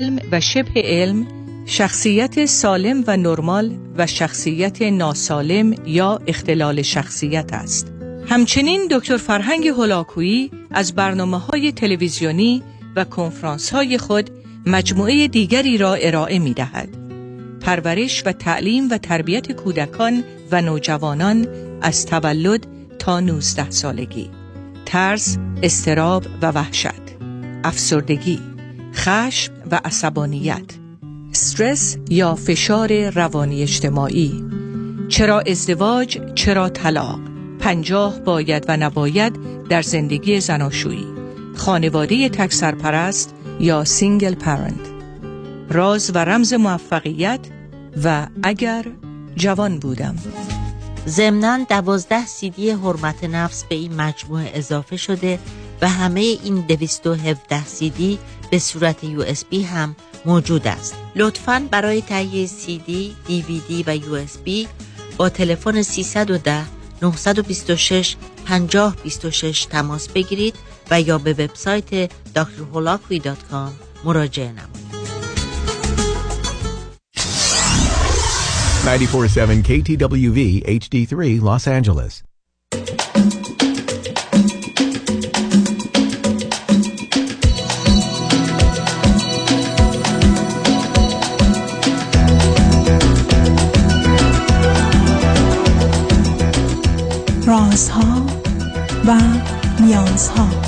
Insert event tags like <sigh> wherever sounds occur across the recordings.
علم و شبه علم شخصیت سالم و نرمال و شخصیت ناسالم یا اختلال شخصیت است. همچنین دکتر فرهنگ هلاکویی از برنامه های تلویزیونی و کنفرانس های خود مجموعه دیگری را ارائه می دهد. پرورش و تعلیم و تربیت کودکان و نوجوانان از تولد تا 19 سالگی ترس، استراب و وحشت افسردگی خشم و عصبانیت استرس یا فشار روانی اجتماعی. چرا ازدواج چرا طلاق؟ پنجاه باید و نباید در زندگی زناشویی. خانواده تک سرپرست یا single parent راز و رمز موفقیت و اگر جوان بودم. ضمناً دوازده سی‌دی حرمت نفس به این مجموعه اضافه شده و همه این 217 سی‌دی به صورت USB هم موجود است لطفاً برای تهیه سی‌دی، دی‌وی‌دی و USB با تلفن 310 926 5026 تماس بگیرید و یا به وبسایت drholakui.com مراجعه نمایید. 947 KTWV HD3 Los Angeles. رازها و نیازها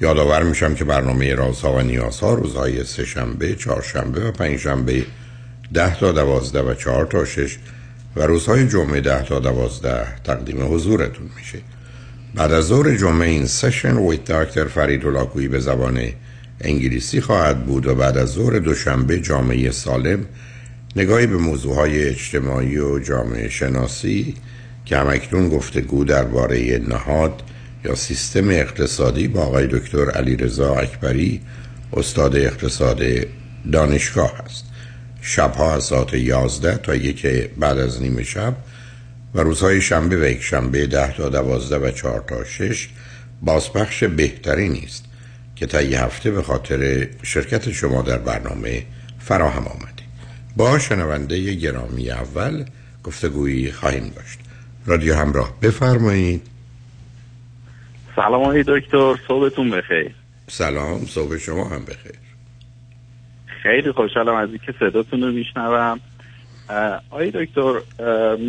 یادآور میشم که برنامه رازها و نیازها روزهای سه شنبه، چهارشنبه و پنجشنبه ده تا دوازده و چهار تا شش و روزهای جمعه ده تا دوازده تقدیم حضورتون میشه. بعد از ظهر جمعه این سشن ویت دکتر فرید هلاکویی به زبان انگلیسی خواهد بود و بعد از ظهر دوشنبه جامعه سالم نگاهی به موضوعهای اجتماعی و جامعه شناسی که همکنون گفتگو درباره نهاد یا سیستم اقتصادی با آقای دکتر علیرضا اکبری استاد اقتصاد دانشگاه است. شبها از ساعت 11 تا یک بعد از نیمه شب و روزهای شنبه و یک شنبه 10 تا 12 و 4 تا 6 بازپخش بهتری نیست که تا یه هفته به خاطر شرکت شما در برنامه فراهم آمده. با شنونده گرامی اول گفتگویی خواهیم داشت. رادیو همراه بفرمایید. سلام آقای دکتر صبحتون بخیر. سلام صبح شما هم بخیر. خیلی خوشحالم از اینکه صداتون رو میشنوم. آقای دکتر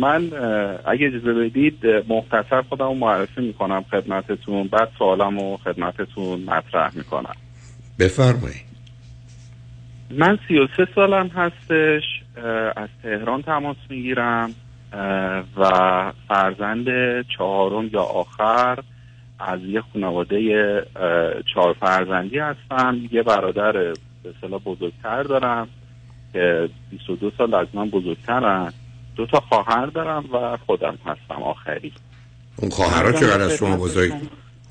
من اگه اجازه بدید مختصر خودم معرفی می‌کنم خدمتتون بعد سوالم رو خدمتتون مطرح می‌کنم. بفرمایید. من سی و سه سالم هستش از تهران تماس می‌گیرم و فرزند چهارم یا آخر از یه خانواده چهار فرزندی هستم. یه برادر به اصطلاح بزرگتر دارم که 22 سال از من بزرگترن. دو تا خواهر دارم و خودم هستم آخری. اون خواهرها چقدر از شما بزرگ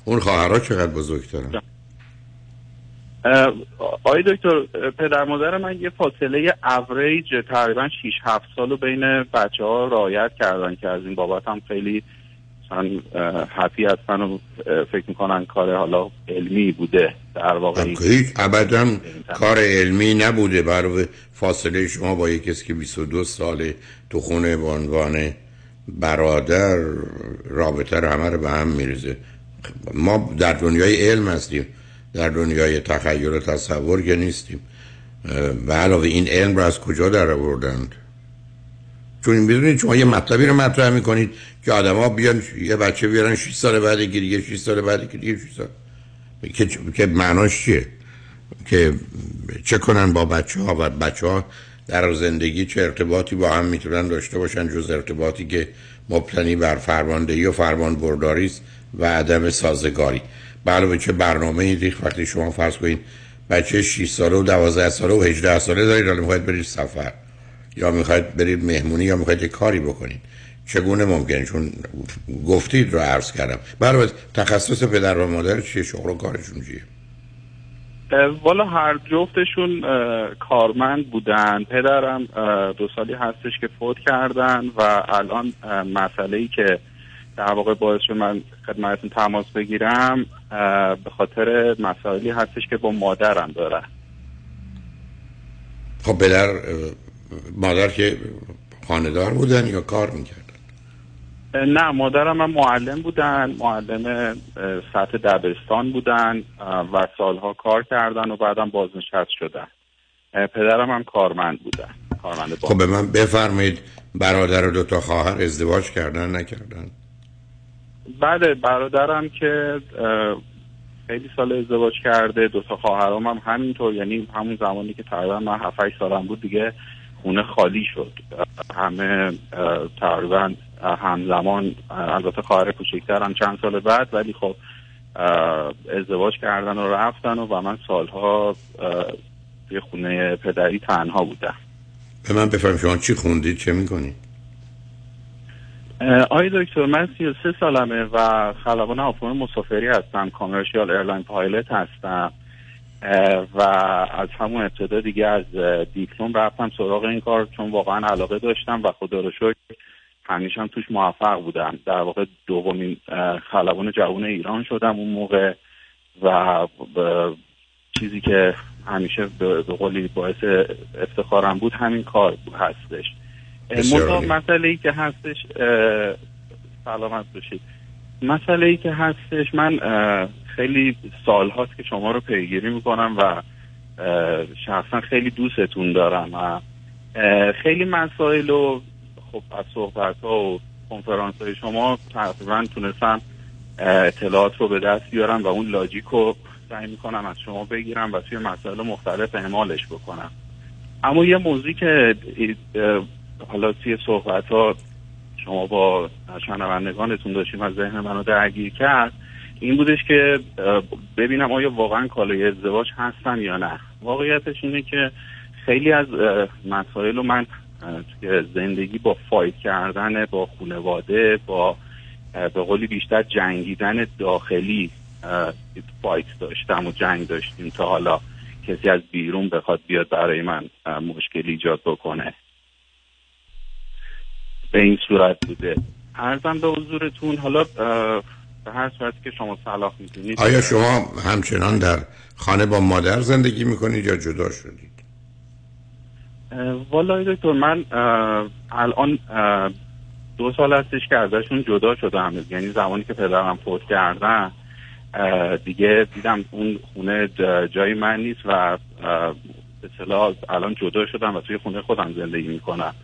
اون خواهرها چقدر بزرگترن؟ آقای دکتر پدر مادر من یه فاصله اوریج تقریبا 6 7 سال بین بچه ها رایت کردن که از این بابت هم خیلی اصلا حفی هستن و فکر می‌کنن کار حالا علمی بوده در واقع. هیچ ابدا کار علمی نبوده برای فاصله شما با یک کسی که 22 ساله تو خونه به عنوان برادر رابطه رو همه رو به هم میریزه. ما در دنیای علم هستیم در دنیای تخیل و تصور که نیستیم. و علاوه این علم رو از کجا در آوردند؟ چون می‌دونید شما یه مطلبی رو مطرح می‌کنید که آدما بیان یه بچه بیارن 6 سال بعد دیگه 6 سال بعد دیگه 6 سال. که که معناش چیه؟ که چه کنن با بچه ها و بچه ها در زندگی چه ارتباطی با هم می‌تونن داشته باشن جز ارتباطی که مبتنی بر فرماندهی و فرمان برداری است و عدم سازگاری. علاوه چه برنامه ریخ وقتی شما فرض کنید بچه 6 ساله و 12 ساله و 18 ساله دارید حالا می‌خواید برید سفر یا می‌خواید برید مهمونی یا می‌خواید کاری بکنید. چگونه ممکنه چون گفتید رو عرض کردم. برای تخصص پدر و مادر چیه؟ شغل و کارشون چیه؟ والا هر جفتشون کارمند بودن. پدرم دو سالی هستش که فوت کردن و الان مسئله ای که در واقع باعث شد من خدمتتون تماس بگیرم به خاطر مسائلی هستش که با مادرم داره خب پدر مادر که خاندار بودن یا کار می‌کردن نه مادرم من معلم بودن معلم سطح دبستان بودن و سالها کار کردن و بعدم بازنشست شدن. پدرم هم کارمند بودن کارمند خب به من بفرمایید برادر و دوتا خواهر ازدواج کردن نکردن؟ بله برادرم که خیلی سال ازدواج کرده دو تا خواهرام هم همینطور یعنی همون زمانی که تقریبا من 7 سالم بود دیگه خونه خالی شد. همه تقریبا همزمان البته خواهر کوچکتر چند سال بعد ولی خب ازدواج کردن و رفتن و, و من سالها توی خونه پدری تنها بودم. به من بفرمایید شما چی خوندید؟ چه می‌کنید؟ آی دکتر من 33 سالمه و خلبان هواپیمای مسافری هستم. commercial airline pilot هستم. و از همون ابتدا دیگه از دیپلم رفتم سراغ این کار چون واقعا علاقه داشتم و خدا رو شکر همیشه هم توش موفق بودم در واقع دومین خلبان جوان ایران شدم اون موقع و چیزی که همیشه به قولی باعث افتخارم بود همین کار هستش. مسئله ای که هستش سلامت باشید. مسئله ای که هستش من خیلی سال هاست که شما رو پیگیری می‌کنم و شخصا خیلی دوستتون دارم و خیلی مسائل و خب از صحبت ها و کنفرانس های شما تقریبا تونستم اطلاعات رو به دست بیارم و اون لاجیک رو سعی می‌کنم از شما بگیرم و توی مسائل مختلف اعمالش بکنم. اما یه موضوعی که حالا توی صحبت ها شما با شنوندگانتون داشتیم از ذهن منو درگیر کرد این بودش که ببینم آیا واقعا کالای ازدواج هستن یا نه. واقعیتش اینه که خیلی از مسائل رو من توی زندگی با فایت کردن با خانواده با به قولی بیشتر جنگیدن داخلی فایت داشتم و جنگ داشتیم تا حالا کسی از بیرون بخواد بیاد برای من مشکلی ایجاد بکنه. به این صورت بوده. ارزم به حضورتون حالا به هر صورت که شما صلاح می‌دونید آیا شما همچنان در خانه با مادر زندگی می‌کنید یا جدا شدید؟ والا دکتر من الان دو سال هستش که ازشون جدا شدم یعنی زمانی که پدرم فوت کردن دیگه دیدم اون خونه جای من نیست و به الان جدا شدم و توی خونه خودم زندگی می‌کنم.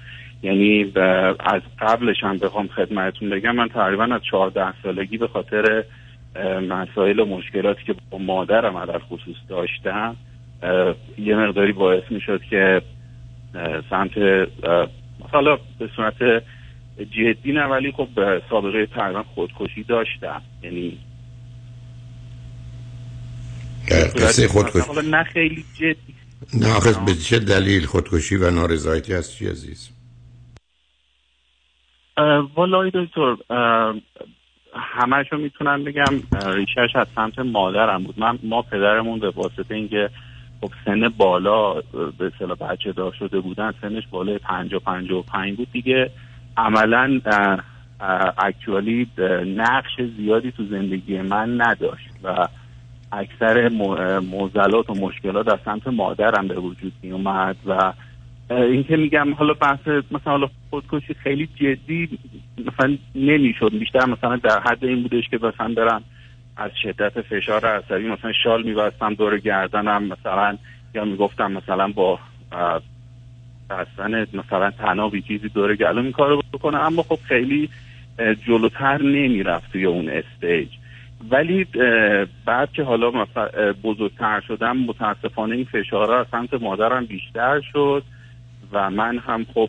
یعنی از قبلش هم بخوام خدمتتون بگم من تقریبا از چهارده سالگی به خاطر مسائل و مشکلاتی که با مادرم در خصوص داشتم یه مقداری باعث می شد که سمت حالا به صورت جدی نه ولی خب سابقه تقریبا خودکشی داشتم. یعنی قصه خودکشی. نه خیلی جدی. نه به چه دلیل خودکشی و نارضایتی از چی عزیز؟ والای دکتر همهشو می‌تونم بگم. ریشش از سمت مادرم بود. من ما پدرمون به واسطه اینکه خب سن بالا به اصطلاح بچه دار شده بودن سنش بالای و پنج و پنج بود دیگه. عملا اکچوالی نقش زیادی تو زندگی من نداشت و اکثر موزلات و مشکلات از سمت مادرم به وجود می اومد و این که میگم حالا بحث مثلا حالا خودکشی خیلی جدی مثلا نمی‌شد بیشتر مثلا در حد این بودش که مثلا برم از شدت فشار عصبی مثلا شال میبستم دور گردنم مثلا یا می‌گفتم مثلا با بستن مثلا تنابی چیزی دور گلو این کارو بکنم اما خب خیلی جلوتر نمی‌رفت توی اون استیج. ولی بعد که حالا مثلا بزرگتر شدم متاسفانه این فشارها از سمت مادرم بیشتر شد و من هم خب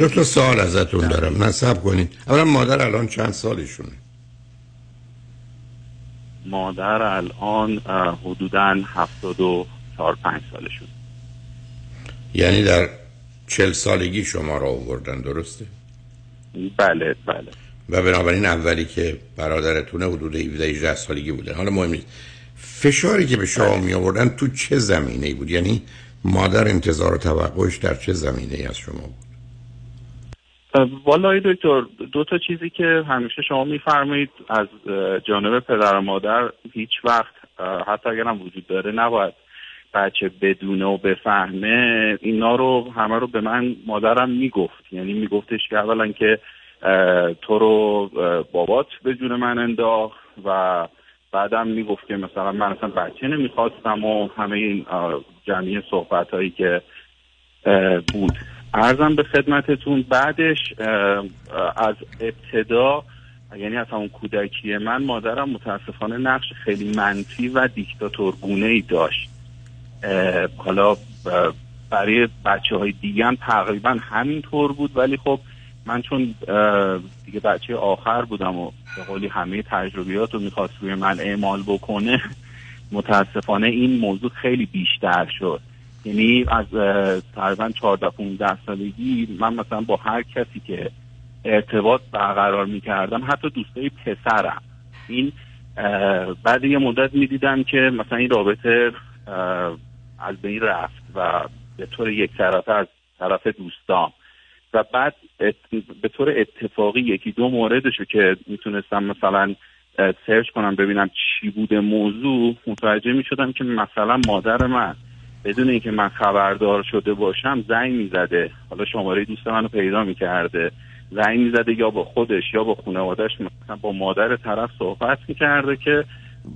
دو تا سال ازتون دارم. نصب کنید اولا مادر الان چند سالشونه؟ مادر الان حدودا هفتاد و چهار پنج سالشون. یعنی در چل سالگی شما را آوردن درسته؟ بله بله. و بنابراین اولی که برادرتونه حدود 17 سالگی بوده. حالا مهم نیست. فشاری که به شما بله. می آوردن تو چه زمینه ای بود؟ یعنی مادر انتظار و توقعش در چه زمینه ای از شما بود؟ والا دکتر دو تا چیزی که همیشه شما میفرمایید از جانب پدر و مادر هیچ وقت حتی اگرم وجود داره نباید بچه بدونه و بفهمه. اینا رو همه رو به من مادرم می‌گفت. یعنی میگفتش که اولا که تو رو بابات به جون من انداخت و بعدم می‌گفت که مثلا من اصلا بچه نمی‌خواستم و همه این جمعی صحبت هایی که بود. ارزم به خدمتتون. بعدش از ابتدا یعنی از همون کودکی من مادرم متاسفانه نقش خیلی منفی و دیکتاتورگونه ای داشت حالا برای بچه های دیگه هم تقریبا همینطور بود. ولی خب من چون دیگه بچه آخر بودم و به قولی همه تجربیات رو می‌خواست روی من اعمال بکنه متاسفانه این موضوع خیلی بیشتر شد. یعنی از تقریبا 14 15 سالگی من مثلا با هر کسی که ارتباط برقرار می‌کردم حتی دوستای پسرم. این بعد یه مدت می‌دیدم که مثلا این رابطه از بین رفت و به طور یک طرفه از طرف دوستام. و بعد به طور اتفاقی یکی دو موردشو که می‌تونستم مثلا سرچ کنم ببینم چی بوده موضوع متوجه می‌شدم که مثلا مادر من بدون اینکه من خبردار شده باشم زنگ می‌زده. حالا شماره دوست منو پیدا می‌کرده. زنگ می‌زده یا با خودش یا با خانوادهش مثلا با مادر طرف صحبت می‌کرده که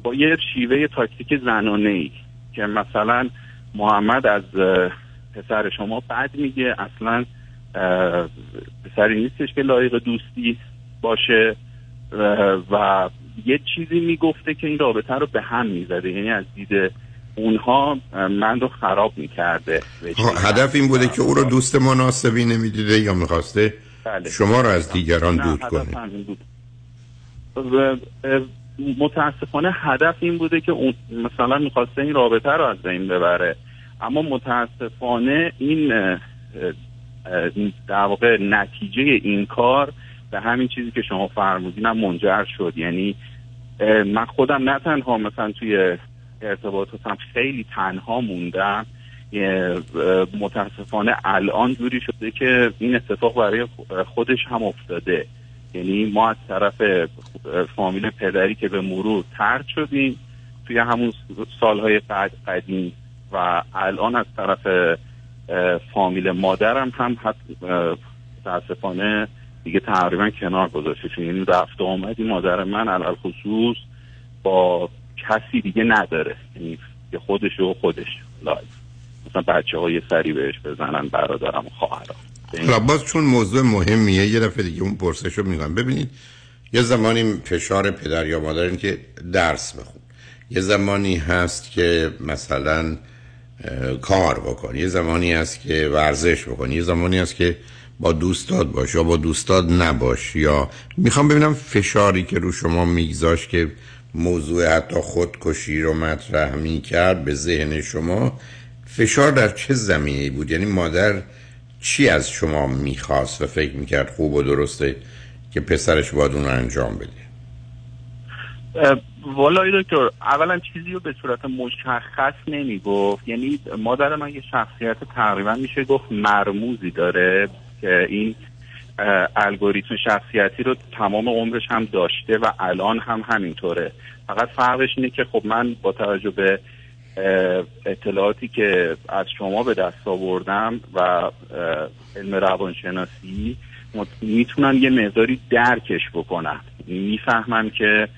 با یه شیوه تاکتیک زنانه ای که مثلا محمد از پسر شما بد میگه اصلا پسری نیستش که لایق دوستی باشه و یه چیزی می‌گفته که این رابطه رو به هم می‌زده. یعنی از دید اونها من رو خراب می‌کرده. هدف این بوده که او رو دوست مناسبی نمی‌دیده یا می‌خواسته بله. شما رو از دیگران دود کنه. متاسفانه هدف این بوده که اون مثلا می‌خواسته این رابطه رو از بین ببره. اما متاسفانه این در واقع نتیجه این کار به همین چیزی که شما فرمودین منجر شد. یعنی من خودم نه تنها مثلا توی ارتباطاتم خیلی تنها موندم متاسفانه الان جوری شده که این اتفاق برای خودش هم افتاده. یعنی ما از طرف فامیل پدری که به مرور ترد شدیم توی همون سالهای قدیم و الان از طرف فامیل مادرم هم متاسفانه دیگه تقریبا کنار گذاشته یعنی رفت آمدی مادر من علال خصوص با کسی دیگه نداره. یعنی خودش و خودش. life مثلا بچه های سری بهش بزنن برادرم و خواهرم. حالا باز چون موضوع مهمیه یه دفعه دیگه اون پرسش رو میگم ببینید یه زمانی فشار پدر یا مادر این که درس بخون. یه زمانی هست که مثلا کار بکن. یه زمانی هست که ورزش بکن. یه زمانی هست که با دوستات باش یا با دوستات نباش. یا می‌خوام ببینم فشاری که رو شما میگذاش که موضوع حتی خودکشی رو مطرح می‌کرد به ذهن شما فشار در چه زمینه بود؟ یعنی مادر چی از شما می‌خواست و فکر می‌کرد خوب و درسته که پسرش باید اون رو انجام بده؟ والای دکتر اولا چیزی رو به صورت مشخص نمی‌گفت. یعنی مادر من یه شخصیت تقریبا میشه گفت مرموزی داره که این الگوریتم شخصیتی رو تمام عمرش هم داشته و الان هم همینطوره. فقط فرقش اینه که خب من با توجه به اطلاعاتی که از شما به دست آوردم و علم روانشناسی می‌تونن یه مقداری درکش بکنن می‌فهمن که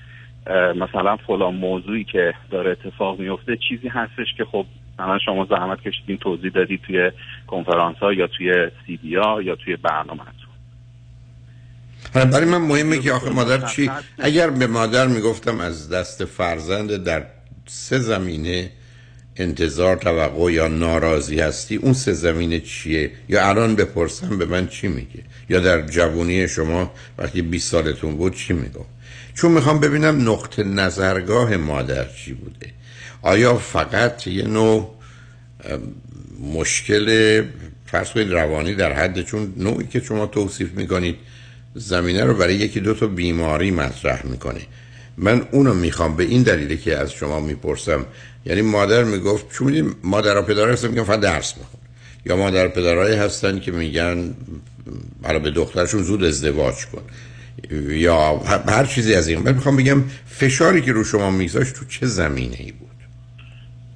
مثلا فلان موضوعی که داره اتفاق میفته چیزی هستش که خب مثلا شما زحمت کشیدین توضیح دادید توی کنفرانس ها یا توی سی ها یا توی برنامه برای من مهمه که آخه مادر چی؟ اگر به مادر می‌گفتم از دست فرزند در سه زمینه انتظار توقع یا ناراضی هستی اون سه زمینه چیه؟ یا الان بپرسم به من چی میگه؟ یا در جوانی شما وقتی 20 سالتون بود چی میگو چون می‌خوام ببینم نقطه نظرگاه مادر چی بوده. آیا فقط یه نوع مشکل فرض کنید روانی در حد چون نوعی که شما توصیف می‌کنید زمینه رو برای یکی دو تا بیماری مطرح می‌کنه. من اونو می‌خوام به این دلیلی که از شما می‌پرسم. یعنی مادر می‌گفت چون میدیم مادر و پدر هستن میگن فقط درس میخون یا مادر و پدرهایی هستن که میگن حالا به دخترشون زود ازدواج کن. یا هر چیزی از این. من می‌خوام بگم فشاری که رو شما میگذاشت تو چه زمینه ای بود؟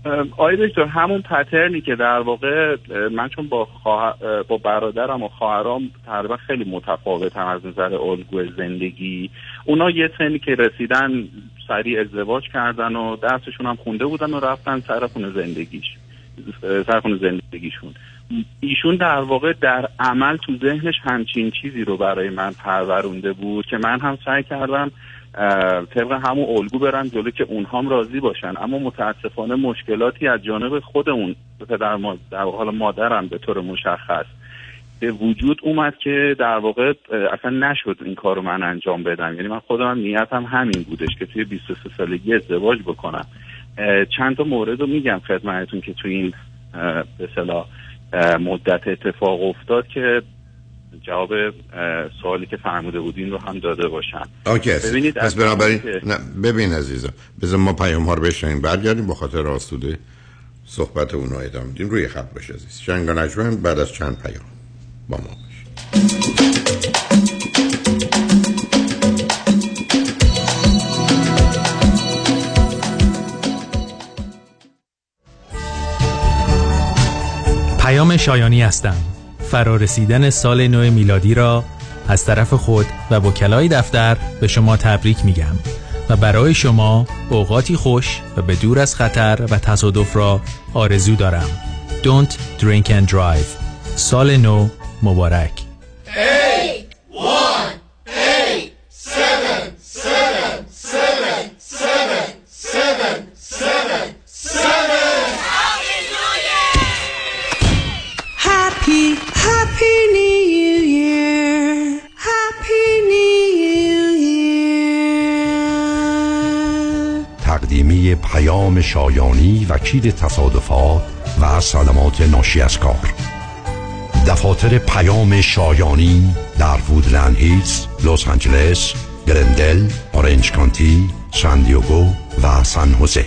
آقای دکتر همون پترنی که در واقع من چون با, خواه... اه، با برادرم و خواهرام تقریبا خیلی متفاوتم از نظر الگوی زندگی. اونا یه سنی که رسیدن سریع ازدواج کردن و درسشون هم خونده بودن و رفتن سر خونه زندگیش سر زندگیشون. ایشون در واقع در عمل تو ذهنش همچین چیزی رو برای من پرورونده بود که من هم سعی کردم طبق همون الگو برن جلو که اونها هم راضی باشن. اما متاسفانه مشکلاتی از جانب خودمون پدر در حالا مادرم به طور مشخص به وجود اومد که در واقع اصلا نشد این کار رو من انجام بدم. یعنی من خودم نیتم همین بودش که توی 23 سالگی ازدواج بکنم. چند تا مورد رو میگم خدمتتون که توی این به مدت اتفاق افتاد که جواب سوالی که فرموده بودین رو هم داده باشم اوکی ببینید پس بنابراین نه ببین عزیزم بذار ما پیام ها رو بشنیم برگردیم با خاطر آسوده صحبت اون رو ادامه میدیم. روی خط باش عزیز. شنگ و نجمن بعد از چند پیام با ما باش. پیام شایانی هستم. فرارسیدن سال نو میلادی را از طرف خود و وکلای دفتر به شما تبریک میگم و برای شما اوقاتی خوش و به دور از خطر و تصادف را آرزو دارم. Don't drink and drive. سال نو مبارک. پیام شایانی وکیل تصادفات و صدمات ناشی از کار دفاتر پیام شایانی در وودلند هیلز، لس آنجلس، گلندل، اورنج کانتی، سان دیوگو و سان خوزه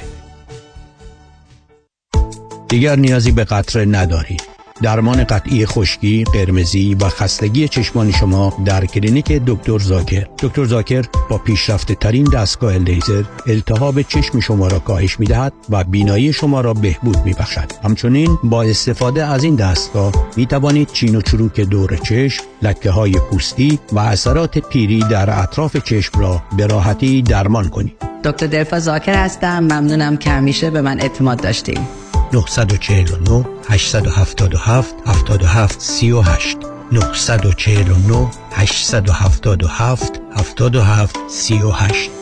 دیگر نیازی به قطره ندارید. درمان قطعی خشکی، قرمزی و خستگی چشمان شما در کلینیک دکتر زاکر. دکتر زاکر با پیشرفته ترین دستگاه لیزر التهاب چشم شما را کاهش می دهد و بینایی شما را بهبود می بخشد. همچنین با استفاده از این دستگاه می توانید چین و چروک دور چشم، لکه های پوستی و اثرات پیری در اطراف چشم را به راحتی درمان کنید. دکتر دلفا زاکر هستم ممنونم که همیشه به من اعتماد داشتیم 949 877 77 38 949 877 77 38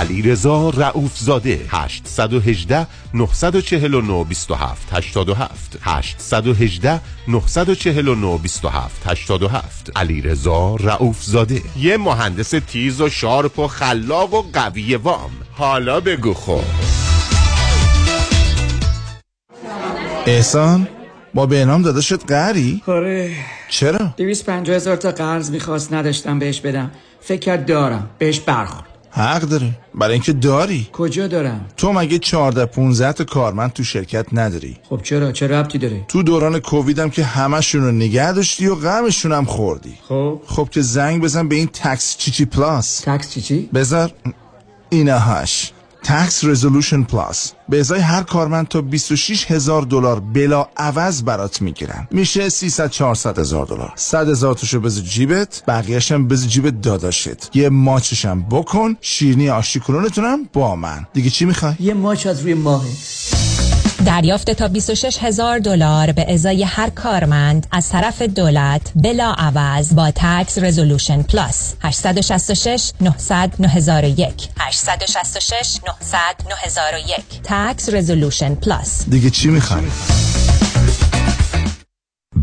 علیرضا رؤوف زاده 818 949 27 87 818 949 27 87 علیرضا رؤوف زاده یه مهندس تیز و sharp و خلاق و قوی وام. حالا بگو خب. احسان با بهنام داداشت قری؟ آره. چرا؟ دویست پنجاه هزار تا قرض می‌خواست نداشتم بهش بدم. فکر کرد دارم بهش برخورد. حق داره برای اینکه داری. کجا دارم؟ تو مگه 14 15 تا کارمند تو شرکت نداری؟ خب چرا؟ چه ربطی داره؟ تو دوران کووید هم که همشون رو نگه داشتی و غمشون هم خوردی. خب. خب که زنگ بزن به این تکس چیچی پلاس. تکس چیچی بذار اینهاش Tax Resolution Plus به ازای هر کارمند تا 26 هزار دلار بلا عوض برات می‌گیرن. میشه 300 400 هزار دلار. 100 هزار توشو بذار جیبت بقیه‌ش هم بذار جیب داداشت. یه ماچشم بکن شیرینی آشتی کنونتونم با من. دیگه چی می‌خوای؟ یه ماچ از روی ماهه. دریافت تا 26 هزار دلار به ازای هر کارمند از طرف دولت بلا عوض با Tax Resolution Plus 866 900 9001 866 900 9001 Tax Resolution Plus دیگه چی می‌خوای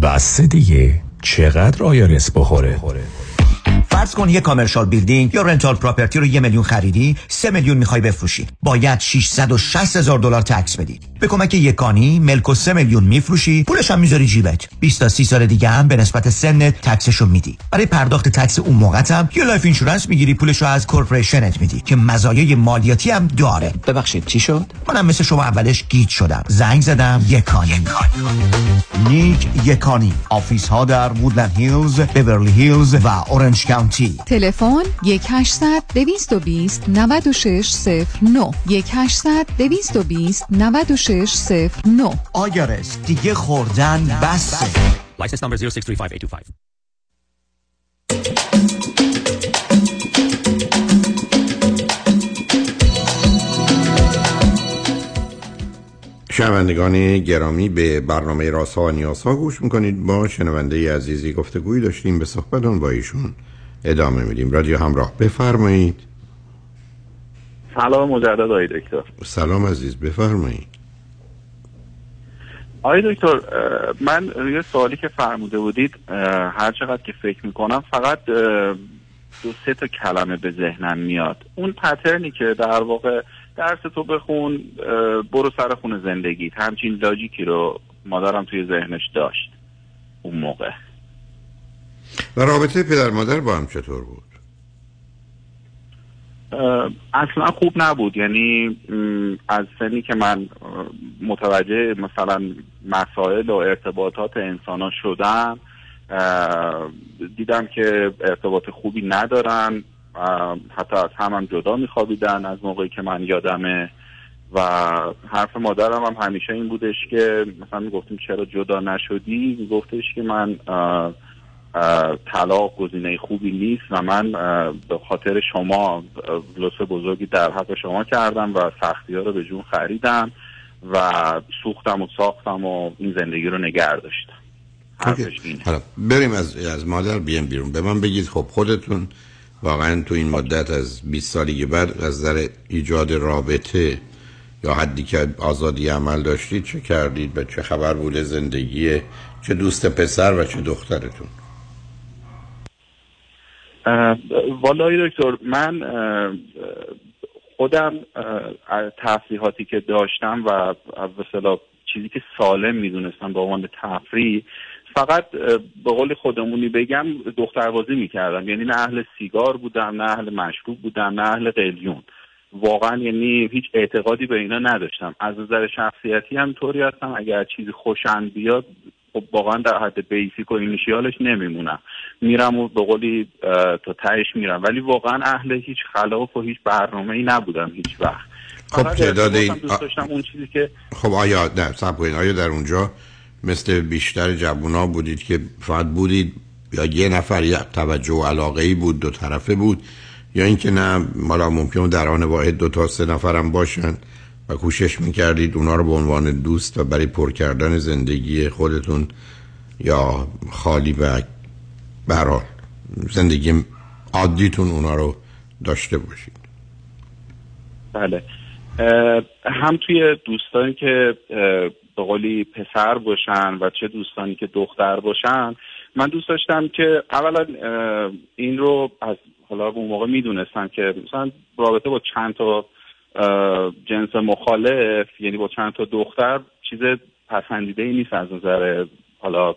بس دیگه چقدر IRS بخوره؟ فرض کن یه commercial building یا rental property رو یه میلیون خریدی سه میلیون می‌خوای بفروشی. باید 660 هزار دلار tax بدی. به کمک یکانی ملکو سه میلیون میفروشی پولش هم می‌ذاری جیبت. 20 تا 30 سال دیگه هم به نسبت سنت tax شو میدی. برای پرداخت tax اون موقع هم یه life insurance می‌گیری پولشو از corporation ت میدی که مزایای مالیاتی هم داره. ببخشید چی شد؟ منم مثل شما اولش گیج شدم. زنگ زدم یکانی نیک یکانی office ها در وودلند هیلز بیورلی هیلز و اورنج کانتی تلفن 1800 220 9609 1800 220 9609 IRS دیگه خوردن بسه؟ License number 0635825. شنوندگان گرامی به برنامه راسا و نیاسا گوش می‌کنید. با شنونده عزیزی گفتگویی داشتیم به صحبتون با ایشون. ادامه میدیم. رادیو همراه. بفرمایید. سلام مجدد آقای دکتر. سلام عزیز بفرمایید. آقای دکتر من روی سوالی که فرموده بودید هر چقدر که فکر می‌کنم فقط دو سه تا کلمه به ذهنم میاد. اون پترنی که در واقع درس تو بخون برو سر خون زندگیت. همچین لاجیکی رو مادرم توی ذهنش داشت. اون موقع. و رابطه پدر مادر با هم چطور بود؟ اصلا خوب نبود. یعنی از سنی که من متوجه مثلا مسائل و ارتباطات انسان ها شدم دیدم که ارتباط خوبی ندارن حتی از هم, هم جدا میخوابیدن از موقعی که من یادمه. و حرف مادرم هم همیشه این بودش که مثلا می‌گفتیم چرا جدا نشدی؟ میگفتش که من طلاق گزینه خوبی نیست و من به خاطر شما لطف بزرگی در حق شما کردم و سختی ها رو به جون خریدم و سوختم و ساختم و این زندگی رو نگه داشتم. حالا بریم از از مادر بیام بیرون. به من بگید خب خودتون واقعا تو این مدت از 20 سالی بعد از نظر ایجاد رابطه یا حدی که آزادی عمل داشتید چه کردید و چه خبر بوده زندگی چه دوست پسر و چه دخترتون؟ والا دکتر من خودم از تفریحاتی که داشتم و اصطلاح چیزی که سالم می‌دونستم به عنوان تفریح فقط به قول خودمونی بگم دختربازی می‌کردم. یعنی نه اهل سیگار بودم نه اهل مشروب بودم نه اهل قلیون. واقعا یعنی هیچ اعتقادی به اینا نداشتم. از نظر شخصیتی هم طوری هستم اگر چیزی خوشم بیاد خب واقعا در حد بیسیک و اینیشیالش نمیمونم میرم و به قولی تا تهش میرم. ولی واقعا اهل هیچ خلاف و هیچ برنامه ای نبودم هیچ وقت. خب تعداد این ارتباطم دوست داشتم اون چیزی که خب آیا نه کنید. آیا در اونجا مثل بیشتر جوونا بودید که فقط بودید؟ یا یه نفر یک توجه و علاقه ای بود دو طرفه بود؟ یا اینکه نه مالا ممکن در آن واحد دو تا سه نفرم باشن؟ و کوشش می‌کردید اونا رو به عنوان دوست و برای پر کردن زندگی خودتون یا خالی و برحال زندگی عادیتون اونا رو داشته باشید. بله. هم توی دوستانی که به قولی پسر باشن و چه دوستانی که دختر باشن من دوست داشتم که اولا این رو از حالا اون موقع می‌دونستم که مثلا رابطه با چند تا جنس مخالف یعنی با چند تا دختر چیز پسندیده ای نیست از نظر حالا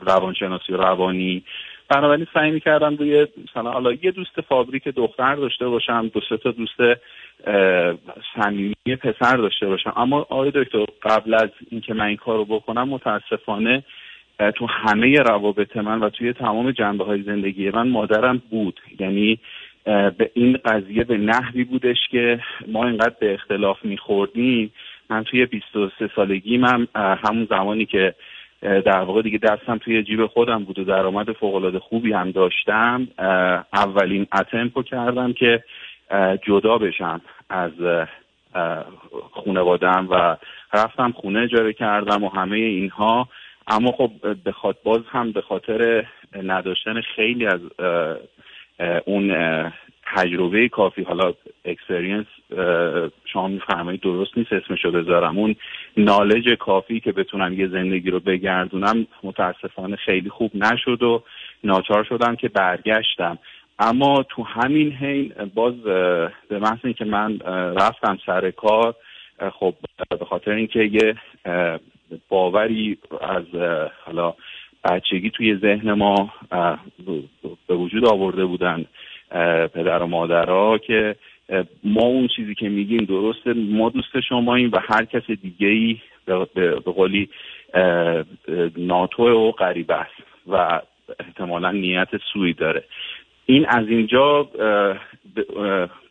روانشناسی و روانی. بنابراین سعی می‌کردم روی مثلا حالا یه دوست فابریک دختر داشته باشم دو سه تا دوست صمیمی پسر داشته باشم. اما آقای دکتر قبل از اینکه من این کار رو بکنم متاسفانه تو همه روابط من و توی تمام جنبه های زندگی من مادرم بود. یعنی به این قضیه به نحوی بودش که ما اینقدر به اختلاف میخوردیم. من توی 23 سالگی من همون زمانی که در واقع دیگه دستم توی جیب خودم بود و درآمد فوقالعاده خوبی هم داشتم اولین attempt و کردم که جدا بشم از اه، خانوادم و رفتم خونه اجاره کردم و همه اینها. اما خب به باز هم به خاطر نداشتن خیلی از اون تجربه کافی. حالا experience شما میفرمایید درست نیست اسمشو بذارم. اون knowledge کافی که بتونم یه زندگی رو بگردونم متاسفانه خیلی خوب نشد و ناچار شدم که برگشتم. اما تو همین حین باز به محض اینکه من رفتم سر کار خب به خاطر اینکه یه باوری از حالا بچگی توی ذهن ما به وجود آورده بودن پدر و مادرها که ما اون چیزی که میگیم درسته ما دوست شماییم و هر کس دیگه ای به, قولی ناتو و غریب است و احتمالا نیت سوی داره. این از اینجا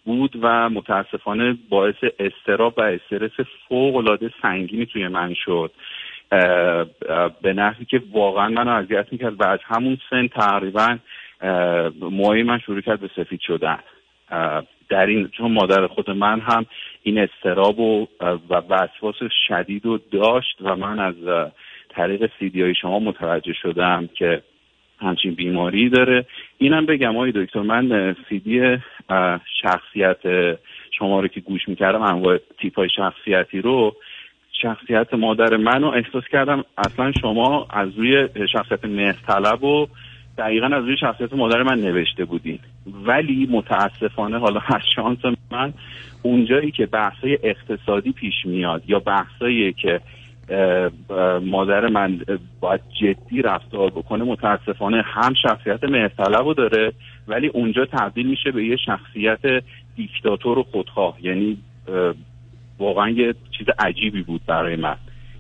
بود و متاسفانه باعث استراب و استرس فوق العاده سنگینی توی من شد. به نحوی که واقعا منو اذیت می‌کرد و از همون سن تقریبا موهای من شروع کرد به سفید شدن. در این چون مادر خود من هم این استراب و و وسواس شدید رو داشت و من از طریق سیدی های شما متوجه شدم که همچین بیماری داره. اینم بگم آقای دکتر من سیدی شخصیت شما رو که گوش می‌کردم انواع تیپ های شخصیتی رو شخصیت مادر منو احساس کردم اصلا شما از روی شخصیت مهرطلب و دقیقا از روی شخصیت مادر من نوشته بودین. ولی متاسفانه حالا <laughs> از شانس من اونجایی که بحثای اقتصادی پیش میاد یا بحثایی که مادر من باید جدی رفتار بکنه متاسفانه هم شخصیت مهرطلب رو داره ولی اونجا تبدیل میشه به یه شخصیت دیکتاتور و خودخواه. یعنی واقعا یه چیز عجیبی بود برای من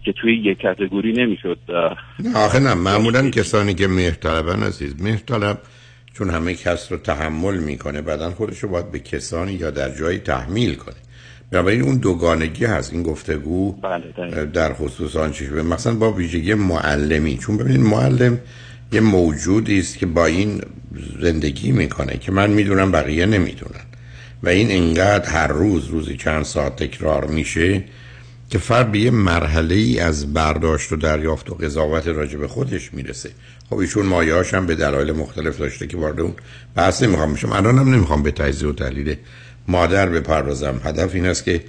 که توی یک کتگوری نمی‌شد نه آخه نه معمولا کسانی که مهرطلبن عزیز مهرطلب چون همه کس رو تحمل می‌کنه بعدا خودش رو باید به کسانی یا در جایی تحمیل کنه. بنابراین اون دوگانگی هست این گفتگو در خصوص آنچه به مثلا با ویژگی معلمی. چون ببینید معلم یه موجودی است که با این زندگی می‌کنه که من می‌دونم بقیه نمی‌دونن. و این انقدر هر روز روزی چند ساعت تکرار میشه که فرد به یه مرحله ای از برداشت و دریافت و قضاوت راجع به خودش می‌رسه. خب ایشون مایه‌هاش هم به دلایل مختلف داشته که وارد اون بحث نمی‌خوام بشم. الان هم نمی‌خوام به تجزیه و تحلیل مادر بپردازم. هدف این است که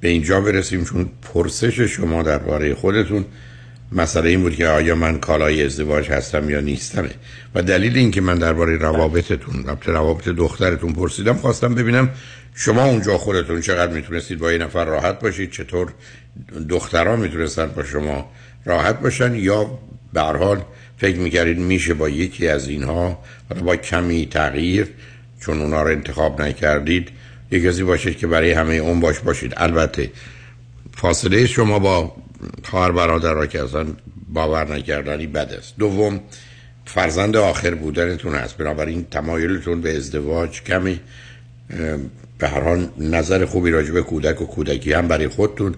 به اینجا برسیم چون پرسش شما درباره خودتون مسئله این بود که آیا من کالای ازدواج هستم یا نیستمه. و دلیل این که من درباره روابطتون رابطه روابط دخترتون پرسیدم خواستم ببینم شما اونجا خودتون چقدر می‌تونستید با یه نفر راحت باشید چطور دختران می‌تونستن با شما راحت باشن یا به حال فکر می‌کردید میشه با یکی از اینها حالا با کمی تغییر چون اونا رو انتخاب نکردید یک کسی باشید که برای همه اون باش باشید. البته فاصله شما با خواهر برادر را که اصلا باور نکردنی بد است. دوم فرزند آخر بودنتون هست. بنابراین تمایلتون به ازدواج کمی به هر حال نظر خوبی راجع کودک و کودکی هم برای خودتون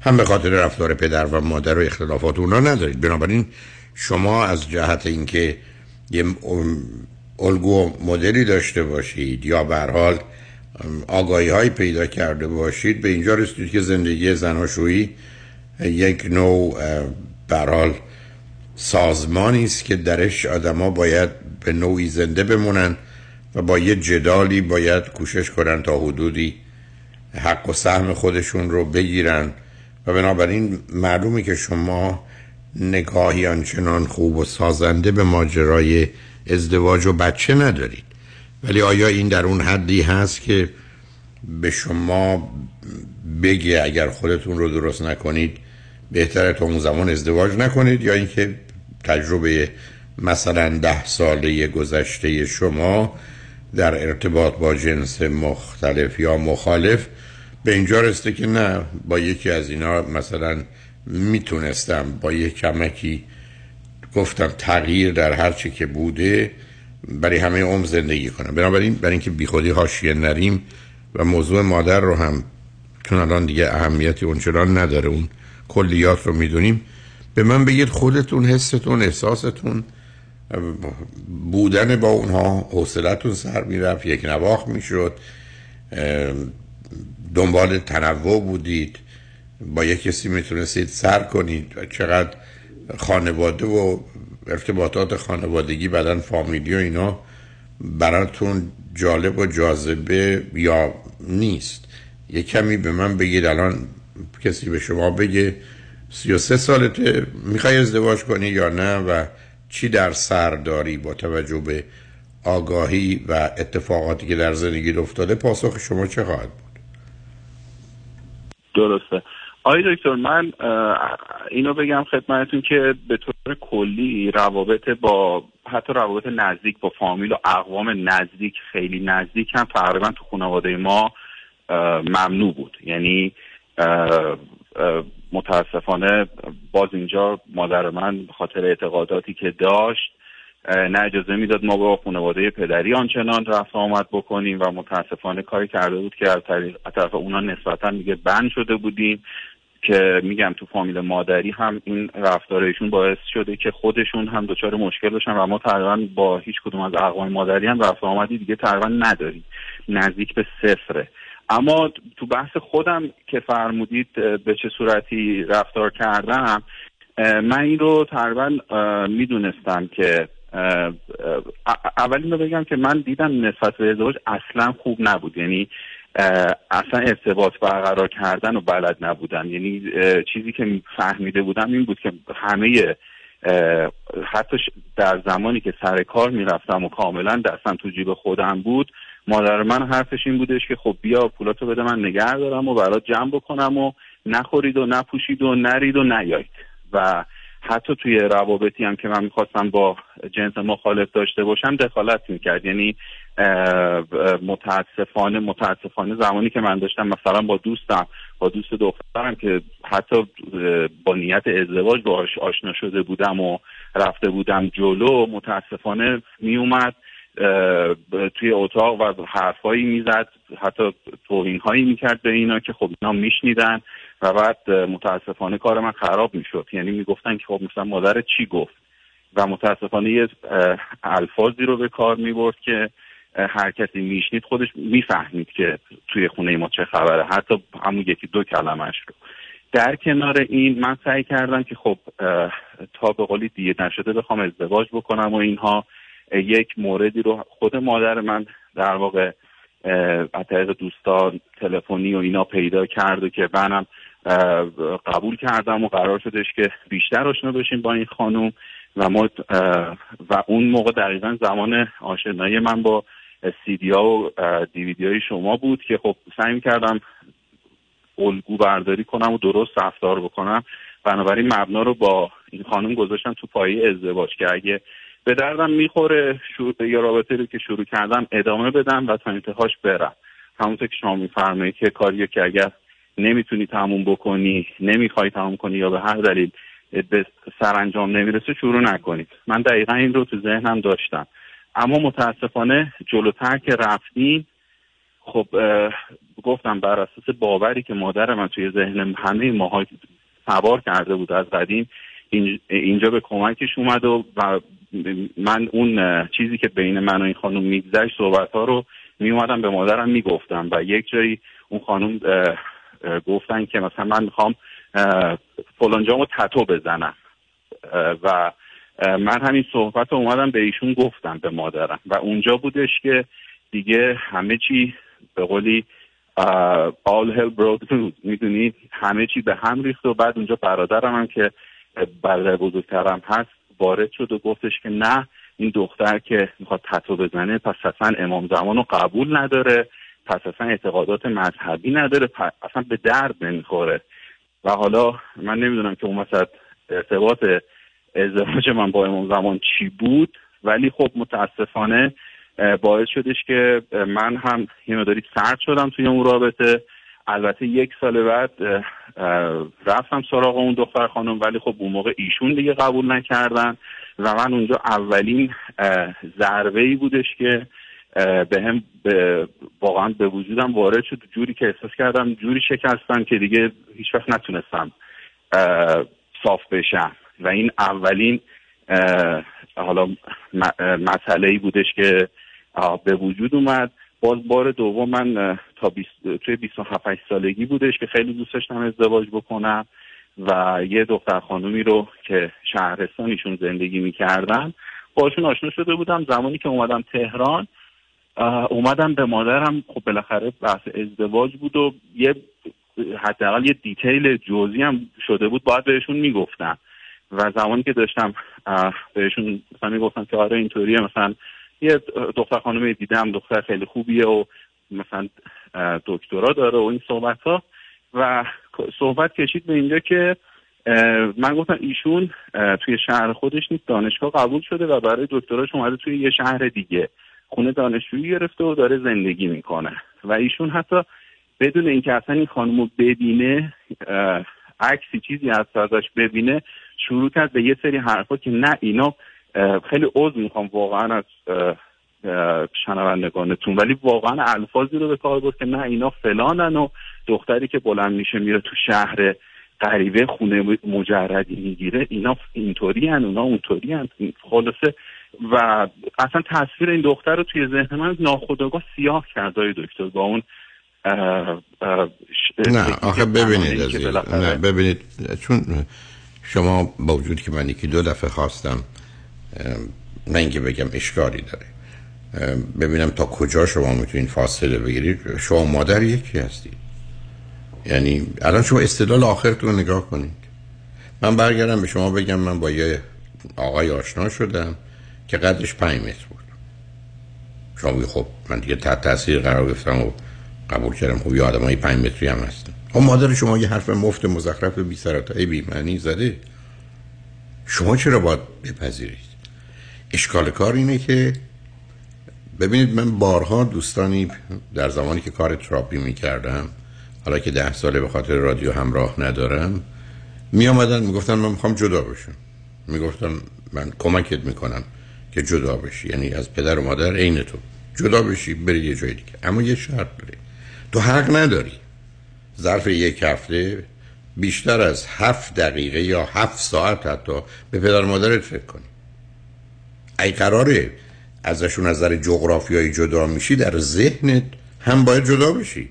هم به خاطر رفتار پدر و مادر و اختلافات اونا ندارید. بنابراین شما از جهت اینکه یه الگو مدلی داشته باشید یا به حال آگاهی های پیدا کرده باشید به اینجا رسیدید که زندگی زناشویی یک نوع حال سازمانی است که درش آدما باید به نوعی زنده بمونن و با یه جدالی باید کوشش کنن تا حدودی حق و سهم خودشون رو بگیرن. و بنابراین معلومه که شما نگاهی آنچنان خوب و سازنده به ماجرای ازدواج و بچه ندارید. ولی آیا این در اون حدی هست که به شما بگه اگر خودتون رو درست نکنید بهتره تا اون زمان ازدواج نکنید یا اینکه تجربه مثلا ده ساله گذشته شما در ارتباط با جنس مختلف یا مخالف به اینجا رسته که نه با یکی از اینا مثلا می‌تونستم با یک کمکی گفتم تغییر در هر چی که بوده برای همه عمر زندگی کنم. بنابراین برای اینکه بیخودی هاشیه نریم و موضوع مادر رو هم چون الان دیگه اهمیتی اونچنان نداره. اون کلیات رو می‌دونیم. به من بگید خودتون حستون احساستون بودن با اونها حوصلتون سر می‌رفت یک نواخ می‌شد دنبال تنوع بودید با یک کسی می‌تونستید سر کنید. و چقدر خانواده و ارتباطات خانوادگی بدن فامیلی و اینا براتون جالب و جاذبه یا نیست؟ یه کمی به من بگید. الان کسی به شما بگه 33 سالته می‌خوای ازدواج کنی یا نه و چی در سر داری با توجه به آگاهی و اتفاقاتی که در زندگی افتاده؟ پاسخ شما چه خواهد بود؟ درسته. آقای دکتر من اینو بگم خدمتتون که به طور کلی روابط با حتی روابط نزدیک با فامیل و اقوام نزدیک خیلی نزدیک هم تقریبا تو خانواده ما ممنوع بود. یعنی متاسفانه باز اینجا مادر من خاطر اعتقاداتی که داشت نه اجازه می‌داد ما با خانواده پدری آنچنان رفت آمد بکنیم و متاسفانه کاری کرده بود که از طرف اونا نسبتا دیگه بند شده بودیم که میگم تو فامیل مادری هم این رفتارشون باعث شده که خودشون هم دچار مشکل بشن و ما تقریبا با هیچ کدوم از اقوام مادری هم رفت آمدی دیگه تقریبا نداریم. نزدیک به صفره. اما تو بحث خودم که فرمودید به چه صورتی رفتار کردم من این رو تقریبا می‌دونستم که اولین رو بگم که من دیدم نسبت به ازدواج اصلا خوب نبود. یعنی اصلا ارتباط برقرار کردن و بلد نبودن یعنی چیزی که فهمیده بودم این بود که همه حتی در زمانی که سر کار می‌رفتم و کاملا دستم تو جیب خودم بود مادر من حرفش این بودش که خب بیا پولاتو بده من نگه دارم و برات جمع بکنم و نخورید و نپوشید و نرید و نیایید. و حتی توی روابطی هم که من می‌خواستم با جنس مخالف داشته باشم دخالت می‌کرد. یعنی متاسفانه متاسفانه زمانی که من داشتم مثلا با دوستم با دوست دخترم که حتی با نیت ازدواج باهاش آشنا شده بودم و رفته بودم جلو متاسفانه میومد توی اتاق و حرفهایی می‌زد حتی توهین هایی می‌کرد به اینا که خب اینا میشنیدن و بعد متاسفانه کار من خراب می‌شد. یعنی می‌گفتن که خب مثلا مادر چی گفت؟ و متاسفانه یه الفاظی رو به کار می‌برد که هر کسی میشنید خودش می‌فهمید که توی خونه ما چه خبره. حتی همون یکی دو کلمش رو. در کنار این من سعی کردم که خب تا به قولی دیگه نشده بخوام ازدواج بکنم و اینها. یک موردی رو خود مادر من در واقع از طریق دوستان تلفنی و اینا پیدا کرد و که منم قبول کردم و قرار شدش که بیشتر آشنا بشیم با این خانوم و ما و اون موقع دقیقا زمان آشنایی من با سیدی ها و دیویدی های شما بود که خب سعی کردم الگو برداری کنم و درست رفتار بکنم. بنابراین مبنا رو با این خانم گذاشتم تو پایه ازدواج که اگه به دردم می‌خوره یا رابطه رو که شروع کردم ادامه بدم و تا انتهاش برم. همونطور که شما میفرمایید که کاریو که اگر نمی‌تونی تموم بکنی نمی‌خوای تموم کنی یا به هر دلیل به سرانجام نمی‌رسه شروع نکنید من دقیقا این رو تو ذهنم داشتم. اما متاسفانه جلوتر که رفتیم خب گفتم بر اساس باوری که مادر من توی ذهن همه ماها سوار کرده بود از قدیم اینجا به کمکش اومد و, من اون چیزی که بین من و این خانم میگذشت صحبت ها رو می اومدم به مادرم می‌گفتم و یک جایی اون خانم گفتن که مثلا من می‌خوام فلانجامو تتو بزنم. و من همین صحبت رو اومدم به ایشون گفتم به مادرم. و اونجا بودش که دیگه همه چی به قولی all hell broke loose. می‌دونی؟ همه چی به هم ریخت و بعد اونجا برادرم هم که برادر بزرگترم هست وارد شد و گفتش که نه این دختر که می‌خواد تتو بزنه پس اصلا امام زمان رو قبول نداره پس اصلا اعتقادات مذهبی نداره اصلا به درد نمی‌خوره. و حالا من نمی‌دونم که اون مثلا ارتباط ازدواج من با امام زمان چی بود ولی خب متاسفانه باعث شدش که من هم یه مداری سرد شدم توی اون رابطه. البته یک سال بعد رفتم سراغ اون دختر خانم ولی خب اون موقع ایشون دیگه قبول نکردن و من اونجا اولین ضربه ای بودش که به هم واقعا به وجودم وارد شد. جوری که احساس کردم جوری شکستم که دیگه هیچ وقت نتونستم صاف بشم. و این اولین حالا مسئله ای بودش که به وجود اومد. باز بار دوم من تا بیست توی 27 سالگی بودش که خیلی دوست داشتم ازدواج بکنم و یه دختر خانومی رو که شهرستانیشون زندگی می‌کردن باشون آشنا شده بودم. زمانی که اومدم تهران اومدم به مادرم. خب بالاخره بحث ازدواج بود و یه حداقل یه دیتیل جزئی هم شده بود باید بهشون می‌گفتم. و زمانی که داشتم بهشون مثلا می‌گفتم که آره اینطوریه مثلا یه دختر خانم دیدم دختر خیلی خوبیه و مثلا دکترا داره و این صحبت ها و صحبت کشید به اینجا که من گفتم ایشون توی شهر خودش نیست دانشگاه قبول شده و برای دکتراش اومده توی یه شهر دیگه. خونه دانشجویی گرفته و داره زندگی می‌کنه. و ایشون حتی بدون اینکه اصلا این خانم رو ببینه عکسی چیزی از ازش ببینه شروع کرد به یه سری حرفا که نه اینا خیلی عضو می‌خوام واقعا از شنوندگانتون. ولی واقعا الفاظی رو به کار برد که نه اینا فلانن و دختری که بلند میشه میره تو شهر غریبه خونه مجردی می‌گیره اینا اینطوری هن اونا اونطوری هن خلاصه و اصلا تصویر این دختر رو توی ذهن من ناخداگاه سیاه کرد دکتر با اون نه آخه ببینید نه ببینید چون شما با وجود که من یکی دو دفعه خواستم نه اینکه بگم اشکالی داره. ببینم تا کجا شما می‌تونید فاصله بگیرید. شما مادر یکی هستید. یعنی الان شما استدلال آخرتون رو نگاه کنید. من برگردم به شما بگم من با یه آقای آشنا شدم که قدش پنج متر بود. شما خب من دیگه تحت تاثیر قرار گرفتم و قبول کردم. خب یه آدم های پنج متری هم هستم خب مادر شما یه حرف مفت مزخرف بی سرطای بی معنی زده. شما چرا باید بپذیرید؟ اشکال کار اینه که ببینید من بارها دوستانی در زمانی که کار تراپی می کردم حالا که ده ساله به خاطر رادیو همراه ندارم می آمدن می گفتن من می‌خوام جدا بشم. می گفتن من کمکت می‌کنم که جدا بشی. یعنی از پدر و مادر عین تو. جدا بشی بری یه جای دیگه. اما یه شرط داره. تو حق نداری. ظرف یک هفته بیشتر از هفت دقیقه یا هفت ساعت حتی به پدر مادرت فکر کنی. ای قراره ازشون از نظر جغرافیایی جدا میشی در ذهنت هم باید جدا بشی.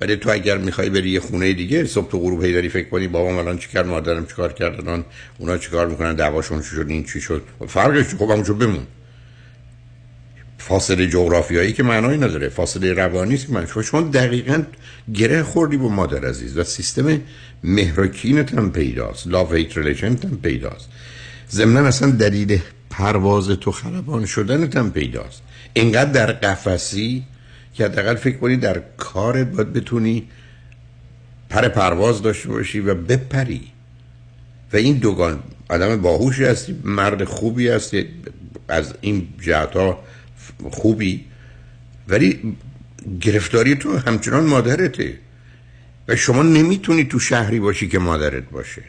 ولی تو اگر می‌خوای بری یه خونه دیگه صبح تو غروب هیدری فکر کنی بابام الان چیکار مادرم چیکار کردن اونا چیکار می‌کنن دعواشون چی شد این چی شد. فرقش خب همونجا بمون. فاصله جغرافیایی که معنایی نداره فاصله روانی است من شما دقیقا گره خوردی با مادر عزیز و سیستم مهرکینت هم پیداست لاو هیت ریلیشن هم پیداست. ضمن اصلا دلیل پرواز تو خرابان شدنت هم پیداست. اینقدر در قفسی که حداقل فکر کنی در کارت باید بتونی پر پرواز داشته باشی و بپری. و این دوگان آدم باهوشی هستی مرد خوبی هستی از این جهت ها خوبی. ولی گرفتاری تو همچنان مادرته. و شما نمی‌تونی تو شهری باشی که مادرت باشه.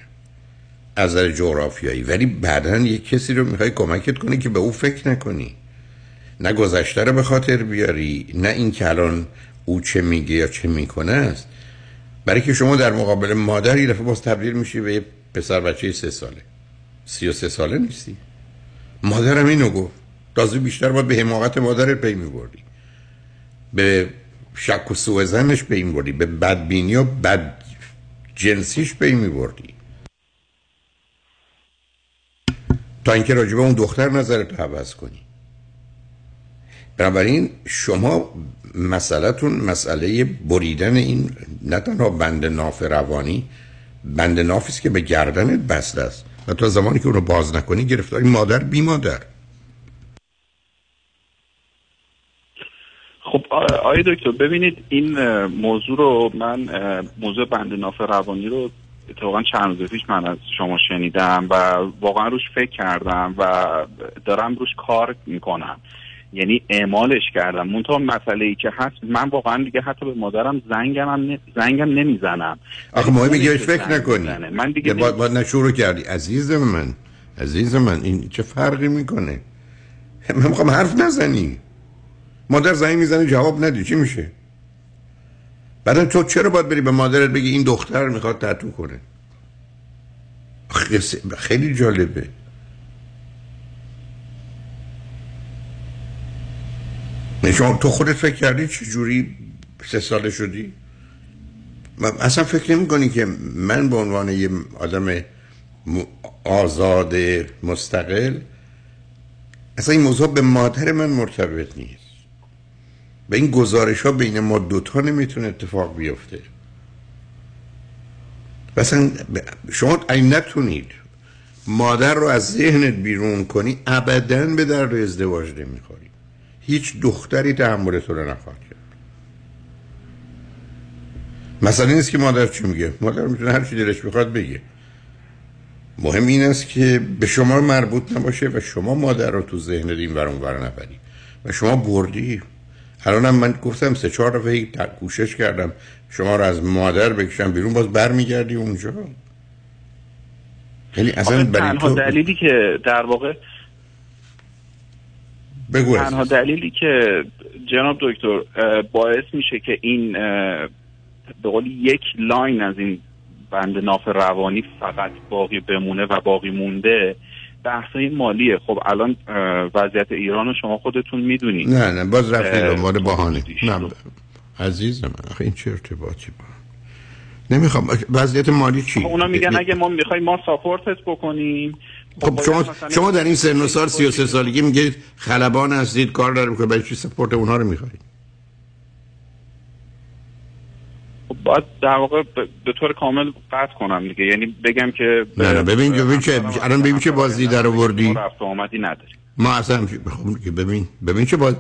از نظر جغرافیایی. ولی بعدا یک کسی رو می‌خوای کمکت کنی که به او فکر نکنی. نه گذشته رو به خاطر بیاری نه این که الان او چه میگه یا چه می‌کنه است. برای که شما در مقابل مادر یه دفعه باز تبدیل میشی به یه پسر بچه سه ساله. سی و سه ساله نیستی. مادرم اینو گفت. تازه بیشتر باید به حماقت مادرت پی میبردی. به شک و سوء ظنش پی میبردی. به بدبینی و بد جنسیش پی میبردی. تا اینکه راجبه اون دختر نظرت عوض کنی. بنابراین شما مسئلهتون مسئله بریدن این نه تنها بند ناف روانی بند نافی است که به گردنت بسته است و تا زمانی که اونو باز نکنی گرفتاری مادر بی مادر خب آقای دکتر ببینید این موضوع رو من موضوع بند ناف روانی رو اتفاقا چند روز پیش من از شما شنیدم و واقعا روش فکر کردم و دارم روش کار می‌کنم. یعنی اعمالش کردم. منتها مسئله ای که هست من واقعا دیگه حتی به مادرم زنگم هم. زنگم نمی‌زنم. آخه مهم میگه خودش فکر نکنی. من دیگه با, با نشورو کردی. عزیز من عزیز من این چه فرقی می‌کنه؟ من می‌خوام حرف نزنی. مادر زنگ می‌زنه جواب ندی چی میشه؟ بعدا تو چرا باید بری به مادرت بگی این دختر می‌خواد تتو کنه؟ خیلی- جالبه. نه، شما تو خودت فکر کردی چه جوری سه ساله شدی؟ من اصلا فکر نمی کنی که من به عنوان یه آدم آزاد مستقل اصلا این موضوع به مادر من مرتبط نیست. به این گزارش ها بین ما دوتا نمی‌تونه اتفاق بیفته. مثلا شما این نتونید مادر رو از ذهنت بیرون کنی ابدا به در ازدواج نمی‌خوری. هیچ دختری تحمل تو رو نخواهد کرد. مثلا نیست که مادر چی میگه؟ مادر می‌تونه هر چی دلش بخواد بگه. مهم این است که به شما مربوط نباشه و شما مادر رو تو ذهن این ور ور نبری. و شما بردی. الانم من گفتم سه چهار دفعه کوشش کردم شما رو از مادر بکشم بیرون باز برمیگردی اونجا یعنی اصلا برای تنها تو دلیلی که در واقع بگو تنها. دلیلی که جناب دکتر باعث میشه که این به قول یک line از این بند ناف روانی فقط باقی بمونه و باقی مونده بحثای مالیه خب الان وضعیت ایران رو شما خودتون می‌دونید نه نه باز رفتی دنبال بهانه نه عزیز من آخه این چه ارتباطی با نمی‌خوام وضعیت مالی چی خب اونا میگن اگه ما می‌خوایم ما support ت بکنیم خب شما شما در این سن و سال 33 سالگی میگید خلبان هستید کار داره می‌کنه برای چی سپورت اونها رو می‌خواید خب باید در واقع به طور کامل قطع کنم دیگه. یعنی بگم که نه نه ببین ببین چه الان ببین چه بازی در آوردی. رفت و آمدی نداریم ما اصلا خب که ببین ببین چه باز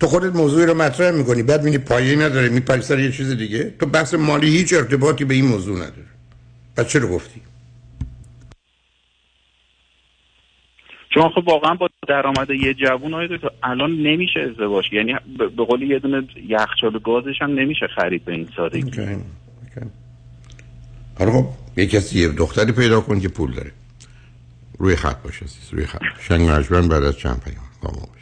تو خودت موضوعی رو مطرح می‌کنی بعد می‌بینی پایه‌ای نداره میپری سر یه چیز دیگه. تو بحث مالی هیچ ارتباطی به این موضوع نداره. پس چرا گفتی؟ چون خب واقعا با درآمد یه جوون های الان نمیشه ازدواج. یعنی به قول یه دونه یخچال گازش هم نمیشه خرید به این سادگی. حالا خب یه کسی یه دختری پیدا کن که پول داره. روی خط باشه روی خط. شنگ مجبن بعد از چند پیام. با ما.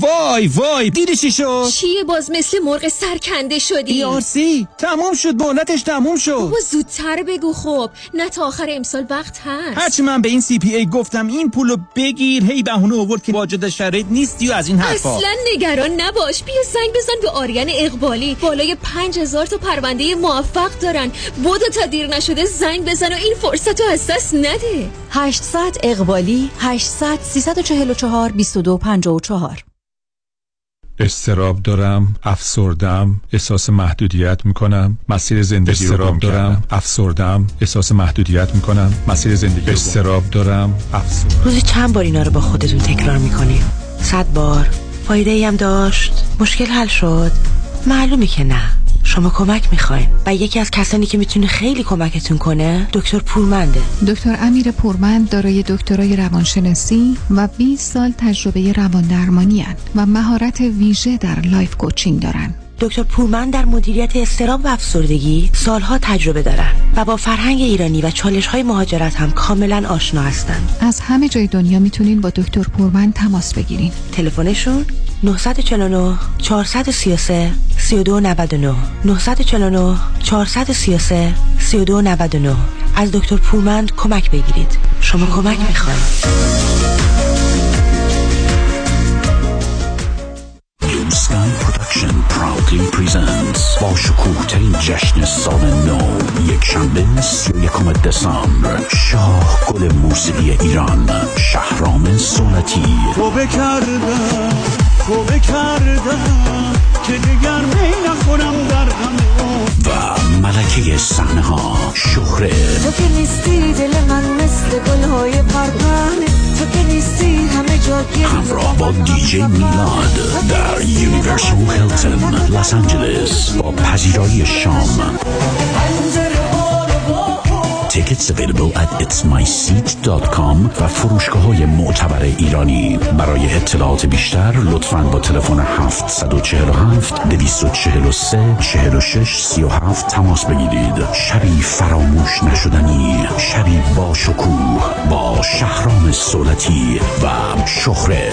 وای وای دیدی چی شد؟ چیه؟ باز مثل مرغ سرکنده شدی. ERC تموم شد مهلتش تموم شد. بابا زودتر بگو خب. نه تا آخر امسال وقت هست. هرچی من به این CPA گفتم این پولو بگیر. هی بهونه آورد که واجد شرایط نیستی و از این حرفا. اصلا نگران نباش. بیا زنگ بزن به آریان اقبالی. بالای پنج هزار تا پرونده موفق دارن. بودو تا دیر نشده زنگ بزن و این فرصت رو از دست نده. 800 اقبالی 800 344 2254 استراب دارم افسردم احساس محدودیت می‌کنم. مسیر زندگی استراب دارم افسردم احساس محدودیت می‌کنم. مسیر زندگی استراب دارم افسردم. روزی چند بار اینا رو با خودتون تکرار می‌کنیم صد بار. فایده ای هم داشت؟ مشکل حل شد؟ معلومه که نه. شما کمک می‌خواین و یکی از کسانی که می‌تونه خیلی کمکتون کنه دکتر پورمنده. دکتر امیر پورمند دارای دکترای روانشناسی و 20 سال تجربه روان درمانی و مهارت ویژه در life coaching دارن. دکتر پورمن در مدیریت اضطراب و افسردگی سالها تجربه دارن و با فرهنگ ایرانی و چالش های مهاجرت هم کاملا آشنا هستند. از همه جای دنیا می‌تونین با دکتر پورمن تماس بگیرین. تلفنشون 949 433 3299 949 433 3299 از دکتر پورمند کمک بگیرید. شما کمک می‌خواید. Proudly presents با شکوه ترین جشن سال نو یک شنبه سی یکم دسامبر شاه گل موسیقی ایران شهرام صولتی توبه کردم توبه کردم که دیگر می نخورم در همه. و ملکه صحنه ها شهره. تو که نیستی دل من مثل گلهای پرپره تو که نیستی همه جا همراه با دیجی میلاد در یونیورسال هیلتون لس آنجلس با پذیرایی شام. Tickets available at itsmyseat.com و فروشگاه های معتبر ایرانی. برای اطلاعات بیشتر لطفاً با تلفن 747 243 46 37 تماس بگیرید. شبی فراموش نشدنی شبی با شکوه با شهرام سولتی و شهره.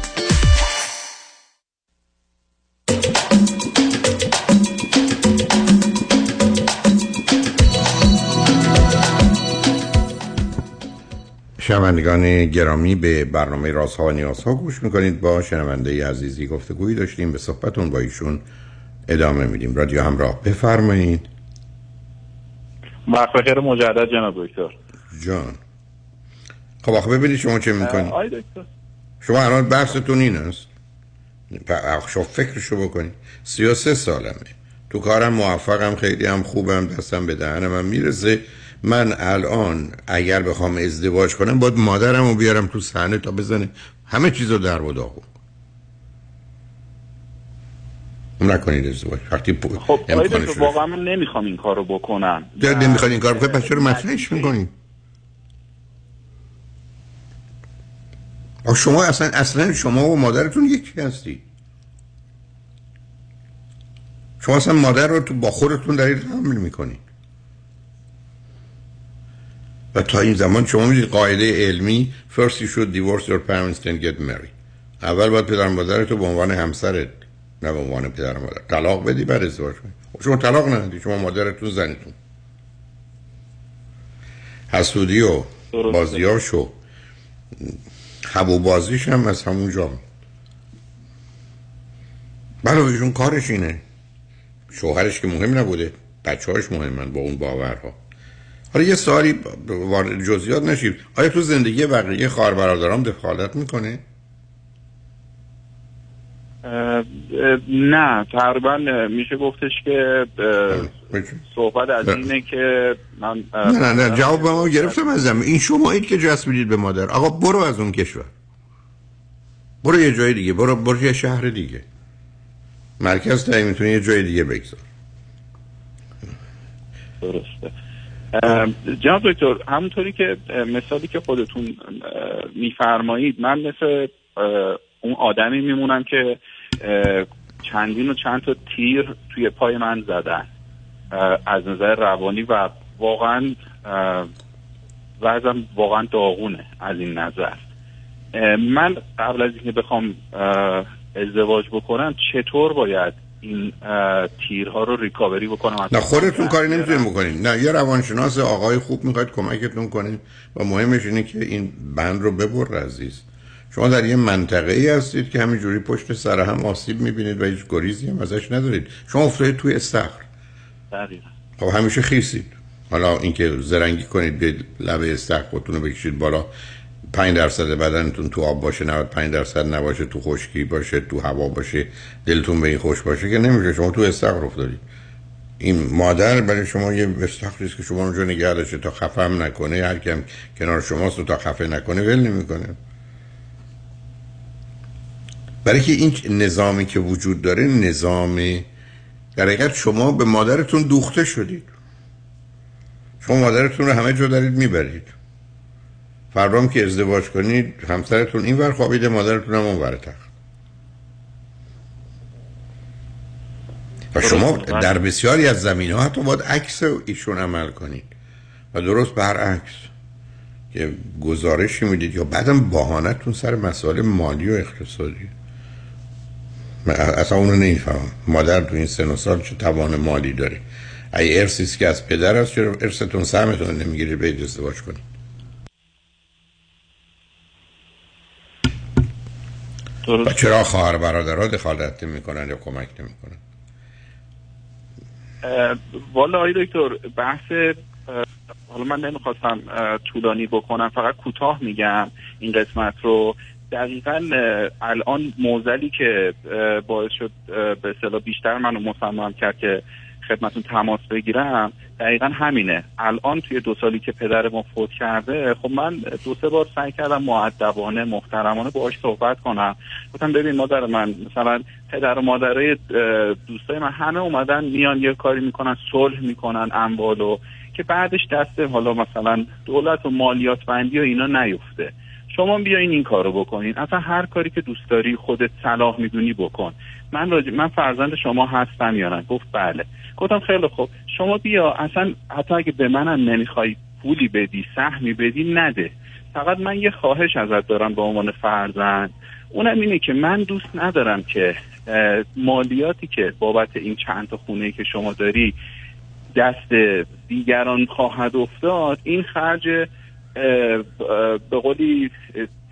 شنوندگان گرامی به برنامه رازها و نیازها گوش می‌کنید. با شنونده عزیزی گفتگویی داشتیم. به صحبتون با ایشون ادامه میدیم. رادیو همراه بفرمایید. وقت بخیر مجدد جناب دکتر. جان. خب آخه ببینید شما چه می‌کنید آی دکتر. شما الان بحثتون این است. شما فکرشو بکنید. سی و سه سالمه. تو کارم موفقم خیلی هم خوبم دستم به دهنم هم می‌رسه. من الان اگر بخوام ازدواج کنم باید مادرم رو بیارم تو صحنه تا بزنه همه چیز رو در و داغون نکنید ازدواج. وقتی پو... خب دکتر رو واقعا من نمی‌خوام این کارو بکنم. در نمی‌خواد این کار بکنید پس چرا مطرحش می‌کنید شما اصلا اصلا شما و مادرتون یکی هستی. شما اصلا مادر رو تو با خودتون دارید حمل می‌کنید و تا این زمان شما می‌دید قاعده علمی first you should divorce your parents then get married. اول باید پدر مادر تو به عنوان همسرت نه به عنوان پدر مادر طلاق بدی بعد ازدواج کنی. خب شما طلاق ندادی شما مادرتون زنتون. حسودی و بازیاش و حبو بازیش هم از همونجا بله ایشون کارش اینه. شوهرش که مهم نبوده بچه هاش مهمن با اون باورها. حالا یه سوالی وارد جزئیات نشید آیا تو زندگی بقیه خواهر برادرام دخالت می‌کنه نه تقریبا میشه گفتش که اه، صحبت از اینه که من نه نه نه جواب ما گرفتم ازم این شمایید که جست می‌دید به مادر. آقا برو از اون کشور. برو یه جای دیگه. برو برو یه شهر دیگه. مرکز تا می‌تونی یه جای دیگه بگذار. درسته. جناب دکتر همونطوری که مثالی که خودتون میفرمایید من مثل اون آدمی میمونم که چندین و چند تا تیر توی پای من زدن از نظر روانی و واقعا وضعم واقعا داغونه از این نظر. من قبل از اینکه بخوام ازدواج بکنم چطور باید این تیرها رو ریکاوری بکنم نه خودتون کاری نمی‌تونید بکنید نه یه روانشناس آقای خوب می‌خواید کمکتون کنید و مهمش اینه که این بند رو ببر عزیز. شما در یه منطقه ای هستید که همینجوری پشت سر هم آسیب می‌بینید و هیچ گریزی هم ازش ندارید. شما افتادید توی استخر دقیقا. خب همیشه خیسید. حالا اینکه زرنگی کنید به لبه استخر خودتون رو بکشید بالا. 5 درصد بدنتون تو آب باشه 95 درصد نباشه تو خشکی باشه تو هوا باشه دلتون به این خوش باشه که نمیشه. شما تو استخر افتادید این مادر برای شما یه استخری است که شما اونجا نگه داشته. تا خفه هم نکنه هر کم کنار شماست و تا خفه نکنه ول نمی‌کنه. برای که این نظامی که وجود داره نظامی در حقیقت شما به مادرتون دوخته شدید. شما مادرتون رو همه جا دارید می‌برید. فردا هم که ازدواج کنید همسرتون این ور خوابیده مادرتون هم اون ور تخت. و شما در بسیاری از زمین ها حتی باید عکس ایشون عمل کنید. و درست برعکس که گزارشی می‌دید یا بعدم باهانتون سر مسائل مالی و اقتصادی. اصلا اونو نمی‌فهمم. مادر تو این سن و سال چه توان مالی داره؟ ای ارسی است که از پدر است چرا ارثتون سهمتون نمی‌گیرید به ازدواج کنید؟ و چرا خواهر برادرها دخالت می‌کنن یا کمک نمی‌کنن؟ اه، والا آقای دکتر بحث حالا من نمی‌خواستم طولانی بکنم فقط کوتاه میگم این قسمت رو. دقیقا الان موزلی که باعث شد به اصطلاح بیشتر منو مصمم کرد که خدمتون تماس بگیرم. دقیقا همینه. الان توی دو سالی که پدر ما فوت کرده خب من دو سه بار سعی کردم معدبانه محترمانه باهاش صحبت کنم. گفتم ببین مادر من مثلا پدر و مادرای دوستای من همه اومدن میان یه کاری می‌کنن صلح می‌کنن اموالو که بعدش دست حالا مثلا دولت و مالیات بندی و اینا نیفته. شما بیاین این کارو بکنین. اصلا هر کاری که دوست داری خودت صلاح می‌دونی بکن. من راج... من فرزند شما هستم یا نه؟ گفت بله. گفتم خیلی خوب. شما بیا اصلا حتی اگه به منم نمی‌خوای پولی بدی سهمی بدی نده. فقط من یه خواهش ازت دارم به عنوان فرزند. اونم اینه که من دوست ندارم که مالیاتی که بابت این چند تا خونه که شما داری دست دیگران خواهد افتاد این خرج به قولی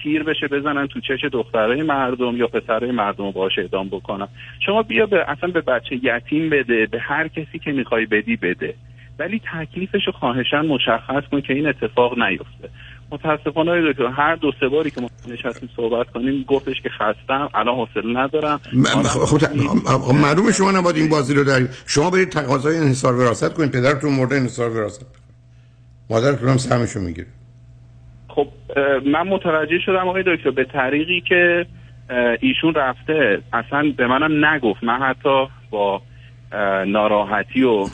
تیر بشه بزنن تو چش دخترای مردم یا پسرای مردم رو باش اعدام بکنن. شما بیا به اصلا به بچه یتیم بده به هر کسی که می‌خوای بدی بده. ولی تکلیفش رو خواهشن مشخص کن که این اتفاق نیفته. متاسفانه دکتر هر دو سه باری که ما نشستیم صحبت کنیم گفتش که خستم الان حوصله ندارم. م- خب خب معلومه شما نباید این بازی رو دارید شما برید تقاضای انحصار وراثت کنید پدرتون مرده انحصار وراثت. مادرتون هم سهمشو می‌گیره. خب من متوجه شدم آقای دکتر به طریقی که ایشون رفته. اصلا به منم نگفت. من حتی با ناراحتی و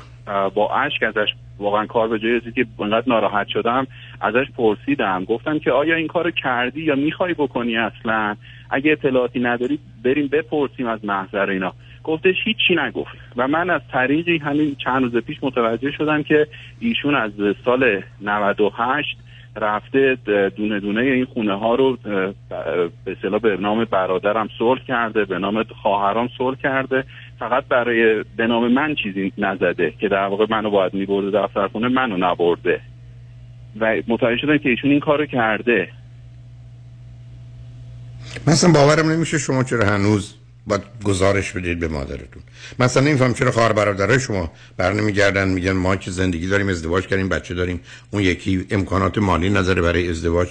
با اشک ازش واقعا کار به جای رسید که انقدر ناراحت شدم ازش پرسیدم. گفتم که آیا این کارو کردی یا می‌خوای بکنی اصلا؟ اگه اطلاعاتی نداری بریم بپرسیم از محضر اینا. گفتش هیچی نگفت. و من از طریقی همین چند روز پیش متوجه شدم که ایشون از سال 98 رفته دونه دونه این خونه ها رو به اصطلاح به نام برادرم صلح کرده به نام خواهرام صلح کرده. فقط برای به نام من چیزی نزده که در واقع منو باید میبرده دفتر خونه منو نبرده. و متوجه شدم که ایشون این کارو کرده. مثلا باورم نمیشه شما چرا هنوز باید گزارش بدید به مادرتون. مثلا نمیفهم چرا خواهر برادرای شما برنمیگردن میگن ما که زندگی داریم ازدواج کردیم بچه داریم. اون یکی امکانات مالی نداره برای ازدواج.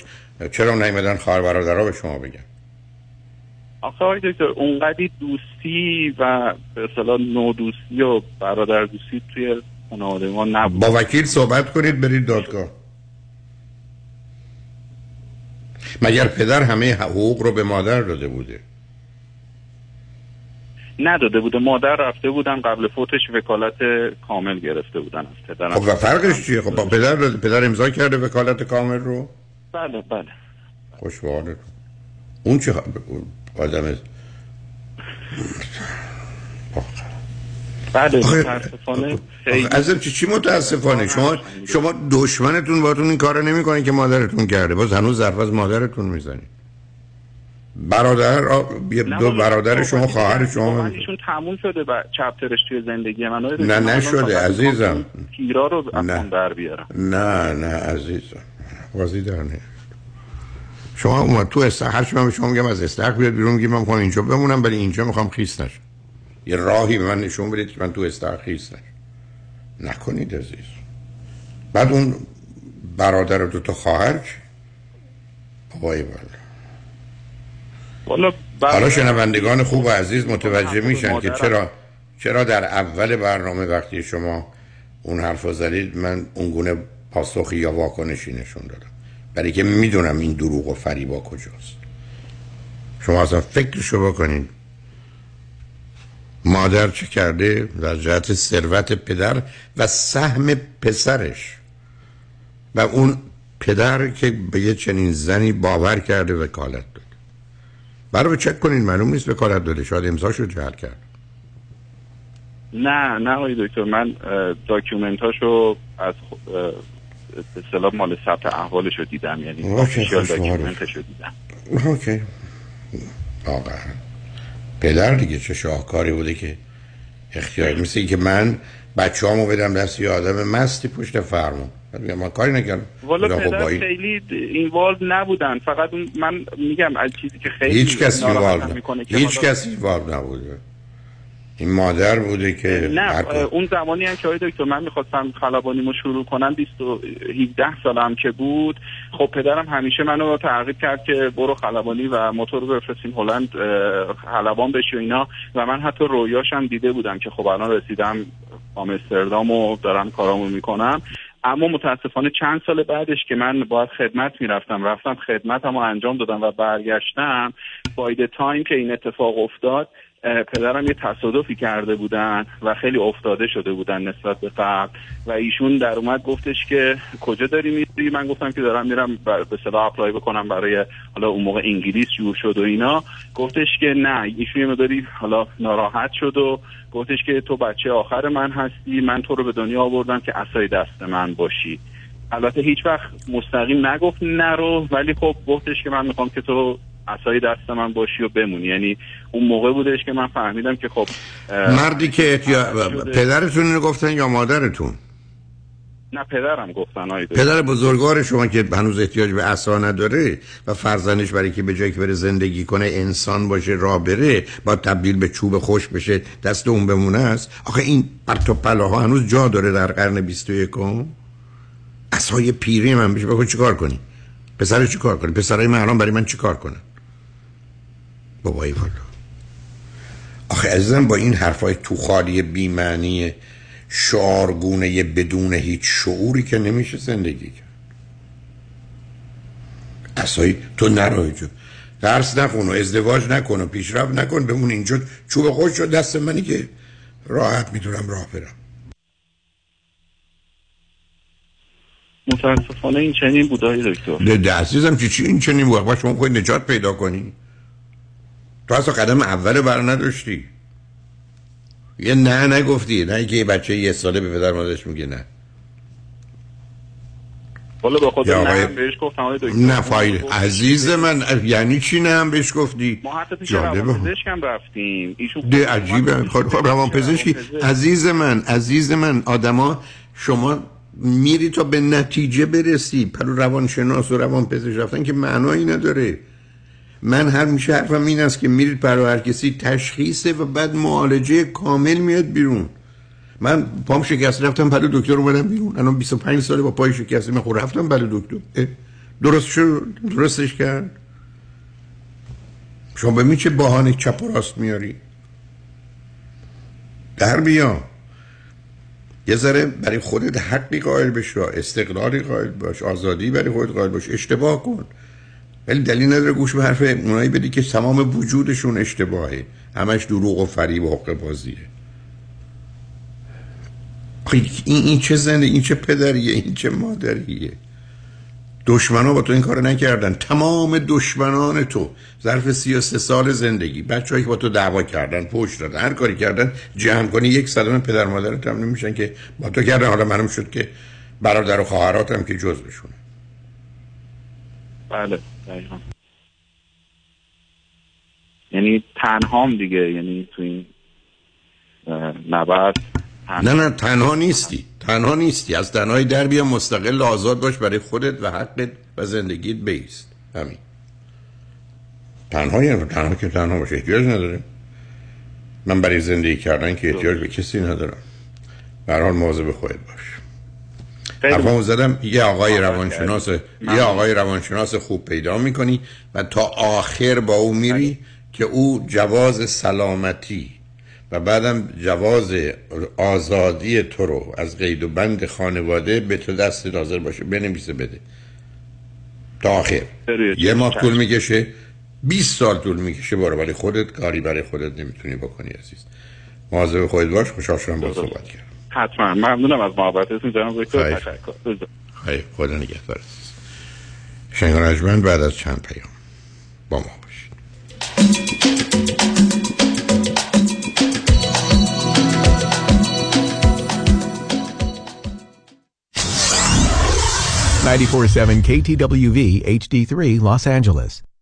چرا نیومدن خواهر برادرها به شما بگن؟ آخه آقای دکتر اونقدی دوستی و به اصطلاح نو دوستی و برادر دوستی توی خانواده ما نبود. با وکیل صحبت کنید برید دادگاه. مگر پدر همه حقوق رو به مادر داده بوده؟ نداده بوده. مادر رفته بودن قبل فوتش وکالت کامل گرفته بودن از پدرم. خب و فرقش چیه؟ خب پدر. پدر امضا کرده وکالت کامل رو؟ بله بله. خوش به حالتون. اون چه آدم بله متاسفانه عزیزم چی چی متاسفانه؟ شما شما دشمنتون باتون این کارو نمی‌کنه که مادرتون کرده. باز هنوز ظرف از مادرتون می‌زنید. برادر دو برادر شما خواهر شما. ایشون تموم شده با چپترش توی زندگی من. نه نشده عزیزم. تیرا رو نه. در بیارم. نه نه عزیزم. بازی در نه شما اومد تو است هر چی من به شما میگم از استخر بیاد بیرون میگم من می‌خوام اینجا بمونم ولی اینجا می‌خوام خیس نشم. یه راهی به من نشون بدید که من تو استخر خیس نشم. نکنید عزیز. بعد اون برادر و دو تا خواهر؟ بابای والا والا حالا شنوندگان خوب و عزیز متوجه میشن که چرا چرا در اول برنامه وقتی شما اون حرف رو زدید من اون گونه پاسخی یا واکنشی نشون دادم. برای که می‌دونم این دروغ و فریبا کجاست. شما اصلا فکرشو بکنید. مادر چه کرده؟ در جهت ثروت پدر و سهم پسرش. و اون پدر که به یه چنین زنی باور کرده وکالت. داده برای چک کنید معلوم نیست وکالت داده. شاید امضاشو جعل کرد. نه نه آقای دکتر من اه، داکیومنتاشو از به اصطلاح مال ثبت احوالش رو دیدم. یعنی خودش document ش رو دیدم. OK. واقعا پدر دیگه چه شاهکاری بوده که اختیار مثل که من بچه بدم دست یه آدم مستی پشت فرمون. من کاری نکردم. والا خب پدر خیلی involve نبودن. فقط من میگم از چیزی که خیلی هیچ کس involve هیچ کس involve نبوده این مادر بوده که نه اون زمانی هم که آقای دکتر من می‌خواستم خلبانیمو شروع کنم 20 و 17 سالم که بود. خب پدرم همیشه منو ترغیب کرد که برو خلبانی و موتور رو بفرستیم هلند خلبان بشی و اینا. و من حتی رویاشم دیده بودم که خب الان رسیدم آمستردام و دارم کارامو می‌کنم. اما متاسفانه چند سال بعدش که من باید خدمت می‌رفتم رفتم خدمتم رو انجام دادم و برگشتم باید تایم که این اتفاق افتاد پدرم یه تصادفی کرده بودن و خیلی افتاده شده بودن نسبت به قبل و ایشون در اومد گفتش که کجا داری میری؟ من گفتم که دارم میرم به صلاح اپلای بکنم برای حالا اون موقع انگلیس جور شد و اینا. گفتش که نه ایشون یه مقداری حالا ناراحت شد و گفتش که تو بچه آخر من هستی من تو رو به دنیا آوردم که اسای دست من باشی. البته هیچ وقت مستقیم نگفت نرو ولی خب گفتش که من می‌خوام که تو اسای دست من باشی و بمونی. یعنی اون موقع بودش که من فهمیدم که خب مردی که پدرتون اینو گفتن یا مادرتون؟ نه پدرم گفتن. پدر بزرگوار شما که هنوز احتیاج به عصا نداره و فرزندش برای که به جایی که بره زندگی کنه انسان باشه راه بره با تبدیل به چوب خوش بشه دست اون بمونه است؟ آخه این پرت و پلاها هنوز جا داره در قرن 21 عصای پیری من بشه. بگو چیکار کنی؟ پسر چیکار کنی؟ پسرای من الان برای من چیکار کنن؟ بابایی والا آخه عزیزم با این حرفای توخالی بیمعنی شعارگونه بدون هیچ شعوری که نمیشه زندگی کرد. اصایی تو نرو اینجا. درس نخون و ازدواج نکن و پیشرفت نکن بمون اینجا. چوب خوش شد دست منی که راحت می‌تونم راه برم. متاسفانه این چنین بود آقای دکتر ده عزیزم چی چی این چنین وقت شما خواهی نجات پیدا کنی؟ تو اصلا قدم اول بر نداشتی یه نه نگفتی نه که یه بچه یه ساله به پدر مادرش میگه نه. والا به خود نه بهش گفتم نه فایده عزیز من یعنی چی نه هم بهش گفتی؟ ما حتی پیش. روانپزشک هم رفتیم. ایشون ده عجیبه. خب خب روان پزشکی عزیز من عزیز من آدما شما میری تا به نتیجه برسی. پهلو روانشناس و روان پزشک رفتن که معنایی نداره. من همیشه حرفم این است که میرید برای هر کسی تشخیصه و بعد معالجه کامل میاد بیرون. من پام شکست رفتم پهلو دکتر اومدم بیرون. الان 25 ساله با پای شکسته. من خود رفتم پهلو دکتر. درست شد درستش کرد. شما می چه بهانه چپ و راست میاری؟ در بیا. یه ذره برای خودت حقی قائل بشو استقلالی قائل باش آزادی برای خودت قائل باش اشتباه کن. ولی دلیل نداره گوش به حرف اونایی بدی که تمام وجودشون اشتباهه. همش دروغ و فریب و بازیه. این, این چه زنده؟ این چه پدریه؟ این چه مادریه؟ دشمنا با تو این کار نکردن. تمام دشمنان تو. ظرف 33 سال زندگی. بچه‌ای که با تو دعوا کردن پشت دادن هر کاری کردن جمع کنی یک صدم پدر مادرت هم نمیشن که با تو کردن. حالا معلوم شد که برادر و خواهراتم که جزءشون بله. دقیقا. یعنی تنهام دیگه یعنی تو این نبرد نه نه تنها نیستی. تنها نیستی. از تنهای در بیا مستقل آزاد باش برای خودت و حقت و زندگیت بیست. همین. تنها یعنی تنها که تنها باشه. احتیاج نداره. من برای زندگی کردن که احتیاج به کسی ندارم. به هر حال مواظب خودت باش. حرفامو زدم یه آقای روانشناس یه آقای روانشناس خوب پیدا می‌کنی و تا آخر با او میری که او جواز سلامتی و بعدم جواز آزادی تو رو از قید و بند خانواده به تو دست حاضر باشه. بنویسه بده. تا آخر. یه ماه طول می‌کشه. 20 سال طول می‌کشه. برو ولی خودت کاری برای خودت نمی‌تونی بکنی عزیز. مواظب خودت باش. خوشحال شدم با صحبت کردم. حتما ممنونم از محبتتون جناب دکتر خیر. تشکر خیلی خدا نگهدار عزیز شنگ رجمند بعد از چند پیام با ما باشید 94.7 KTWV HD3 Los Angeles.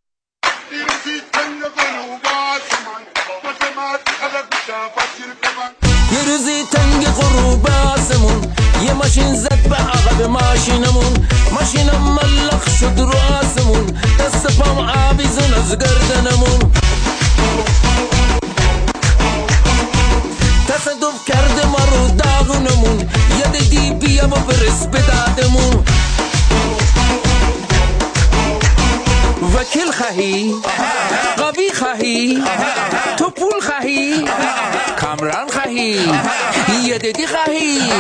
یه ماشین زد به عقب ماشینمون ماشینم ملخ شد رو آسمون دست پام آویزون از گردنمون تصدف کرده ما رو داغونمون یه دیدی بیا و برس به دادمون وکیل خواهی قوی خواهی تو پول خواهی کامران خواهی یه دیدی خواهی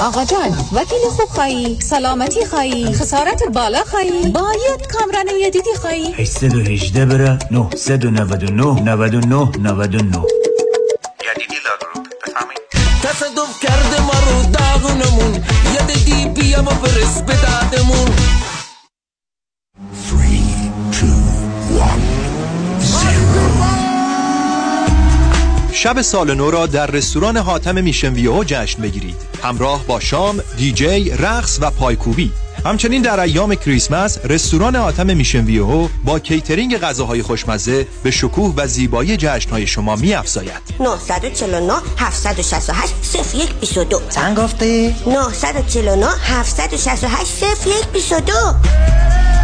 آقا جان وکیل خوب خواهی سلامتی خواهی خسارت بالا خواهی باید کامران یه دیدی خواهی. 818 بره 999 99 99 تصدف کرده ما رو داغونمون. یه دیدی بیا و برس به دادمون. شب سال نو را در رستوران حاتم میشن ویو جشن بگیرید. همراه با شام، دیجی، رقص و پایکوبی. همچنین در ایام کریسمس رستوران حاتم Mission Viejo با کیترینگ غذاهای خوشمزه به شکوه و زیبایی جشنهای شما می افزاید 949 768 0122 چند گفتی؟ 949 768 0122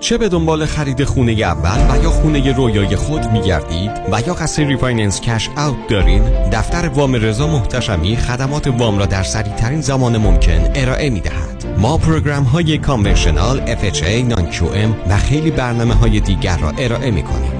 چه به دنبال خرید خونه اول و یا خونه رویای خود می گردید و یا قصد refinance cash out دارین دفتر وام رضا محتشمی خدمات وام را در سریع ترین زمان ممکن ارائه می دهد ما پروگرام های کانونشنال FHA نان و خیلی برنامه های دیگر را ارائه می کنیم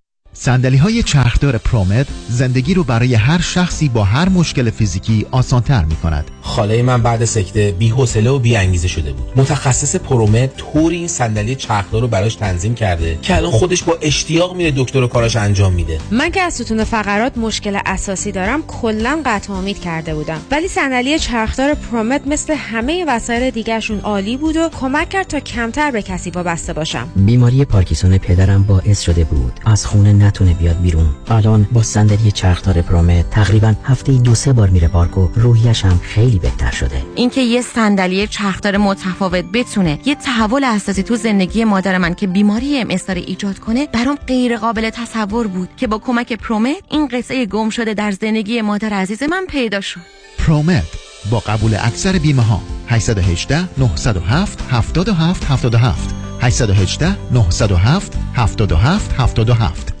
صندلی های چرخدار پرومت زندگی رو برای هر شخصی با هر مشکل فیزیکی آسانتر می کند. خاله من بعد سکته بی حوصله و بی انگیزه شده بود. متخصص پرومت طوری این صندلی چرخدار رو براش تنظیم کرده که الان خودش با اشتیاق میره دکتر و کاراش انجام میده. من که از ستون فقرات مشکل اساسی دارم کلا قطع امید کرده بودم. ولی صندلی چرخدار پرومت مثل همه وسایل دیگرشون عالی بود و کمک کرد تا کمتر به کسی وابسته باشم. بیماری پارکینسون پدرم باعث شده بود از خونه نتونه بیاد بیرون. الان با صندلی چرخدار پرومت تقریبا هفته دو سه بار میره پارک و روحیش هم خیلی بهتر شده. اینکه یه صندلی چرخدار متفاوت بتونه یه تحول اساسی تو زندگی مادر من که بیماری ام داره ایجاد کنه برام غیر قابل تصور بود که با کمک پرومت این قصه گم شده در زندگی مادر عزیز من پیدا شد. پرومت با قبول اکثر بیمه ها 818 907 77 77 818 907 77 77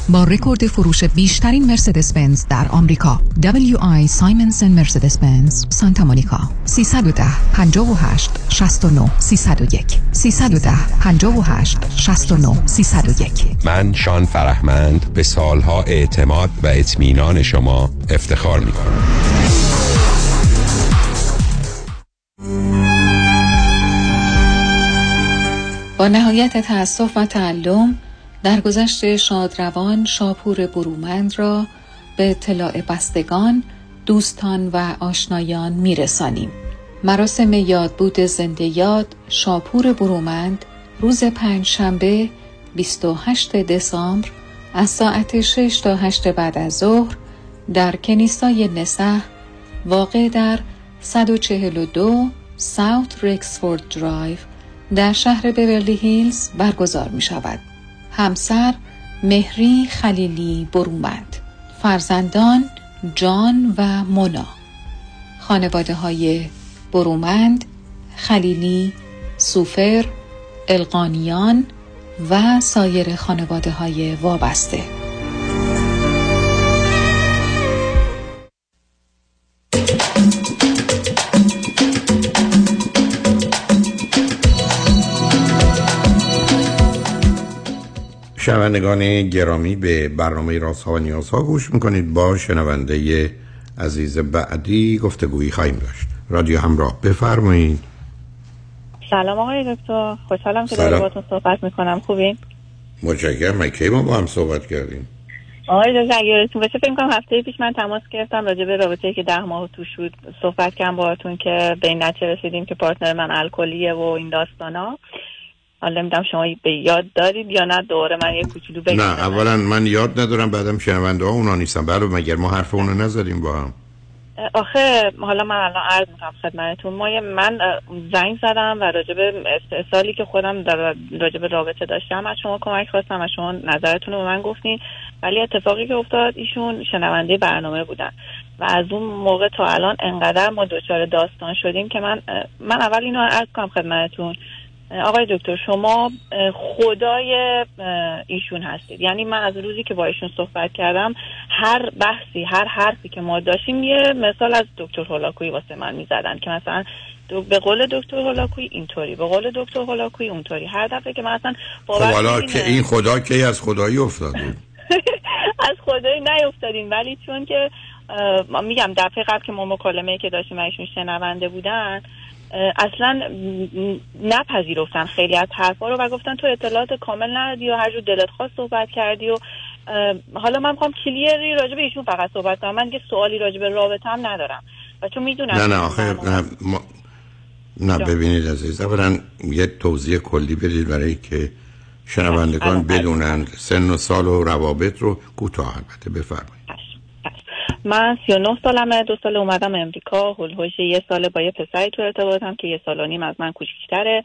با رکورد فروش بیشترین مرسدس بنز در آمریکا. WI سایمنسن مرسدس بنز سانتا مونیکا. 310 58 69 301 310 58 69 301 من شان فرهمند به سالها اعتماد و اطمینان شما افتخار می کنم با نهایت تأسف و تعلم در گذشت شادروان شاپور برومند را به اطلاع بستگان دوستان و آشنایان میرسانیم مراسم یادبود زنده یاد شاپور برومند روز پنج شنبه 28 دسامبر از ساعت 6 تا 8 بعد از ظهر در کنیسای نسح واقع در 142 ساوت رکسفورد درایو در شهر بیورلی هیلز برگزار می شود. همسر مهری خلیلی برومند فرزندان جان و مونا. خانواده های برومند خلیلی سوفر القانیان و سایر خانواده های وابسته. شنوندگان گرامی به برنامه راست ها و نیاز ها گوش می‌کنید. با شنونده عزیز بعدی گفتگویی خواهیم داشت. رادیو همراه بفرمایید. سلام آقای دکتر. خوشحالم که دارم باتون صحبت می‌کنم. خوبین؟ متشکرم. من کی ما با هم صحبت کردیم؟ آقای دکتر اگه باشه فکر کنم هفته پیش من تماس گرفتم راجع به رابطه که ده ماه تو شد صحبت کردم باهاتون که به این نتیجه رسیدیم که پارتنر من الکلیه و این داستانا. حالا نمی‌دونم شما به یاد دارید یا نه؟ دوره من یه کوچولو بگم. نه اولا من یاد ندارم بعدم شنونده ها اونا نیستم بله مگر ما حرف اونو نزدیم با هم؟ آخه حالا من الان عرض می‌کنم خدمتتون. ما من زنگ زدم و راجب سالی که خودم در راجب رابطه داشتم از شما کمک خواستم از شما نظرتون رو به من گفتین. ولی اتفاقی که افتاد ایشون شنونده برنامه بودن. و از اون موقع تا الان انقدر ما دچار داستان شدیم که من من اول اینو عرض کنم خدمتتون. آقای دکتر شما خدای ایشون هستید. یعنی من از روزی که با ایشون صحبت کردم هر بحثی هر حرفی که ما داشتیم یه مثال از دکتر هولاکویی واسه من می‌زدن که مثلا به قول دکتر هولاکویی اینطوری به قول دکتر هولاکویی اونطوری. هر دفعه که مثلا خب حالا که این خدا کی از خدایی افتاد <laughs> از خدایی نیافتادیم ولی چون که میگم دفعه قبل که ما مکالمه که داشتیم ایشون شنونده بودن اصلا نپذیرفتن خیلی از حرفا رو و گفتن تو اطلاعات کامل ندادی و هر جور دلت خواست صحبت کردی و حالا من می‌خوام کلیری راجع به ایشون فقط صحبت کنم. من که سوالی راجع به رابطه هم ندارم و چون می‌دونم نه نه آخه نه, ما... نه ببینید عزیز اولا یه توضیح کلی بدید برای که شنوندگان بدونن سن و سال و روابط رو کوتاه البته بفرمایید. من 39 سالمه دو سال اومدم امریکا. هلوش یه سال با یه پسری تو ارتباطم که یه سال و نیم از من کوچیکتره.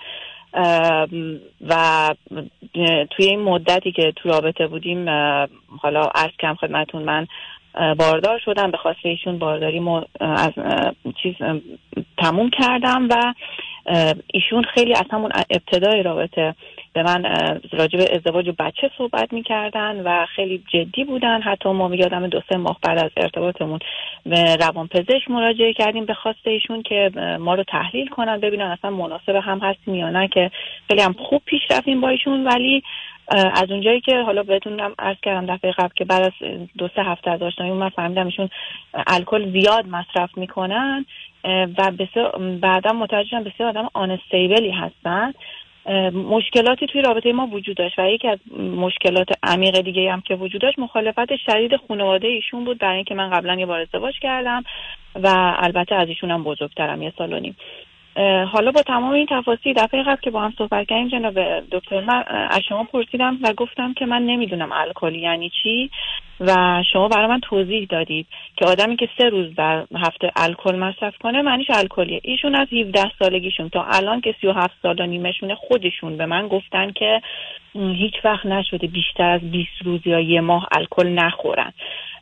و توی این مدتی که تو رابطه بودیم حالا از کم خدمتون من باردار شدم. به خاطر ایشون بارداری از چیز تموم کردم و ایشون خیلی از همون ابتدای رابطه به من راجع به ازدواج و بچه صحبت می‌کردن و خیلی جدی بودن. حتی ما یادم دو سه ماه بعد از ارتباطمون به روان پزشک مراجعه کردیم به خواسته ایشون که ما رو تحلیل کنن ببینن اصلا مناسب هم هستیم یا نه که خیلی هم خوب پیش رفتیم با ایشون. ولی از اونجایی که حالا بهتونم عرض کردم دفعه قبل که بعد از دو سه هفته از آشنایی من فهمیدم ایشون الکل زیاد مصرف می‌کنن و بعدا متوجه شدم بسیار آدم آنستیبلی هستن. مشکلاتی توی رابطه ما وجود داشت و یکی از مشکلات عمیق دیگه هم که وجود داشت مخالفت شدید خانواده ایشون بود برای اینکه من قبلا یه بار ازدواج کردم و البته از ایشون هم بزرگترم یه سال و نیم. حالا با تمام این تفاصیل دفعه قبل که با هم صحبت کردیم جناب دکتر من از شما پرسیدم و گفتم که من نمی‌دونم الکل یعنی چی و شما برای من توضیح دادید که آدمی که سه روز در هفته الکل مصرف کنه معنیش الکلیه. ایشون از 17 سالگیشون تا الان که 37 سال و نیمشونه خودشون به من گفتن که هیچ وقت نشده بیشتر از 20 روز یا یه ماه الکل نخورن.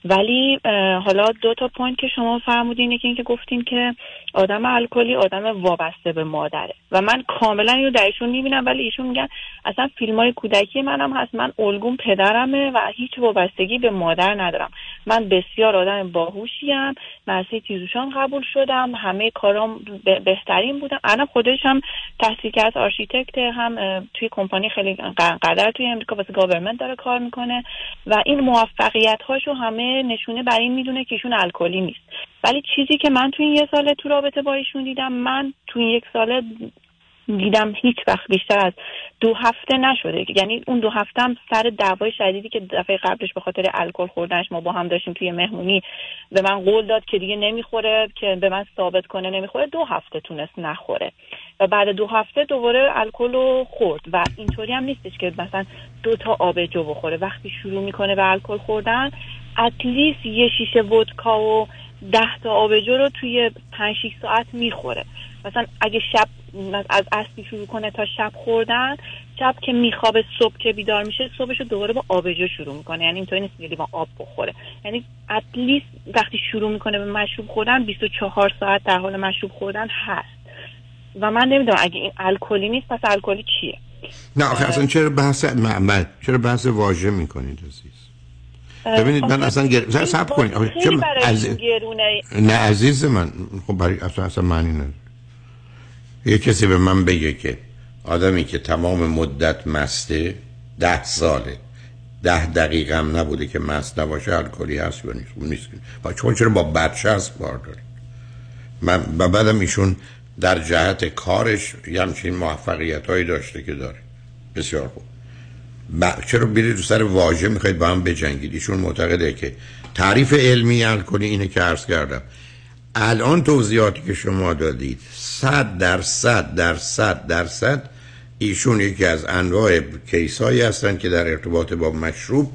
ولی حالا دو تا point که شما فرمودین یکی اینکه گفتین که آدم الکلی آدم وابسته به مادره. و من کاملا اینو در ایشون می‌بینم ولی ایشون میگن اصلا فیلم های کودکی منم هست. من الگوم پدرمه و هیچ وابستگی به مادر ندارم. من بسیار آدم باهوشیم. مدرسه تیزهوشان قبول شدم. همه کارام بهترین بودم الان خودش هم تحصیل کرد architect هم توی کمپانی خیلی قدر توی امریکا واسه گاورمنت داره کار می‌کنه. و این موفقیت هاشو همه نشونه بر این می‌دونه که ایشون الکلی نیست. ولی چیزی که من توی این یه ساله تو رابطه با ایشون دیدم من توی یک ساله دیدم هیچ وقت بیشتر از دو هفته نشده. یعنی اون دو هفته هم سر دعوای شدیدی که دفعه قبلش به خاطر الکل خوردنش ما با هم داشتیم توی مهمونی به من قول داد که دیگه نمی‌خوره که به من ثابت کنه نمی‌خوره. دو هفته تونست نخوره. و بعد دو هفته دوباره الکل رو خورد. و اینطوری هم نیستش که مثلا دو تا آبجو بخوره. وقتی شروع می‌کنه به الکل خوردن اتلیست یه شیشه ودکا و ده تا آبجو رو توی پنج ساعت می‌خوره. مثلا اگه شب از اصلی شروع کنه تا شب خوردن شب که میخوابه صبح که بیدار میشه صبحش رو دوباره با آبجو شروع می‌کنه. یعنی اینطوری نیست با آب بخوره. یعنی اتلیست وقتی شروع می‌کنه به مشروب خوردن 24 ساعت در حال مشروب خوردن هست. و من نمی‌دونم اگه این الکلی نیست پس الکلی چیه؟ نه آخه اصلا چرا بحث معمل چرا بحث واژه می‌کنید؟ عزیز ببینید من اصلا گر... سب کنید. چرا از... نه عزیز من. خب برای اصلا اصلا معنی نداره. یه کسی به من بگه که آدمی که تمام مدت مسته ده ساله. ده دقیقه هم نبوده که مست نباشه الکلی هست یا نیست. اون نیست چون چرا با بچه هست بار داره من و بعدم ایشون در جهت کارش یه همچین موفقیت هایی داشته که داره. بسیار خوب. چرا بیرید رو سر واژه می‌خواید با هم بجنگید؟ ایشون معتقده که تعریف علمی الکلی اینه که عرض کردم. الان توضیحاتی که شما دادید صد در صد در صد در صد ایشون یکی از انواع کیسایی هستند که در ارتباط با مشروب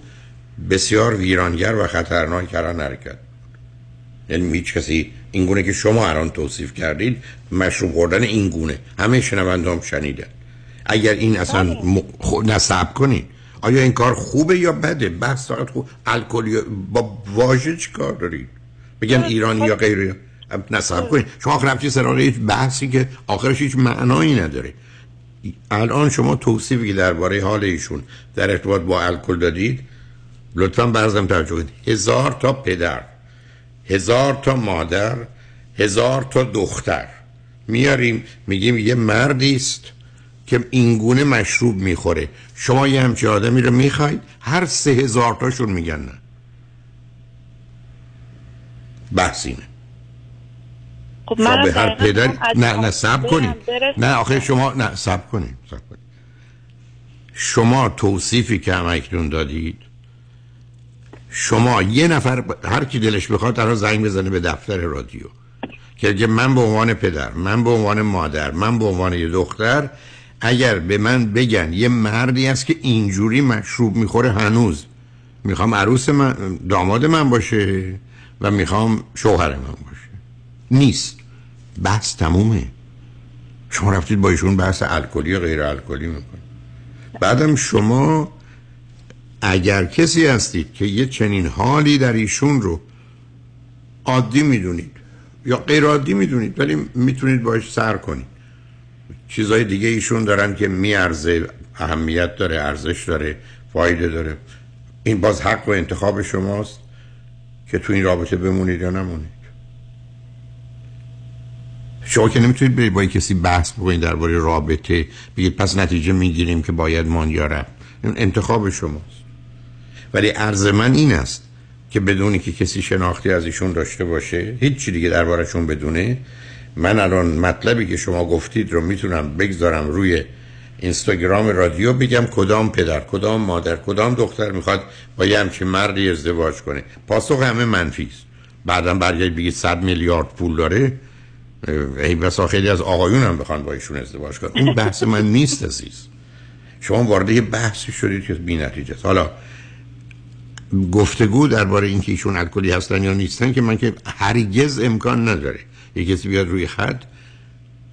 بسیار ویرانگر و خطرناک کردن حرکت. یعنی هیچ کسی این گونه که شما الان توصیف کردید مشروب خوردن این گونه همه شنوندام شنیدن. اگر این اصلا م... نصب کنید آیا این کار خوبه یا بده؟ بحث فقط خوب الکلی با واژه چی کار دارید بگن ایرانی یا غیره نصب کنید شما آخر رفتی سراغ هیچ بحثی که آخرش هیچ معنایی نداره. الان شما توصیفی که درباره حال ایشون در ارتباط با الکل دادید لطفا برزم توجه کنید. هزار تا پدر هزار تا مادر هزار تا دختر. میاریم میگیم یه مردی است. که اینگونه مشروب می‌خوره. شما یه همچی آدمی رو می‌خواید هر سه هزار تاشون میگن نه. بحث اینه. خب من به هر پدر نه نه سب کنید. نه آخه شما نه سب کنید سب کنید. شما توصیفی که هم دادید شما یه نفر هر کی دلش بخواد در زنگ بزنه به دفتر رادیو. که من به عنوان پدر من به عنوان مادر من به عنوان یه دختر اگر به من بگن یه مردی است که اینجوری مشروب می‌خوره هنوز می‌خوام عروس من داماد من باشه و می‌خوام شوهر من باشه. نیست. بحث تمومه. شما رفتید با ایشون بحث الکلی و غیر الکلی می‌کنید. بعدم شما اگر کسی هستید که یه چنین حالی در ایشون رو عادی می‌دونید یا غیر عادی می‌دونید ولی می‌تونید باش سر کنید. چیزهای دیگه ایشون دارن که میارزه اهمیت داره ارزش داره فایده داره. این باز حق و انتخاب شماست که تو این رابطه بمونید یا نمونید. شما که نمی‌تونید برید با کسی بحث بکنید درباره رابطه بگید پس نتیجه می‌گیریم که باید مان یا رفت انتخاب شماست. ولی عرض من این است که بدونی که کسی شناختی از ایشون داشته باشه هیچ چی دیگه دربارشون بدونه من الان مطلبی که شما گفتید رو می‌تونم بگذارم روی اینستاگرام رادیو بگم. کدام پدر کدام مادر کدام دختر می‌خواد با یه همچین مردی ازدواج کنه؟ پاسخ همه منفی است. بعدا برگرد بگید 100 میلیارد پول داره. ای بسا خیلی از آقایون هم بخوان با ایشون ازدواج کنن. این بحث من نیست عزیز. شما وارد بحثی شدید که بی نتیجه است. حالا گفتگو درباره اینکه ایشون الکلی هستن یا نیستن که من که هرگز امکان نداره. یه کسی بیاد روی خط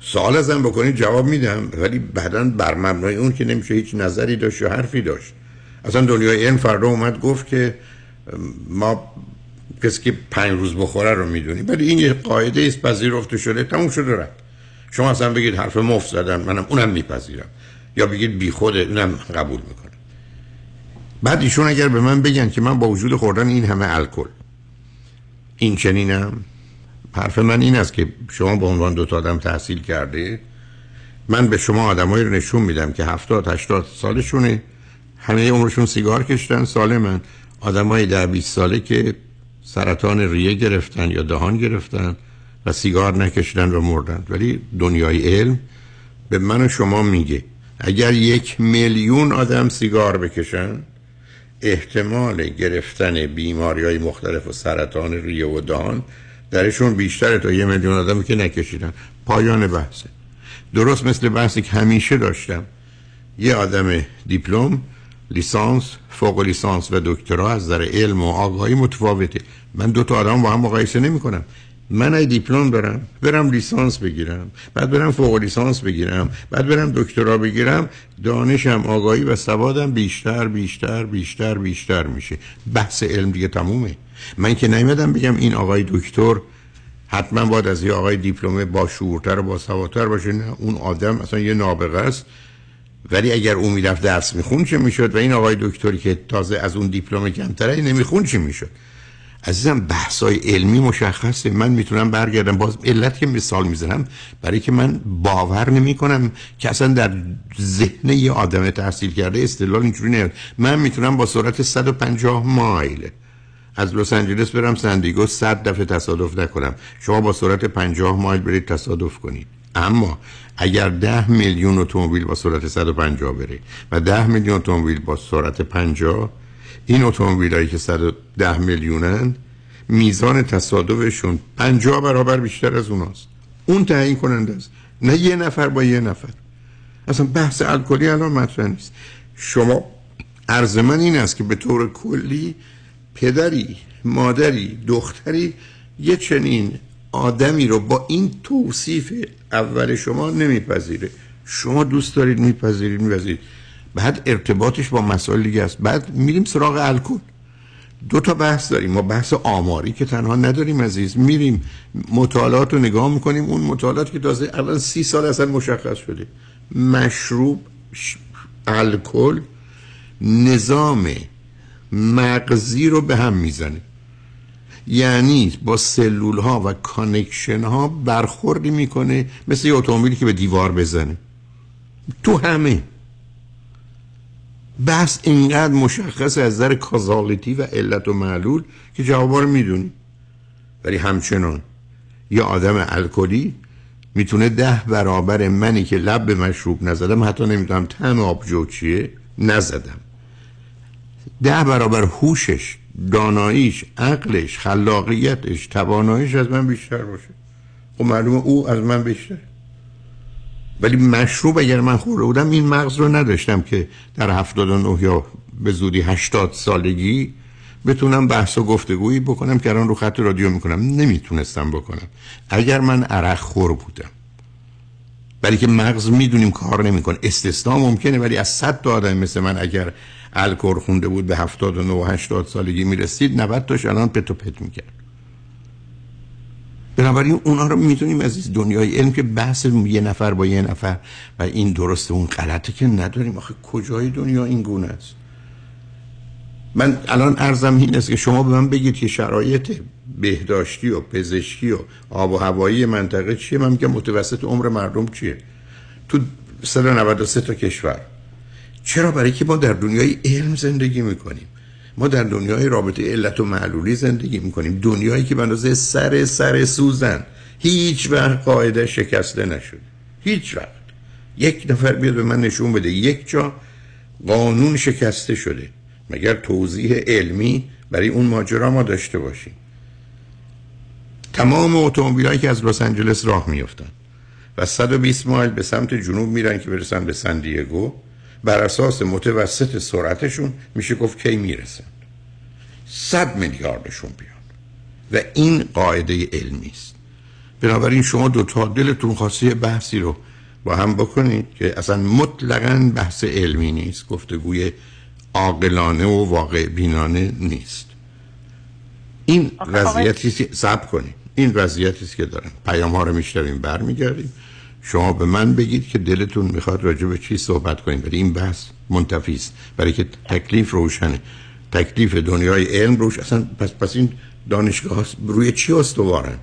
سوال ازم بکنید جواب میدم. ولی بعدا بر مبنای اون که نمیشه هیچ نظری داشت یا حرفی داشت. اصلا دنیای این فردا اومد گفت که ما کسی که پنج روز بخوره رو می‌دونی ولی این یه قاعده است پذیرفته شده تموم شده رفت. شما اصلا بگید حرف مفت زدن منم اونم میپذیرم. یا بگید بی خوده اونم قبول می‌کنم. بعد ایشون اگر به من بگن که من با وجود خوردن این همه الکل این چنینم حرف من این است که شما به عنوان دو تا آدم تحصیل کرده من به شما آدمایی رو نشون میدم که هفتاد هشتاد سالشونه همه عمرشون سیگار کشتن. سالمن آدمای در 20 ساله که سرطان ریه گرفتن یا دهان گرفتن و سیگار نکشیدن و مردن. ولی دنیای علم به من و شما میگه اگر یک میلیون آدم سیگار بکشن احتمال گرفتن بیماری های مختلف و سرطان ریه و دهان درشون بیشتره تا یه میلیون آدمی که نکشیدن. پایان بحثه درست مثل بحثی که همیشه داشتم. یه آدم دیپلم لیسانس فوق لیسانس و دکترا از در علم و آگاهی متفاوته. من دو تا آدم با هم مقایسه نمی کنم من ای دیپلم دارم برم لیسانس بگیرم. بعد برم فوق لیسانس بگیرم. بعد برم دکترا بگیرم. دانشم آگاهی و سوادم بیشتر بیشتر بیشتر بیشتر میشه. بحث علم دیگه تمومه. من که نیومدم بگم این آقای دکتر حتما باید از یه آقای دیپلمه با شعورتر و با سوادتر باشه. نه اون آدم اصلا یه نابغه است. ولی اگر اون می‌رفت درس میخون چه می‌شد؟ و این آقای دکتری که تازه از اون دیپلم کمتره نمیخون چه می‌شد؟ عزیزم بحثای علمی مشخصه. من می‌تونم برگردم. باز علت که مثال می‌زنم برای که من باور نمی کنم که اصلا در ذهن یه آدم تحصیل کرده استدلال اینجوری نیاد. من می‌تونم با سرعت 150 مایل از لس آنجلس برم سندیگو 100 دفعه تصادف نکنم. شما با سرعت 50 مایل برید تصادف کنید. اما اگر 10 میلیون اتومبیل با سرعت 150 بره و 10 میلیون اتومبیل با سرعت 50 این اتومبیل هایی که 110 میلیونن میزان تصادفشون 50 برابر بیشتر از اوناست. اون تعیین کننده است. نه یه نفر با یه نفر. اصلا بحث الکلی الان مطرح نیست. شما عرض من این است که به طور کلی پدری مادری دختری یه چنین آدمی رو با این توصیف اول شما نمیپذیره. شما دوست دارید میپذیرید میپذیرید. بعد ارتباطش با مسائل دیگه است. بعد میریم سراغ الکل. دو تا بحث داریم. ما بحث آماری که تنها نداریم عزیز. میریم مطالعات رو نگاه می‌کنیم. اون مطالعات که تازه الان سی سال اصلا مشخص شده. مشروب الکل نظام مغزی رو به هم می‌زنه. یعنی با سلول ها و connection ها برخوردی می‌کنه مثل یه اتومبیلی که به دیوار بزنه. تو همه. پس اینقدر مشخص از در causality و علت و معلول که جوابا رو می‌دونی. ولی همچنان یه آدم الکلی می‌تونه ده برابر منی که لب به مشروب نزدم حتی نمی‌دونم تم آبجو چیه نزدم. ده برابر هوشش داناییش عقلش خلاقیتش تواناییش از من بیشتر باشه. خب معلومه او از من بیشتر. ولی مشروب اگر من خورده بودم این مغز رو نداشتم که در 79 یا به زودی 80 سالگی بتونم بحث و گفتگویی بکنم که الان رو خط رادیو می‌کنم. نمی‌تونستم بکنم. اگر من عرق خور بودم. ولی که مغز می‌دونیم کار نمی‌کنه. استثنا ممکنه ولی از 100 تا آدم مثل من اگر الکل خونده بود به 79 و 80 سالگی می‌رسید 90 تاش الان پتو پت می‌کرد. بنابراین اونا رو می‌تونیم از دنیای علم که بحث یه نفر با یه نفر و این درسته اون غلطه که نداریم. آخه کجای دنیا این گونه است؟ من الان ارزم این است که شما به من بگید که شرایط بهداشتی و پزشکی و آب و هوایی منطقه چیه؟ من میگم متوسط عمر مردم چیه؟ تو 193 تا کشور. چرا؟ برای که ما در دنیای علم زندگی می‌کنیم. ما در دنیای رابطه علت و معلولی زندگی می‌کنیم. دنیایی که بندازه سر سر سوزن. هیچ وقت قاعده شکسته نشد. هیچ وقت. یک نفر بیاد به من نشون بده. یک جا قانون شکسته شده. مگر توضیح علمی برای اون ماجرا ما داشته باشیم؟ تمام اتومبیلایی که از لس آنجلس راه میفتن و 120 مایل به سمت جنوب میرن که برسن به سن دیگو بر اساس متوسط سرعتشون میشه گفت کی می‌رسن. صد میلیاردشون بیان. و این قاعده علمی است. بنابراین شما دو تا دلتون خواسته بحثی رو با هم بکنید که اصلا مطلقا بحث علمی نیست گفتگوی عاقلانه و واقع بینانه نیست. این وضعیتی که صبر کنید این وضعیتی است که دارم پیام ها رو میشنویم برمیگردیم. شما به من بگید که دلتون می‌خواد راجع به چی صحبت کنید برای این بحث منتفی است. برای که تکلیف روشنه. تکلیف دنیای علم روش اصلا پس پس این دانشگاه روی چی استوارن؟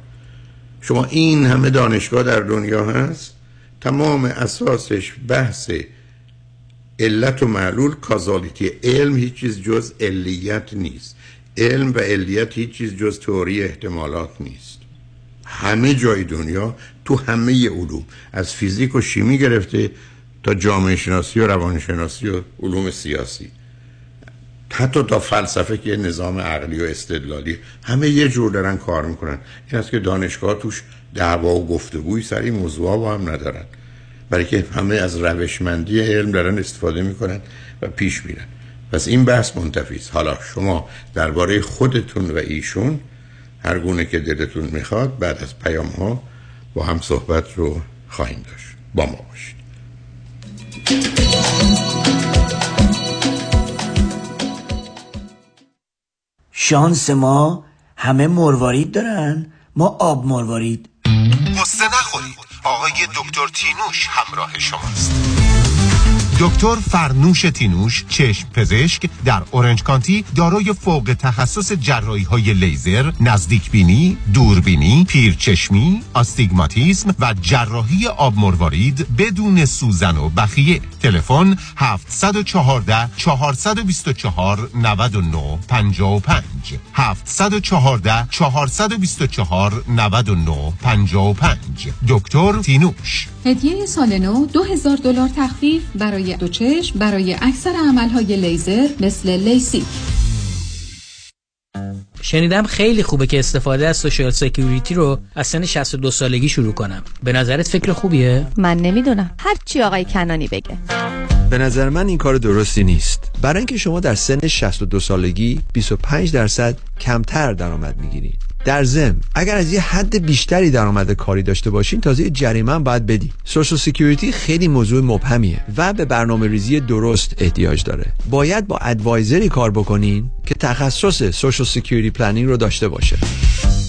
شما این همه دانشگاه در دنیا هست. تمام اساسش بحث علت و معلول کازالیتی. علم هیچ چیز جز علیت نیست. علم و علیت هیچ چیز جز تئوری احتمالات نیست. همه جای دنیا تو همه علوم از فیزیک و شیمی گرفته تا جامعه شناسی و روانشناسی و علوم سیاسی. حتی تا فلسفه که نظام عقلی و استدلالی. همه یه جور دارن کار می‌کنن. این است که دانشگاه توش دعوا و گفتگوی سری موضوع با هم ندارن. برای که همه از روشمندی علم دارن استفاده می‌کنن و پیش میرن. پس این بحث منتفی است. حالا شما درباره خودتون و ایشون هر گونه که دلتون می‌خواد بعد از پیام ها با هم صحبت رو خواهیم داشت. با ما باشید. شانس ما همه مروارید دارن. ما آب مروارید. قصه نخورید. آقای دکتر تینوش همراه شماست. دکتر فرنوش تینوش چشم پزشک در اورنج کانتی دارای فوق تخصص جراحی های لیزر، نزدیک بینی، دوربینی، پیرچشمی، آستیگماتیسم و جراحی آب مروارید بدون سوزن و بخیه. تلفن 714 424 99 55 714 424 99 55 دکتر تینوش هدیه سال نو 2000 دلار تخفیف برای دو چشم برای اکثر عملهای لیزر مثل لیسیک شنیدم خیلی خوبه که استفاده از social security رو از سن 62 سالگی شروع کنم. به نظرت فکر خوبیه؟ من نمی‌دونم. هر چی آقای کنانی بگه. به نظر من این کار درستی نیست. برای اینکه شما در سن 62 سالگی 25 درصد کمتر درآمد می‌گیرید. در ضمن اگر از یه حد بیشتری درآمد کاری داشته باشین تازه جریمه باید بدی social security خیلی موضوع مبهمیه و به برنامه ریزی درست احتیاج داره. باید با advisor ی کار بکنین که تخصص social security planning رو داشته باشه.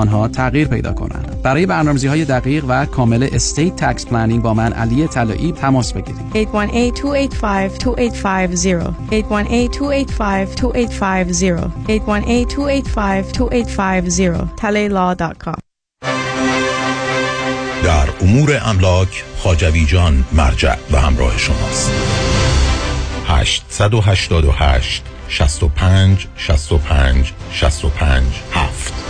آنها تغییر پیدا کنند. برای برنامه‌ریزی های دقیق و کامل estate tax planning با من علی طلایی تماس بگیرید. 818-285-2850 818-285-2850 talaylaw.com در امور املاک خاجوی جان مرجع و همراه شماست. 888 65 65 65 7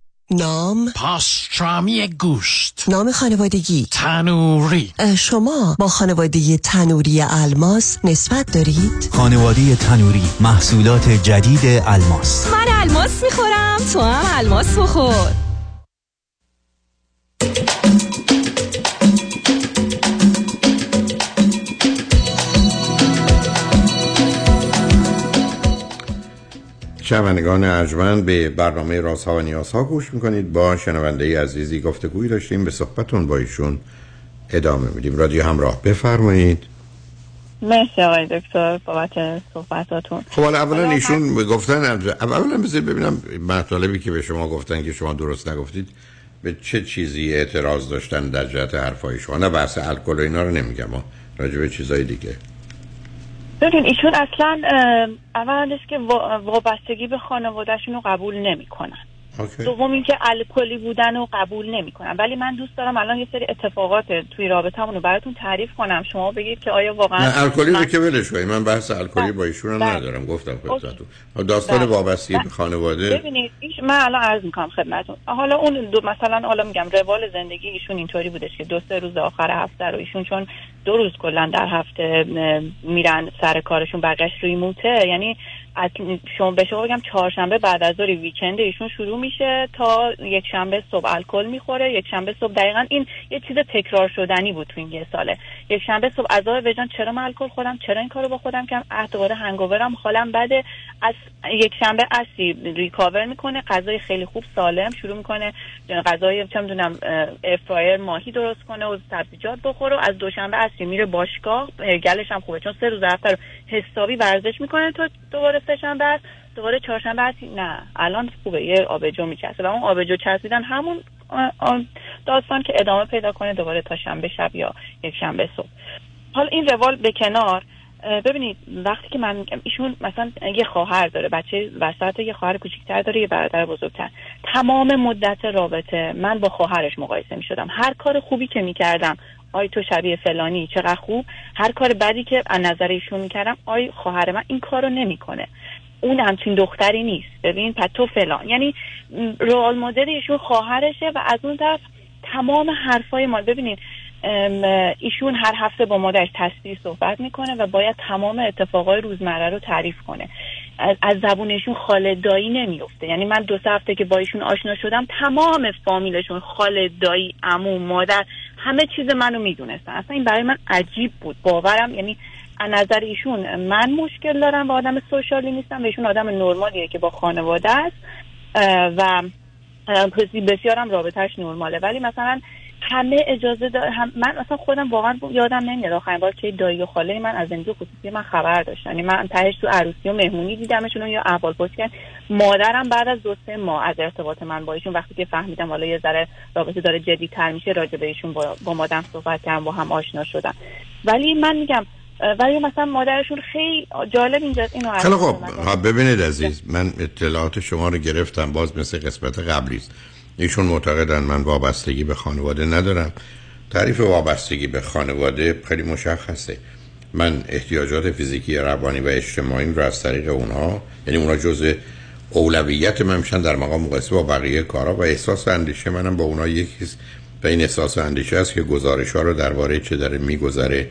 نام؟ پاسترامی گوشت. نام خانوادگی. تنوری. شما با خانواده تنوری الماس نسبت دارید؟ خانواده تنوری محصولات جدید الماس. من الماس می‌خورم تو هم الماس بخور. شنوندگان ارجمند به برنامه رازها و نیازها گوش می‌کنید. با شنونده عزیزی گفتگویی داشتیم به صحبتون با ایشون ادامه میدیم. رادیو همراه بفرمایید. مرسی آقای دکتر بابت صحبتاتون. خب حالا اولا ایشون گفتن اولا بذارید ببینم مطالبی که به شما گفتن که شما درست نگفتید به چه چیزی اعتراض داشتن در جهت حرفای شما؟ نه بحث الکل و اینا رو نمیگم. راجع به چیزای دیگه. ببین ایشون اصلا اه، اولش که وا- وابستگی به خانوادهشون رو قبول نمی‌کنن. اوکی. دوم اینکه الکلی بودن رو قبول نمی‌کنن ولی من دوست دارم الان یه سری اتفاقات توی رابطمون رو براتون تعریف کنم شما بگید که آیا واقعا نه الکلی رو من- که ولش کنید من بحث الکلی با ایشون هم بله. ندارم گفتم. خدمتتون داستان بله. وابستگی به بله. خانواده ببینید من الان عرض می‌کنم خدمتون حالا اون دو مثلا حالا میگم روال زندگی ایشون اینطوری بودش که دو سه روز آخر هفته رو ایشون چون دو روز کلا در هفته میرن سر کارشون بقیش روی موته یعنی از شما شما بگم چهارشنبه بعد از ظهر ویکند ایشون شروع میشه تا یک شنبه صبح الکل می‌خوره. یک شنبه صبح دقیقا این یه چیز تکرار شدنی بود تو این یه ساله. یک شنبه صبح از وجان چرا من الکل خورم؟ چرا این کارو با خودم کردم؟ اه هنگوورم حالم بده. از یک شنبه اصلی ریکاور می‌کنه غذای خیلی خوب سالم شروع می‌کنه. غذای چه می‌دونم افرایر ماهی درست کنه و سبزیجات بخوره از دوشنبه اصلی میره باشگاه. گلش هم خوبه چون سه روز هفته رو حسابی ورزش می‌کنه تا دوباره سه شنبه است دوباره چهارشنبه اصلی نه الان خوبه یه آبجو میچسبه. و اون آبجو چسبیدن همون داستان که ادامه پیدا کنه دوباره تا شنبه شب یا یک شنبه صبح. حالا این روال به کنار ببینید وقتی که من ایشون مثلا یه خواهر داره بچه وسط یه خواهر کوچیکتر داره یه برادر بزرگتر. تمام مدت رابطه من با خواهرش مقایسه می‌شدم. هر کار خوبی که می‌کردم آی تو شبیه فلانی چقدر خوب. هر کار بدی که از نظر ایشون می‌کردم آی خواهر من این کارو نمی‌کنه. اون همچین دختری نیست. ببین پس تو فلان. یعنی رول مدل ایشون خواهرشه و از اون طرف تمام حرفای ما ببینید ایشون هر هفته با مادرش تصویر صحبت می‌کنه و باید تمام اتفاقای روزمره رو تعریف کنه. از- از زبونشون خاله دایی نمیفته یعنی من دو سه هفته که با ایشون آشنا شدم تمام فامیلشون خاله دایی عمو مادر همه چیز منو می‌دونستن. اصلا این برای من عجیب بود. باورم یعنی از نظر ایشون من مشکل دارم و آدم سوشالی نیستم و ایشون آدم نرمالیه که با خانواده است. و بسیارم رابطهش نرماله. ولی مثلا همه اجازه دار هم من اصلا خودم واقعا یادم نمیاد. آخرین بار که دایی و خاله من از زندگی خصوصی من خبر داشتن یعنی من تهش تو عروسی و مهمونی دیدمشون یا احوال پرسی کردن. مادرم بعد از دو سه ماه از ارتباط من با ایشون وقتی که فهمیدم حالا یه ذره رابطه داره جدی تر میشه راجع به ایشون با, با مادرم صحبت کردم با هم آشنا شدم. ولی من میگم ولی مثلا مادرشون خیلی جالب اینجاست اینو خیلی. خب ببینید عزیز من اطلاعات شما رو گرفتم باز مثل قسمت قبلی است ایشون معتقدن من وابستگی به خانواده ندارم. تعریف وابستگی به خانواده خیلی مشخصه. من احتیاجات فیزیکی روانی و اجتماعی رو از طریق اونها یعنی اونها جزء اولویت من میشن در مقام مقایسه با بقیه کارا و احساس اندیشه منم با اونها یکیست و این احساس اندیشه است که گزارش ها رو درباره چه داره میگذره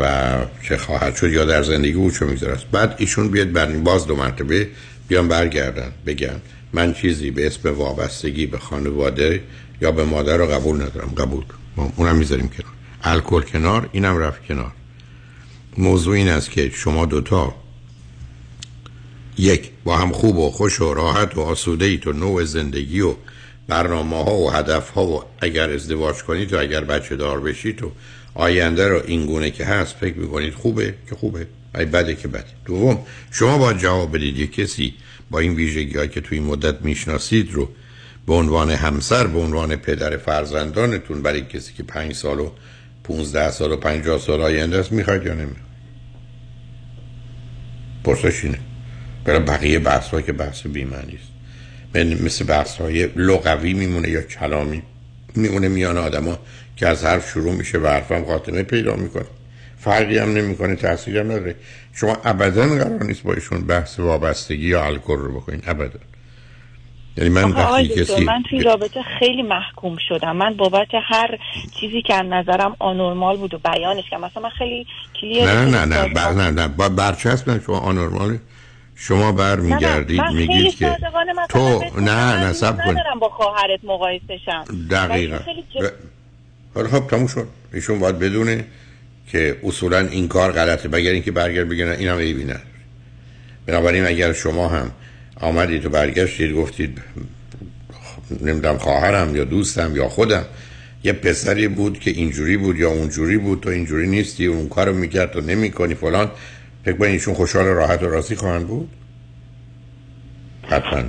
و چه خواهد شد یا در زندگی او چه میگذره بعد ایشون بیاد بر باز دو مرتبه بیان برگردن بگن. من چیزی به اسم وابستگی به خانواده یا به مادر رو قبول ندارم. قبول. اونم می‌ذاریم کنار. الکل کنار اینم رفت کنار. موضوع این است که شما دوتا یک با هم خوب و خوش و راحت و آسوده ای تو نوع زندگی و برنامه ها و هدف ها و اگر ازدواج کنید و اگر بچه دار بشید و آینده رو این گونه که هست فکر می‌کنید خوبه که خوبه؟ ای بده که بده. دوم شما باید جواب بدید. یک کسی با این ویژگی که توی این مدت می‌شناسید رو به عنوان همسر به عنوان پدر فرزندانتون برای کسی که پنج سال و 15 سال و 50 سال آینده است می‌خواید یا نمی‌خواید؟ پرسش اینه. برای بقیه بحث ها که بحث بیمعنی است. مثل بحث های لغوی میمونه یا کلامی میمونه میان آدما که از حرف شروع میشه و حرفم خاتمه پیدا می‌کنه. فرقی هم نمی‌کنه تاثیری هم نداره. شما ابدا قرار نیست با ایشون بحث وابستگی یا الکل رو بکنین ابدا. یعنی من وقتی کسی من توی رابطه خیلی محکوم شدم. من بابت هر چیزی که از نظرم آنورمال بود و بیانش کردم مثلا من خیلی کلیر نه نه نه بر نه نه. با برچسب نه شما آنورمال شما بر میگردید من خیلی میگید که تو نه نه سب کن. ندارم با خواهرت مقایسه شم. دقیقا. ولی خیلی جد- ب- حالا خب تموم شد. ایشون باید بدونه که اصولا این کار غلطه. مگر اینکه برگرد بگه نه این هم عیبی بنابراین اگر شما هم آمدید و برگشتید گفتید نمی‌دونم خواهرم یا دوستم یا خودم یه پسری بود که اینجوری بود یا اونجوری بود تو اینجوری نیستی اون کارو می‌کرد تو نمی‌کنی فلان. فکر کنید ایشون خوشحال راحت و راضی خواهند بود؟ حتما.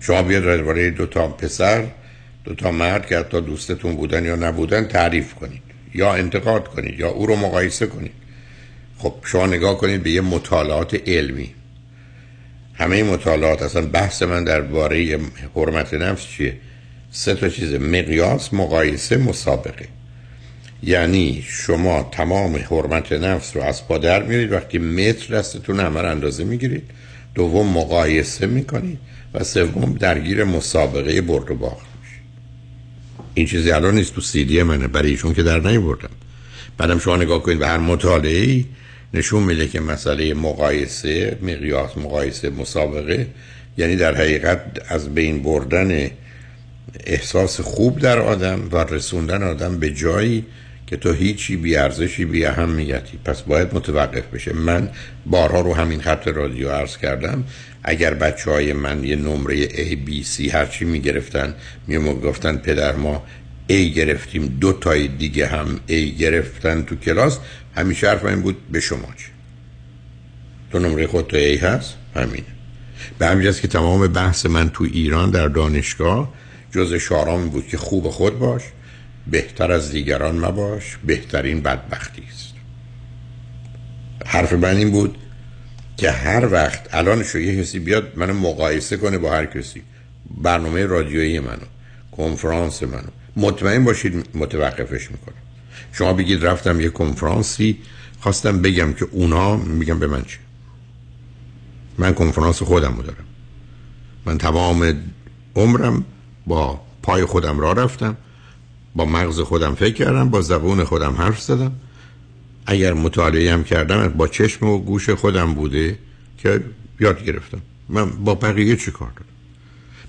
شما بیاد درباره دو تا پسر دو تا مرد که حتی دوستتون بودن یا نبودن تعریف کنید. یا انتقاد کنید یا او رو مقایسه کنید. خب شما نگاه کنید به یه مطالعات علمی. همه مطالعات اصلا بحث من درباره حرمت نفس چیه؟ سه تا چیز مقیاس مقایسه مسابقه. یعنی شما تمام حرمت نفس رو از پا در میرید وقتی متر دستتون همه اندازه می‌گیرید دوم مقایسه می‌کنید و سوم درگیر مسابقه برد و باخت. این چیزی الان نیست تو سیدی منه برای ایشون که در نیوردم بعدم شما نگاه کنید به هر مطالعه ای نشون میده که مسئله مقایسه مقیاس مقایسه مسابقه یعنی در حقیقت از بین بردن احساس خوب در آدم و رسوندن آدم به جایی که تو هیچی بی ارزشی بی اهمیتی. پس باید متوقف بشه. من بارها رو همین خط رادیو عرض کردم. اگر بچه های من یه نمره A B C هرچی می گرفتن می گفتن پدر ما A گرفتیم دو تای دیگه هم A گرفتن تو کلاس همیشه حرف این بود به شما چه تو نمره خود تو A هست؟ همینه به همین جاست که تمام بحث من تو ایران در دانشگاه جز شارام بود که خوب خود باش. بهتر از دیگران مباش بهترین بدبختی است. حرف من این بود که هر وقت الان شو یه کسی بیاد منو مقایسه کنه با هر کسی. برنامه رادیویی منو کنفرانس منو. مطمئن باشید متوقفش می‌کنم. شما بگید رفتم یه کنفرانسی خواستم بگم که اونا میگم به من چه من کنفرانس خودم رو دارم. من تمام عمرم با پای خودم را رفتم. با مغز خودم فکر کردم با زبون خودم حرف زدم. اگر مطالعه هم کردم با چشم و گوش خودم بوده که یاد گرفتم. من با بقیه چی کار دارم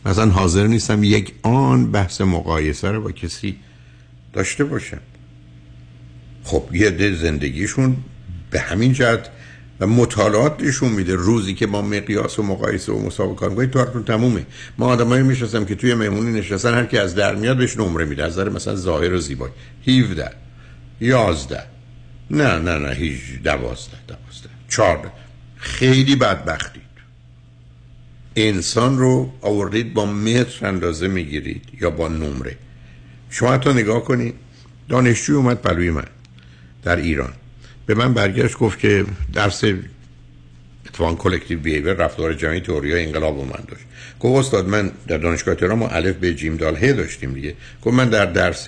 مثلا حاضر نیستم یک آن بحث مقایسه رو با کسی داشته باشم. خب یه ده زندگیشون به همین جهت و مطالعات نشون میده. روزی که ما مقیاس و مقایسه و مسابقه کار می‌کنیم کارتون تمومه. ما آدمایی می‌شناسم که توی مهمونی نشستن هر کی از در میاد بهش نمره میده. از نظر مثلا ظاهر و زیبایی. 17 11 نه نه نه هیچ 12 12 14 خیلی بدبختید. انسان رو آوردید با متر اندازه می‌گیرید یا با نمره. شما حتی نگاه کنید. دانشجوی اومد پلوی من در ایران. به من برگشت گفت که درس اتفاقا کلکتیو بیهیور رفتار جمعی تئوری انقلاب من داشت. گفت استاد من در دانشگاه تهران ما الف به جیم دال ه داشتیم دیگه. گفت من در درس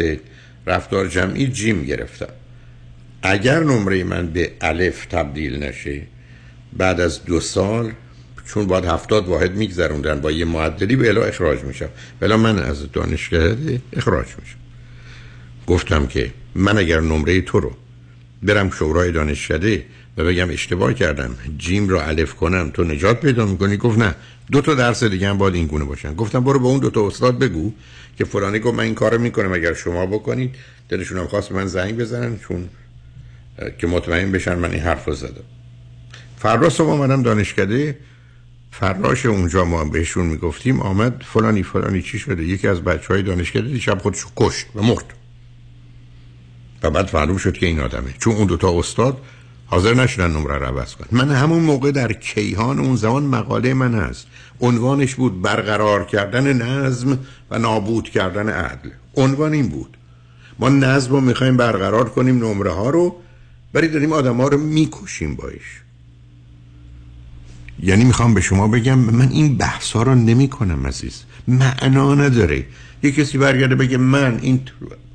رفتار جمعی جیم گرفتم. اگر نمره من به الف تبدیل نشه بعد از دو سال چون باید هفتاد واحد میگذروندن با یه معدلی به الا اخراج میشم. بلا من از دانشگاه اخراج میشم. گفتم که من اگر نمره تو رو برم شورای دانشکده و بگم اشتباه کردم. جیم رو الف کنم. تو نجات پیدا می‌کنی؟ گفت نه. دو تا درس دیگه هم باید این گونه باشن. گفتم برو به اون دو تا استاد بگو که فلانی گفت من این کارو می‌کنم. اگر شما بکنید دلشون هم خواست من زنگ بزنن چون که مطمئن بشن من این حرف رو زدم. فردا صبح آمدم دانشکده. فراش اونجا ما بهشون می‌گفتیم آمد فلانی فلانی چی شده؟ یکی از بچه های دانشکده دیشب خودش کشت و مرد. و بعد معلوم شد که این آدمه. چون اون دوتا استاد حاضر نشدن نمره رو عوض کن من همون موقع در کیهان اون زمان مقاله من هست. عنوانش بود برقرار کردن نظم و نابود کردن عدل. عنوان این بود. ما نظم رو می‌خوایم برقرار کنیم نمره ها رو ولی داریم آدم ها رو می‌کشیم باش یعنی می‌خوام به شما بگم من این بحث ها رو نمی کنم عزیز. معنا نداره. یه کسی برگرده بگه من این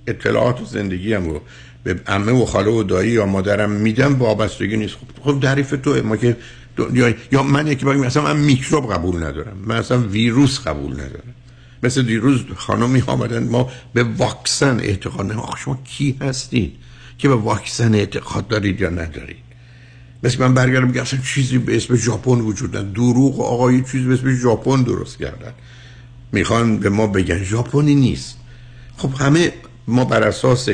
اطلاعات و زندگیم رو به عمه و خاله و دایی یا مادرم میدم وابستگی نیست. خب تعریف توه ما که یا, یا من یکی باید مثلا من میکروب قبول ندارم. من اصلا ویروس قبول ندارم. مثل دیروز خانمی آمدن ما به واکسن اعتقاد نمیم آخه شما کی هستید که به واکسن اعتقاد دارید یا ندارید؟ مثل من برگردم میگه اصلا چیزی به اسم ژاپن وجود نداره. دروغ آقا یه چیزی به اسم ژاپن درست کردن. می‌خوان به ما بگن ژاپنی نیست. خب همه ما بر اساس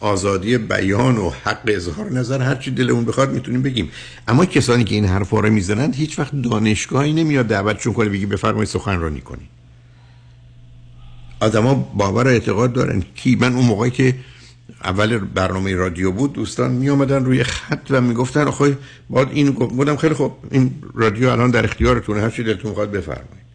آزادی بیان و حق اظهار نظر هر چی دلمون بخواد می‌تونیم بگیم. اما کسانی که این حرفا رو می‌زنند هیچ وقت دانشگاهی نمیاد دعوتشون کنه بگی بفرمایید سخنرانی کنی آدما باور و اعتقاد دارن. کی؟ من اون موقعی که اول برنامه رادیو بود دوستان می آمدن روی خط و می‌گفتن آخه باید این بودم خیلی خوب این رادیو الان در اختیارتونه هر چی دلتون می‌خواد بفرمایید.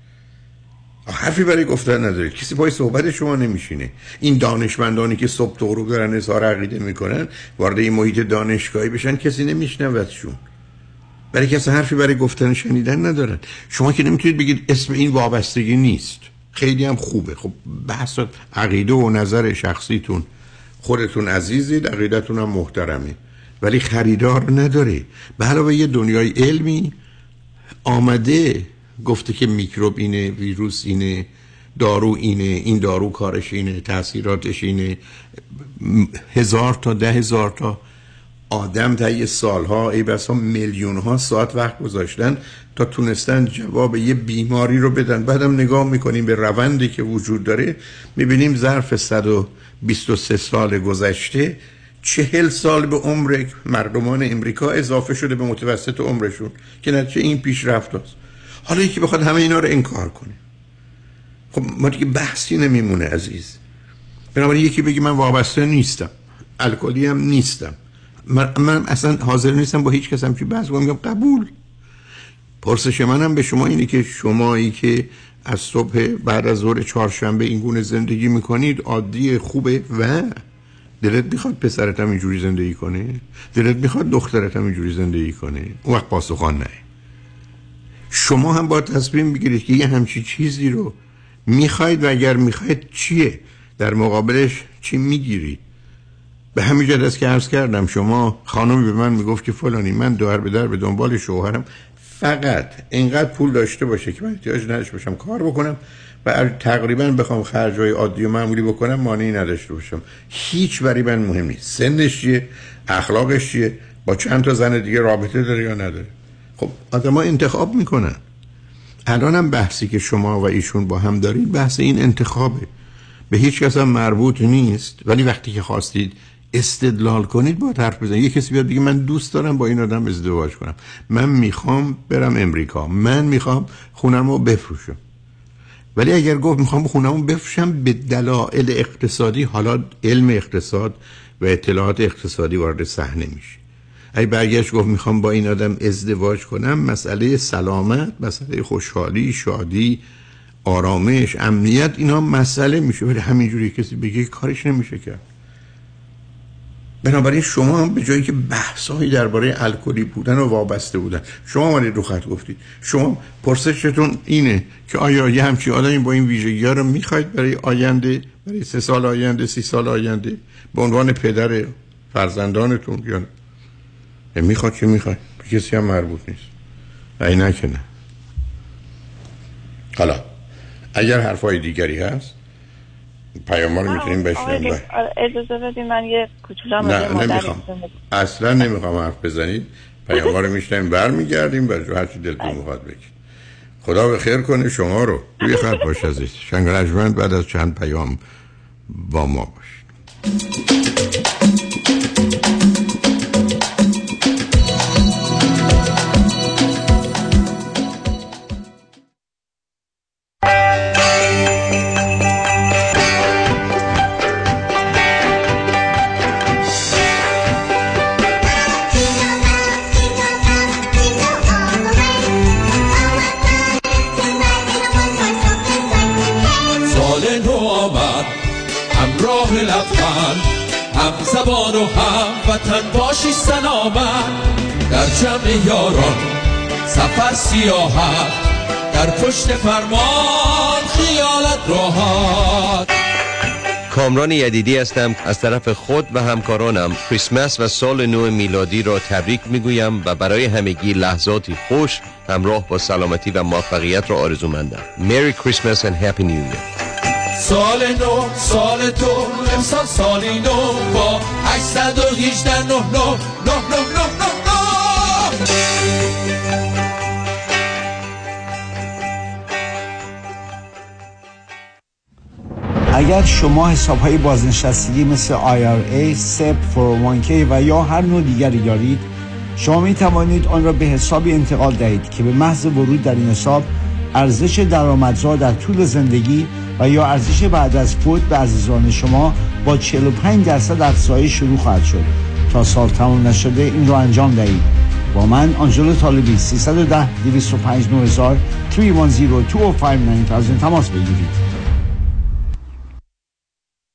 حرفی برای گفتن ندارید کسی پای صحبت شما نمیشینه. این دانشمندانی که صبح تو غروب دارن اظهار عقیده می‌کنن وارد این محیط دانشگاهی بشن کسی نمیشنوتشون. برای کسی حرفی برای گفتن شنیدن ندارن. شما که نمی‌تونید بگید اسم این وابستگی نیست. خیلی هم خوبه. خب بحث عقیده و نظر شخصیتون. خودتون عزیزید عقیدتون هم محترمه. ولی خریدار نداره. به علاوه یه دنیای علمی آمده گفته که میکروب اینه ویروس اینه دارو اینه این دارو کارش اینه تاثیراتش اینه. هزار تا ده هزار تا آدم طی سالها ای بسا میلیون ها ساعت وقت گذاشتن تا تونستن جواب یه بیماری رو بدن. بعدم نگاه می‌کنیم به روندی که وجود داره می‌بینیم ظرف 123 سال گذشته چهل سال به عمر مردمان امریکا اضافه شده به متوسط عمرشون که نتیجه این پیشرفت هست حالا یکی بخواد همه اینا رو انکار کنه. خب ما دیگه بحثی نمیمونه عزیز. بنابراین یکی بگی من وابسته نیستم. الکلی هم نیستم. من, من اصلا حاضر نیستم با هیچ کس همچی بحث میگم قبول. پرسش منم به شما اینه که شمایی که از صبح بعد از ظهر چهارشنبه این گونه زندگی می‌کنید عادی خوبه و دلت می‌خواد پسرت هم اینجوری زندگی کنه؟ دلت می‌خواد دخترت هم اینجوری زندگی کنه؟ اون وقت پاسخان نه. شما هم با تصمیم بگیرید که یه همچی چیزی رو می‌خواید و اگر می‌خواید چیه؟ در مقابلش چی می‌گیرید؟ به همین جد است که عرض کردم شما خانمی به من می‌گفت که فلانی من دور به در به دنبال شوهرم. فقط اینقدر پول داشته باشه که من احتیاج نداشته باشم کار بکنم و تقریبا بخوام خرجای عادی و معمولی بکنم مانعی نداشته باشم. هیچ برای من مهم نیست. سنش چیه؟ اخلاقش چیه؟ با چند تا زن دیگه رابطه داره یا نداره؟ خب آدما انتخاب می‌کنن. الان هم بحثی که شما و ایشون با هم دارید بحث این انتخابه. به هیچ کس هم مربوط نیست. ولی وقتی که خواستید استدلال کنید با حرف بزنید. یه کسی بیاد بگه من دوست دارم با این آدم ازدواج کنم. من می‌خوام برم امریکا. من می‌خوام خونم رو بفروشم. ولی اگر گفت می‌خوام خونم رو بفروشم به دلایل اقتصادی حالا علم اقتصاد و اطلاعات اقتصادی وارد صحنه میشه. اگه برگشت گفت می‌خوام با این آدم ازدواج کنم مسئله سلامت مسئله خوشحالی شادی آرامش امنیت اینا مسئله میشه ولی همینجوری کسی بگه کارش نمیشه کرد بنابراین شما به جایی که بحثایی درباره الکلی بودن و وابسته بودن شما آمدید رو خط گفتید. شما پرسشتون اینه که آیا یه همچی آدمی با این ویژگی ها رو می‌خواید برای آینده برای سه سال آینده سی سال آینده؟ به عنوان پدر فرزندانتون یا می‌خواد که می‌خواد به کسی هم مربوط نیست. ای نه که نه. حالا اگر حرفای دیگری هست پیام رو می‌تونیم بشنیم آره، اجازه بدید من یه کوچولو نه نمی‌خوام. اصلا نمی‌خوام حرف بزنید. پیام رو میشنیم برمیگردیم و هر چی دلتون می‌خواد بگید. خدا به خیر کنه شما رو. روی خط باش عزیز. شنگ بعد از چند پیام با ما باشید. در پشت فرمان خیالت راحت. کامران یدیدی هستم. از طرف خود و همکارانم کریسمس و سال نو میلادی را تبریک می‌گویم و برای همگی لحظاتی خوش همراه با سلامتی و موفقیت را آرزو مندم Merry Christmas and Happy New Year. سال نو سال تو امسال سالی نو با 818 نه نه نه نه نه. اگر شما حساب های بازنشستگی مثل IRA, SEP, 401k و یا هر نوع دیگری دارید شما می توانید آن را به حسابی انتقال دهید که به محض ورود در این حساب ارزش درآمدزا در طول زندگی و یا ارزش بعد از فوت به عزیزان شما با 45 درصد افزایش شروع خواهد شد تا سال تمام نشده این را انجام دهید. با من آنجلو طالبی 310 205 9000 310 205 9000 تماس بگیرید.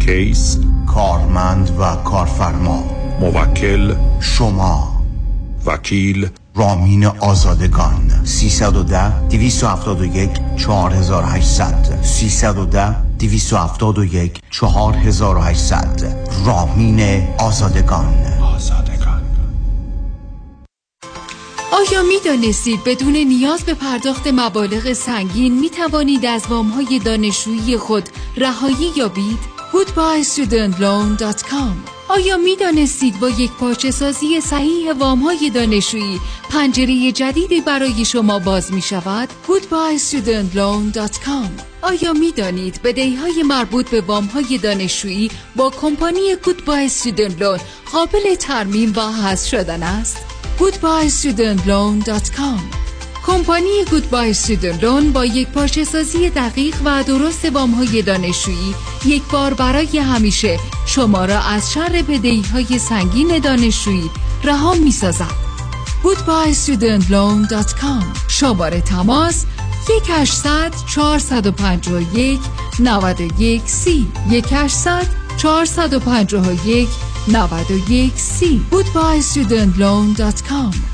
کیس کارمند و کارفرما. موکل شما. وکیل رامین آزادگان. 310 271 4800 310 271 4800 رامین آزادگان. آزادگان. آیا می دانستید بدون نیاز به پرداخت مبالغ سنگین می توانید از وامهای دانشجویی خود رهایی یابید؟ goodbyestudentloan.com آیا می دانستید با یک پارچه سازی صحیح وام های دانشجویی پنجره جدیدی برای شما باز می شود؟ goodbyestudentloan.com آیا می دانید بدهی های مربوط به وام های دانشجویی با کمپانی Goodbye Student Loan قابل ترمیم و حذف شدن است؟ goodbyestudentloan.com کمپانی گودبای سیدرلون با یک پارچه سازی دقیق و درست وام های دانشجویی یک بار برای همیشه شما را از شر بدهی های سنگین دانشجویی رها می سازد. goodbyestudentloan.com شماره تماس 1800 451 91 سی. 1800 451 91 سی. goodbyestudentloan.com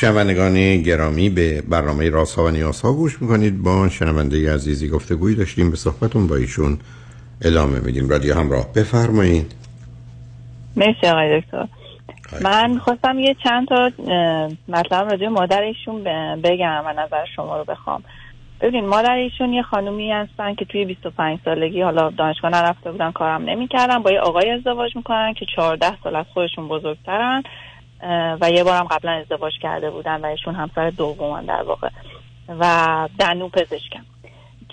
شنوندگان گرامی به برنامه راست ها و نیاز ها گوش می‌کنید. با شنونده عزیزی گفتگوی داشتیم. به صحبتون با ایشون ادامه میدیم. رادیو همراه بفرمایید. مرسی آقای دکتر. من خواستم یه چند تا مطلب راجع مادر ایشون بگم و نظر شما رو بخوام. ببین مادر ایشون یه خانومی هستن که توی 25 سالگی حالا دانشگاه نرفته بودن کارم نمی‌کردن. با یه آقای ازدواج می‌کنن که 14 سال از خودشون بزرگترن. و یه بارم قبلا ازدواج کرده بودن و ایشون همسر دومان در واقع. و دنو پزشکم.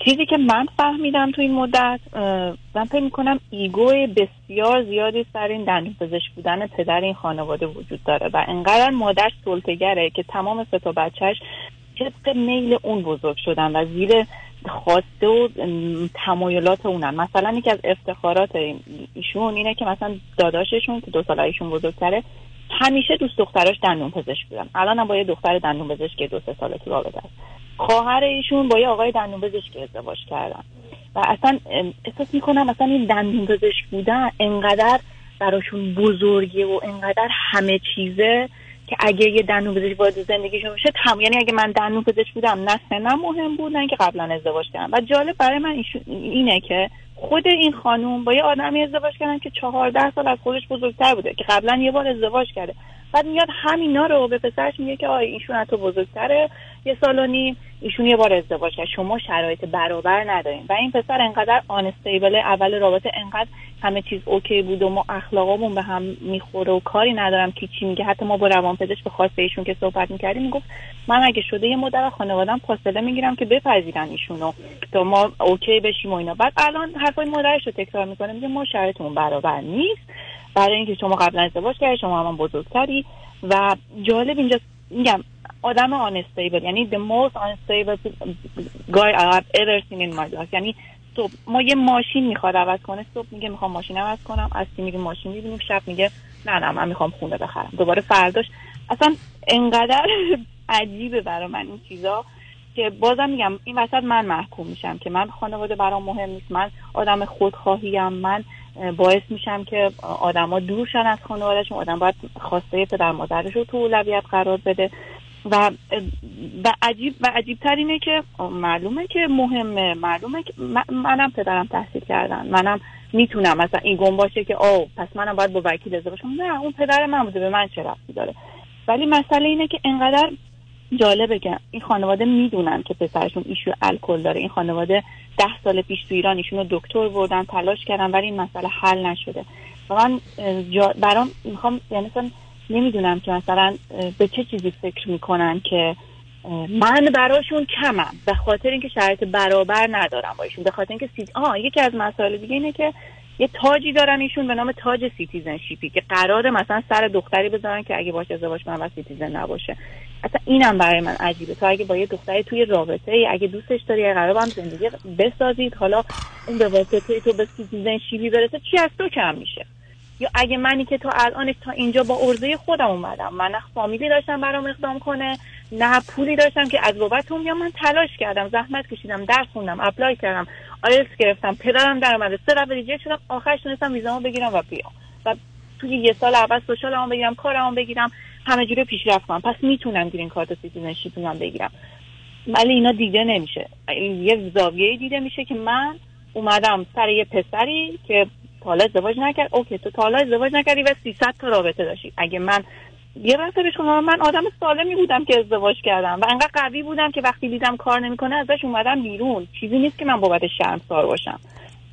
چیزی که من فهمیدم تو این مدت من فکر می‌کنم ایگو بسیار زیادی سر این دنو پزشک بودن پدر این خانواده وجود داره و انقدر مادر سلطگره که تمام سه تا بچهش طبق میل اون بزرگ شدن و زیر خواسته و تمایلات اونن. مثلا یکی از افتخارات ایشون اینه که مثلا داداششون که دو سال ایشون بزرگتره همیشه دوست دختراش دندون پزشک بودن. الان هم با یه دختر دندون پزشک که دو سه ساله تو رابطه است خواهر ایشون با یه آقای دندون پزشک ازدواج کردن. و اصلا احساس می‌کنم مثلا این دندون پزشک بودن انقدر براشون بزرگه و انقدر همه چیزه که اگه یه دندون پزشک وارد زندگیشون بشه تم یعنی اگه من دندون پزشک بودم نه سنم مهم بود نه اینکه قبلا ازدواج کردم. و جالب برای من اینه که خود این خانوم با یه آدمی ازدواج کردن که چهارده سال از خودش بزرگتر بوده که قبلا یه بار ازدواج کرده. بعد میاد همینا رو به پسرش میگه که آه ایشون تو بزرگتره. یه سال و نیم ایشون یه بار ازدواج کرد. شما شرایط برابر ندارین. و این پسر انقدر unstable اول رابطه انقدر همه چیز okay بود و ما اخلاقامون به هم می‌خوره و کاری ندارم که چی میگه. حتی ما با روانپزشک به خواسته ایشون که صحبت می‌کردیم می‌گفت من اگه شده یه از خانوادم فاصله می‌گیرم که بپذیرن ایشونو تا ما okay بشیم و اینا. بعد الان حرفای مادرش رو تکرار می‌کنه میگه ما شرایطمون برابر نیست. برای اینکه شما قبلا ازدواج کردی شما هم بزرگتری. و جالب اینجا میگم آدم آنستیبل یعنی the most unstable guy I have ever seen in my life. یعنی صبح ما یه ماشین می‌خواد عوض کنه صبح میگه می‌خوام ماشین عوض کنم از میگه ماشین می‌بینیم شب میگه نه نه من می‌خوام خونه بخرم. دوباره فرداش اصلا انقدر <laughs> عجیبه برای من این چیزا که بازم میگم این وسط من محکوم میشم که من خانواده برام مهم نیست. من آدم خودخواهیم من باعث میشم که آدما دور شن از خانوادهشون. آدم باید خواسته پدر مادرش رو تو اولویت قرار بده. و و عجیب و عجیب تر اینه که معلومه که مهمه معلومه که من- منم پدرم تحصیل کردن. منم می‌تونم. مثلا این گم باشه که آه پس منم باید با وکیل ازدواج کنم نه اون پدر من بوده به من چه ربطی داره؟ ولی مسئله اینه که انقدر جالبه که این خانواده می‌دونن که پسرشون ایشو الکل داره. این خانواده ده سال پیش تو ایران ایشونو دکتر بردن تلاش کردن ولی این مسئله حل نشده. و من برام می‌خوام یعنی مثلا نمی‌دونم که مثلا به چه چیزی فکر می‌کنن که من براشون کمم به خاطر اینکه شرایط برابر ندارم با ایشون به خاطر اینکه سی... آه یکی از مسائل دیگه اینه که یه تاجی دارن ایشون به نام تاج citizenship ی که قراره مثلا سر دختری بذارن که اگه باش ازدواج کنن و citizen نباشه. اصلا اینم برای من عجیبه. تو اگه با یه دختری توی رابطه ای اگه دوستش داری اگه قرار با هم زندگی بسازید حالا اون به واسطه تو به citizenship ی برسه چی از تو کم میشه؟ یا اگه منی که تا الان تا اینجا با عرضه خودم اومدم. من نه فامیلی داشتم برام اقدام کنه نه پولی داشتم که از بابت یا من تلاش کردم زحمت کشیدم درس خوندم apply کردم آیلتس گرفتم پدرم در اومده. سه دفعه reject شدم آخرش تونستم ویزامو بگیرم و بیام. و توی یه سال اول social مو بگیرم کارمو بگیرم همه جوره پیشرفت کنم. پس می‌تونم green card citizenship م بگیرم. ولی اینا دیده نمیشه. این یه زاویه دیده میشه که من اومدم سر یه پسری که تا حالا ازدواج نکرد. اوکی تو تا حالا ازدواج نکردی و 300 تا رابطه داشتی. اگه من یه رفته بهش من آدم سالمی بودم که ازدواج کردم و انقدر قوی بودم که وقتی دیدم کار نمی‌کنه ازش اومدم بیرون. چیزی نیست که من بابت شرمسار باشم.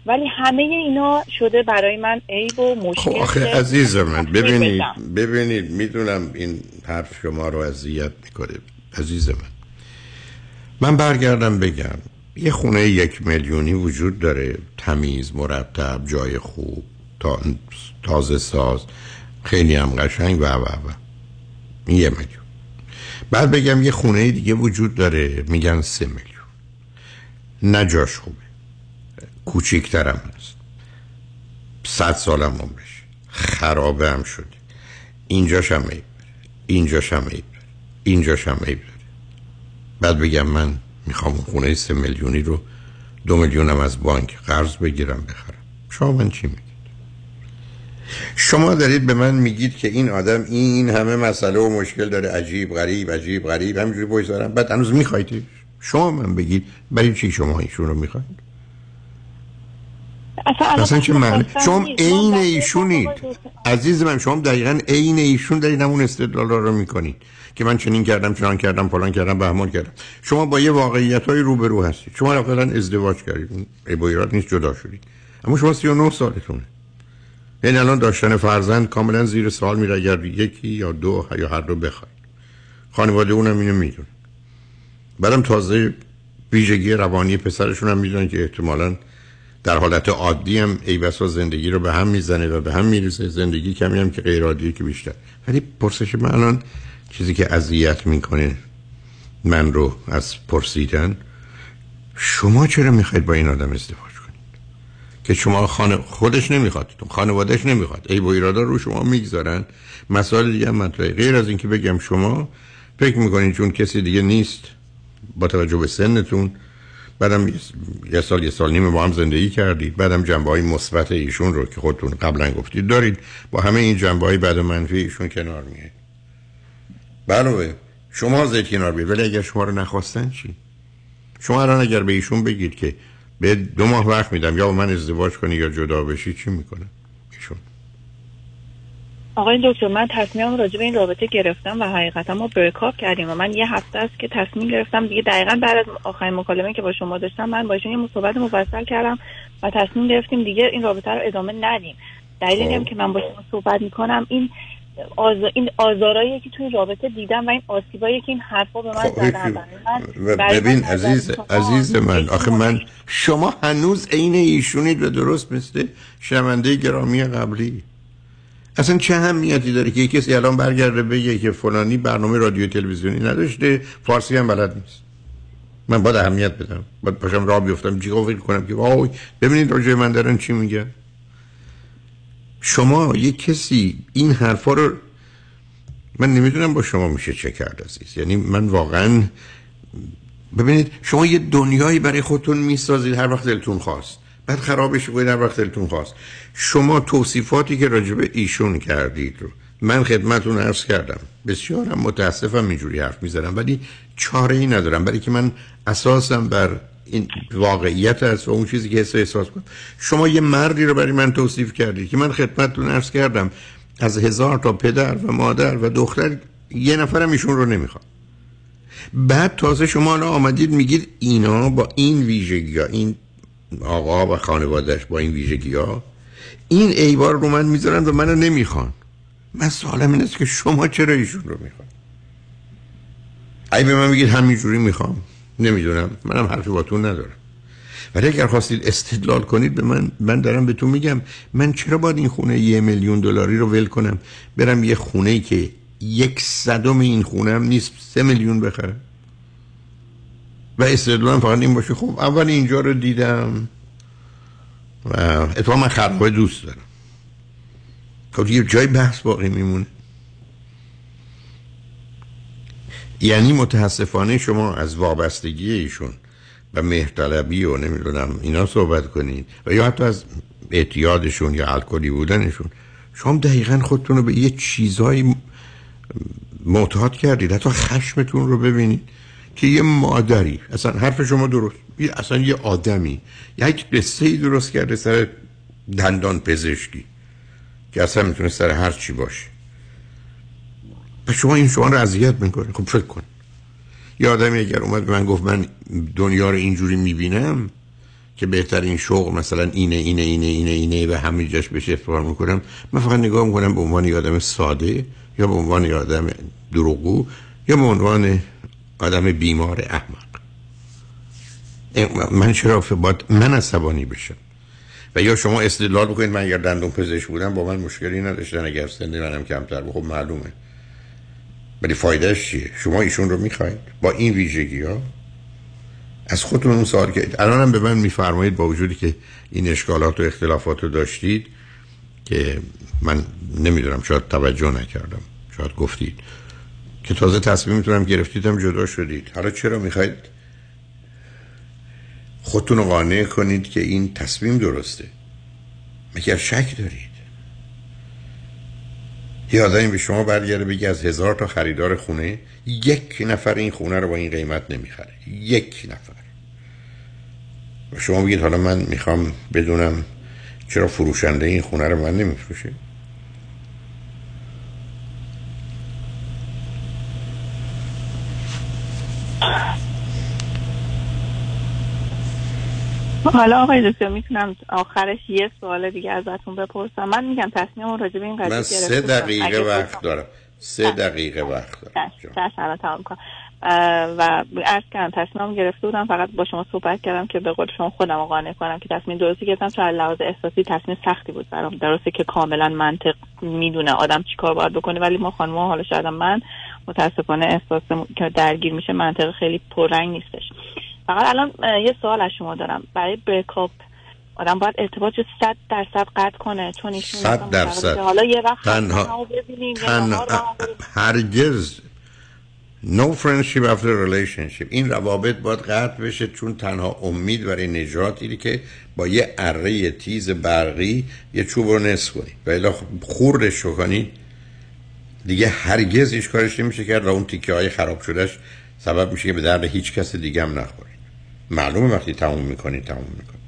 ولی همه اینا شده برای من عیب و خب مشکل آخه که عزیز من ببینید. ببینید می‌دونم این حرف شما رو اذیت می‌کنه. عزیز من من برگردم بگم. یه خونه یک میلیونی وجود داره. تمیز مرتب جای خوب تا تازه ساز. خیلی هم قشنگ. و و و. یه میلیون. بعد بگم یه خونه دیگه وجود داره. میگن سه میلیون. نه جاش خوبه. کوچیکترم هست. صد سالم عمرش. خرابه هم شده. اینجاش هم عیب داره. اینجاش هم عیب داره. اینجاش هم عیب داره. بعد بگم من می‌خوام خونه سه میلیونی رو دو میلیونم از بانک قرض بگیرم بخرم. شما من چی میگید؟ شما دارید به من میگید که این آدم این همه مسئله و مشکل داره عجیب غریب عجیب غریب همینجوری بگذارم بعد هنوز می‌خواید شما من بگید برای چی شما ایشون رو می‌خواید؟ اصلا چه معنی؟ شما عین ایشونید. عزیز من شما دقیقا عین ایشون دارید همون استدلال رو می‌کنید. که من چنین کردم چنان کردم فلان کردم بهمان کردم. شما با یه واقعیت های روبرو هستید. شما اقلا ازدواج کردید. و ایراد نیست جدا شدید. اما شما 39 سالتونه. یعنی الان داشتن فرزند کاملا زیر سوال میره اگر یکی یا دو یا هر دو بخواید خانواده اونم اینو می‌دونه. بعدم تازه ویژگی روانی پسرشون هم می‌دونن که احتمالاً در حالت عادی هم ای بسا زندگی رو به هم می‌زنه و به هم میریزه. زندگی کمی هم که غیر عادیه که بیشتر. ولی پرسش من الان چیزی که اذیت می‌کنه من رو از پرسیدن شما چرا می‌خواید با این آدم ازدواج کنید؟ که شما خانه خودش نمی‌خواد خانوادهش نمی‌خواد. ای با ایرادا رو شما می‌گذارن. مسائل دیگه هم مطرحه. غیر از اینکه بگم شما فکر می‌کنید چون کسی دیگه نیست با توجه به سنتون بعدم یه سال یه سال نیم با هم زندگی کردید بعدم جنبه های مثبت ایشون رو که خودتون قبلا گفتید دارید با همه این جنبه های بعد منفی ایشون کنار میه بله. شما زید کنار بیاد ولی اگر شما رو نخواستن چی؟ شما الان اگر به ایشون بگید که به دو ماه وقت میدم یا با من ازدواج کنی یا جدا بشی چی می‌کنه ایشون؟ آقای دکتر من تصمیمم راجع به این رابطه گرفتم و حقیقتا ما بریکاپ کردیم و من یه هفته است که تصمیم گرفتم دیگه دقیقا بعد از آخرین مکالمه که با شما داشتم من با ایشون یه صحبت مفصل کردم و تصمیم گرفتیم دیگه این رابطه رو ادامه ندیم. دلیل اینم که من با شما صحبت می‌کنم. این آز... این آزارایی که توی رابطه دیدم و این آسیبایی که این حرفا به من زدن. ببین عزیز عزیز من آخه من شما هنوز عین ایشونید و درست مثل شنونده گرامی قبلی. اصلا چه اهمیتی داره که کسی الان برگرده بگه که فلانی برنامه رادیو تلویزیونی نداشته فارسی هم بلد نیست. من باید اهمیت بدم. باید پاشم راه بیفتم. جیغا فکر کنم که وای ببینید راجع من دارن چی میگن. شما یه کسی این حرفا رو من نمی‌دونم با شما میشه چه کرد عزیز. یعنی من واقعا ببینید شما یه دنیایی برای خودتون می‌سازید هر وقت دلتون خواست. بعد خرابش کنید هر وقت دلتون خواست. شما توصیفاتی که راجب ایشون کردید رو من خدمتون عرض کردم. بسیارم متاسفم اینجوری حرف می‌زنم ولی چاره ای ندارم. برای که من اساسم بر این واقعیت است و اون چیزی که حس احساس کنم شما یه مردی رو برای من توصیف کردید که من خدمتتون عرض کردم از هزار تا پدر و مادر و دختر یه نفرم ایشون رو نمی‌خواد بعد تازه شما الان آمدید میگید اینا با این ویژگی ها این آقا و خانوادهش با این ویژگی ها این ایوار رو من می‌ذارن و منو نمی‌خوان. من سوالم این است که شما چرا ایشون رو می‌خوان؟ ای به من میگید همینجوری می‌خوام نمی‌دونم. منم حرفی باتون ندارم. ولی اگر خواستید استدلال کنید به من من دارم بهتون میگم من چرا باید این خونه یه میلیون دلاری رو ول کنم؟ برم یه خونه ای که یک صدم این خونه نیست سه میلیون بخرم. و استدلالم فقط این باشه خب اول اینجا رو دیدم. و اتفاقا من خرابه دوست دارم. خب یه جای بحث باقی میمونه. یعنی متاسفانه شما از وابستگی ایشون و مهرطلبی و نمی‌دونم اینا صحبت کنید و یا حتی از اعتیادشون یا الکلی بودنشون شما دقیقا خودتون رو به یه چیزایی معتاد کردید حتی خشمتون رو ببینید که یه مادری اصلا حرف شما درست اصلا یه آدمی یک قصه درست کرده سر دندان پزشکی که اصلا می‌تونه سر هر چی باشه. و شما این شما رو اذیت می‌کنه. خب فکر کن. یه آدمی اگر اومد به من گفت من دنیا رو اینجوری می‌بینم که بهترین شغل مثلا اینه اینه اینه اینه اینه و همه جاش بهش افتخار می‌کنم من فقط نگاه می‌کنم به عنوان یه آدم ساده یا به عنوان یه آدم دروغگو یا به عنوان آدم بیمار احمق. من چرا باید من عصبانی بشم؟ و یا شما استدلال بکنید من اگر دندون پزشک بودم با من مشکلی نداشتن اگر سن منم کمتر خب معلومه. ولی فایدهش چیه؟ شما ایشون رو می‌خواید با این ویژگی ها از خودتون اون سوال که الان به من میفرمایید با وجودی که این اشکالات و اختلافات رو داشتید که من نمی‌دونم شاید توجه نکردم شاید گفتید. که تازه تصمیم می‌تونم گرفتیدم جدا شدید. حالا چرا می‌خواید؟ خودتون رو قانع کنید که این تصمیم درسته. مگر شک دارید؟ یه آدمی به شما برگرده بگی از هزار تا خریدار خونه یک نفر این خونه رو با این قیمت نمی‌خره. یک نفر. و شما بگید حالا من می‌خوام بدونم چرا فروشنده این خونه رو من نمیفروشه حالا آقای دکتر می‌تونم آخرش یه سوال دیگه ازتون بپرسم. من میگم تصمیم اون راجع به این قضیه من سه دقیقه وقت دارم. سه دقیقه وقت دارم. تمام کنم و عرض کردم تصمیمم گرفته بودم فقط با شما صحبت کردم که به قول شما خودم قانع کنم که تصمیم درستی گرفتم. چون لحاظ احساسی تصمیم سختی بود برام. درسته که کاملا منطق می‌دونه آدم چیکار باید بکنه ولی ما خانم حالا شاید من متاسفانه احساس که درگیر میشه منطق خیلی پررنگ نیستش. فقط الان یه سوال از شما دارم. برای بریکاپ آدم باید ارتباط رو صد درصد قطع کنه چون ایشون صد درصد. حالا یه وقت تنها- تنها ببینیم یه تن نهار با هم بریم. هرگز no friendship after relationship. این روابط باید قطع بشه چون تنها امید برای نجاتی که با یه اره تیز برقی یه چوب رو نصف کنید و الا خوردش کنید دیگه هرگز هیچ کارش نمیشه کرد و اون تیکه های خراب شدهش سبب میشه که به درد هیچ کس دیگه هم نخورید معلومه وقتی تموم می‌کنید تموم می‌کنید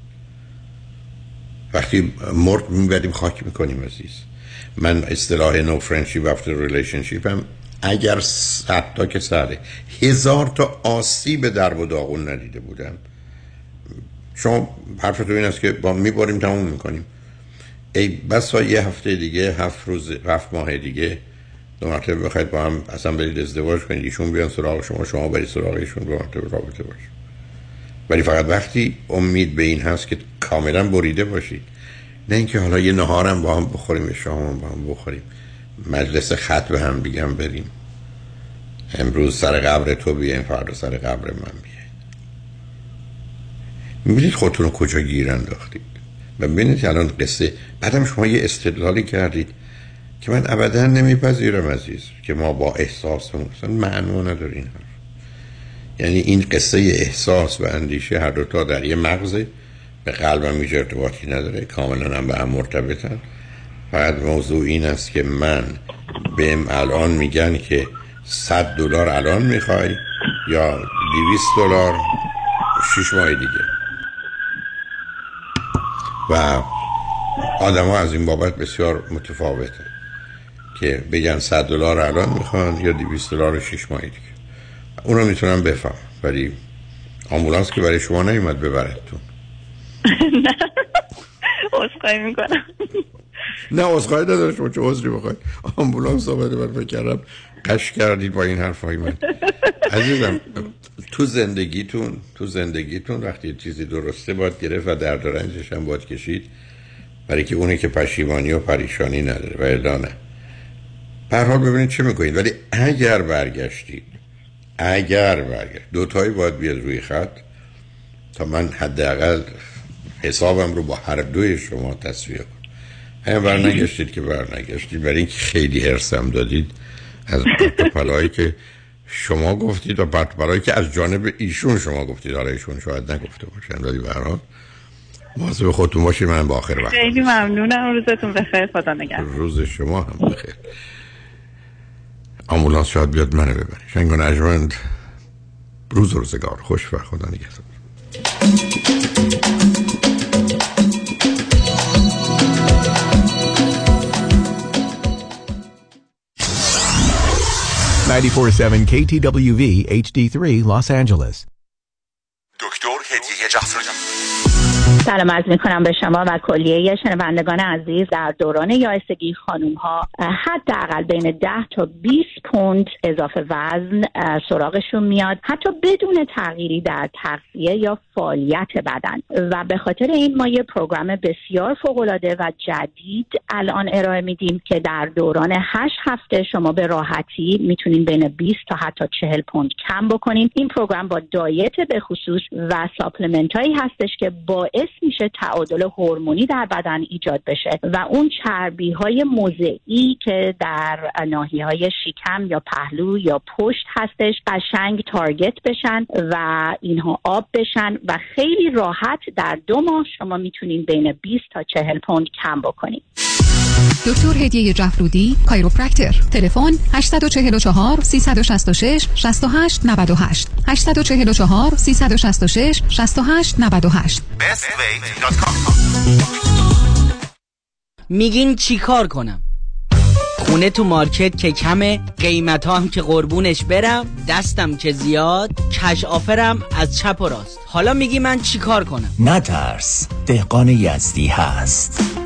وقتی مرد می‌بریم خاک می‌کنیم عزیز. من اصطلاح no friendship after relationship هم اگر تا که سره هزار تا آسیب درب و داغون ندیده بودم. شما حرف تو این است که با میباریم تموم می‌کنیم. ای بسا یه هفته دیگه هفت روز هفت ماه دیگه دو مرتبه بخواید با هم اصلا برید ازدواج کنید. ایشون بیان سراغ شما شما برید سراغ ایشون دو مرتبه رابطه باشید ولی فقط وقتی امید به این هست که کاملا بریده باشید. نه اینکه حالا یه نهارم با هم بخوریم شام هم با هم بخوریم. مجلس خط به هم هم بریم. امروز سر قبر تو بیایم فردا سر قبر من بیاین. می‌بینید خودتون رو کجا گیر انداختید. و ببینید الان قصه بعدم شما یه استدلالی کردید که من ابدا نمیپذیرم عزیز که ما با احساس نداره این حرف یعنی این قصه احساس و اندیشه هر دوتا در یه مغزه. به قلبم هیچ ارتباطی نداره. کاملا هم به هم مرتبطن. فقط موضوع این است که من بهم الان میگن که 100 دلار الان می‌خوای یا 200 دلار 6 ماه دیگه. و آدم از این بابت بسیار متفاوته که بگن 100 دلار الان می‌خوان یا 200 دلار 6 ماه دیگه. اون رو می‌تونم بفهم. ولی آمبولانس که برای شما نیومد ببرتون نه. عذرخواهی می‌کنم. نه عذرخواهی نداره شما چه عذری بخواید. آمبولانس آمده من فکر کردم قش کردید با این حرفای من. عزیزم تو زندگیتون تو زندگیتون وقتی چیزی درسته باید گرفت و درد و رنجش هم باید کشید. برای که اونی که پشیمانی و پریشانی نداره و نه به حال ببینید چه می‌کنید. ولی اگر برگشتید اگر برگشت دوتایی باید بیاد روی خط تا من حداقل حسابم رو با هر دوی شما تصویه کنم. هم برنگشتید که برنگشتید. برای اینکه خیلی حرسم دادید از پلایی که شما گفتید و پرت و پلایی که از جانب ایشون شما گفتید. حالا ایشون شاید نگفته باشن ولی به هر حال مواظب خودتون باشید. من با آخر وقت خیلی ممنونم. روزتون بخیر. خدا نگهدار. روز شما هم بخیر. آمبولانس شاید بیاد منو ببری شنگ و نجمند روز و روزگار. خوش و خدا نگهدار. KTWV HD3 Los Angeles. دکتر هدیه جعفری سلام عرض می کنم به شما و کلیه شنوندگان عزیز. در دوران یائسگی خانوم ها حداقل بین 10 تا 20 پوند اضافه وزن سراغشون میاد. حتی بدون تغییری در تغذیه یا فعالیت بدن. و به خاطر این ما یه program بسیار فوق العاده و جدید الان ارائه میدیم که در دوران 8 هفته شما به راحتی می‌تونین بین 20 تا حتی 40 پوند کم بکنین. این program با diet به خصوص و supplement هایی هستش که باعث میشه تعادل هورمونی در بدن ایجاد بشه و اون چربی های موضعی که در ناحیه های شکم یا پهلو یا پشت هستش قشنگ تارگت بشن و اینها آب بشن و خیلی راحت در دو ماه شما می‌تونین بین 20 تا 40 پوند کم بکنین. دکتر هدیه جفرودی کایروپرکتر تلفن 844 366 68 98 844 366 68 98 میگین چی کار کنم؟ خونه تو مارکت که کمه قیمت هم که قربونش برم دستم که زیاد کش آفرم از چپ و راست. حالا میگی من چی کار کنم؟ نترس دهقان یزدی هست.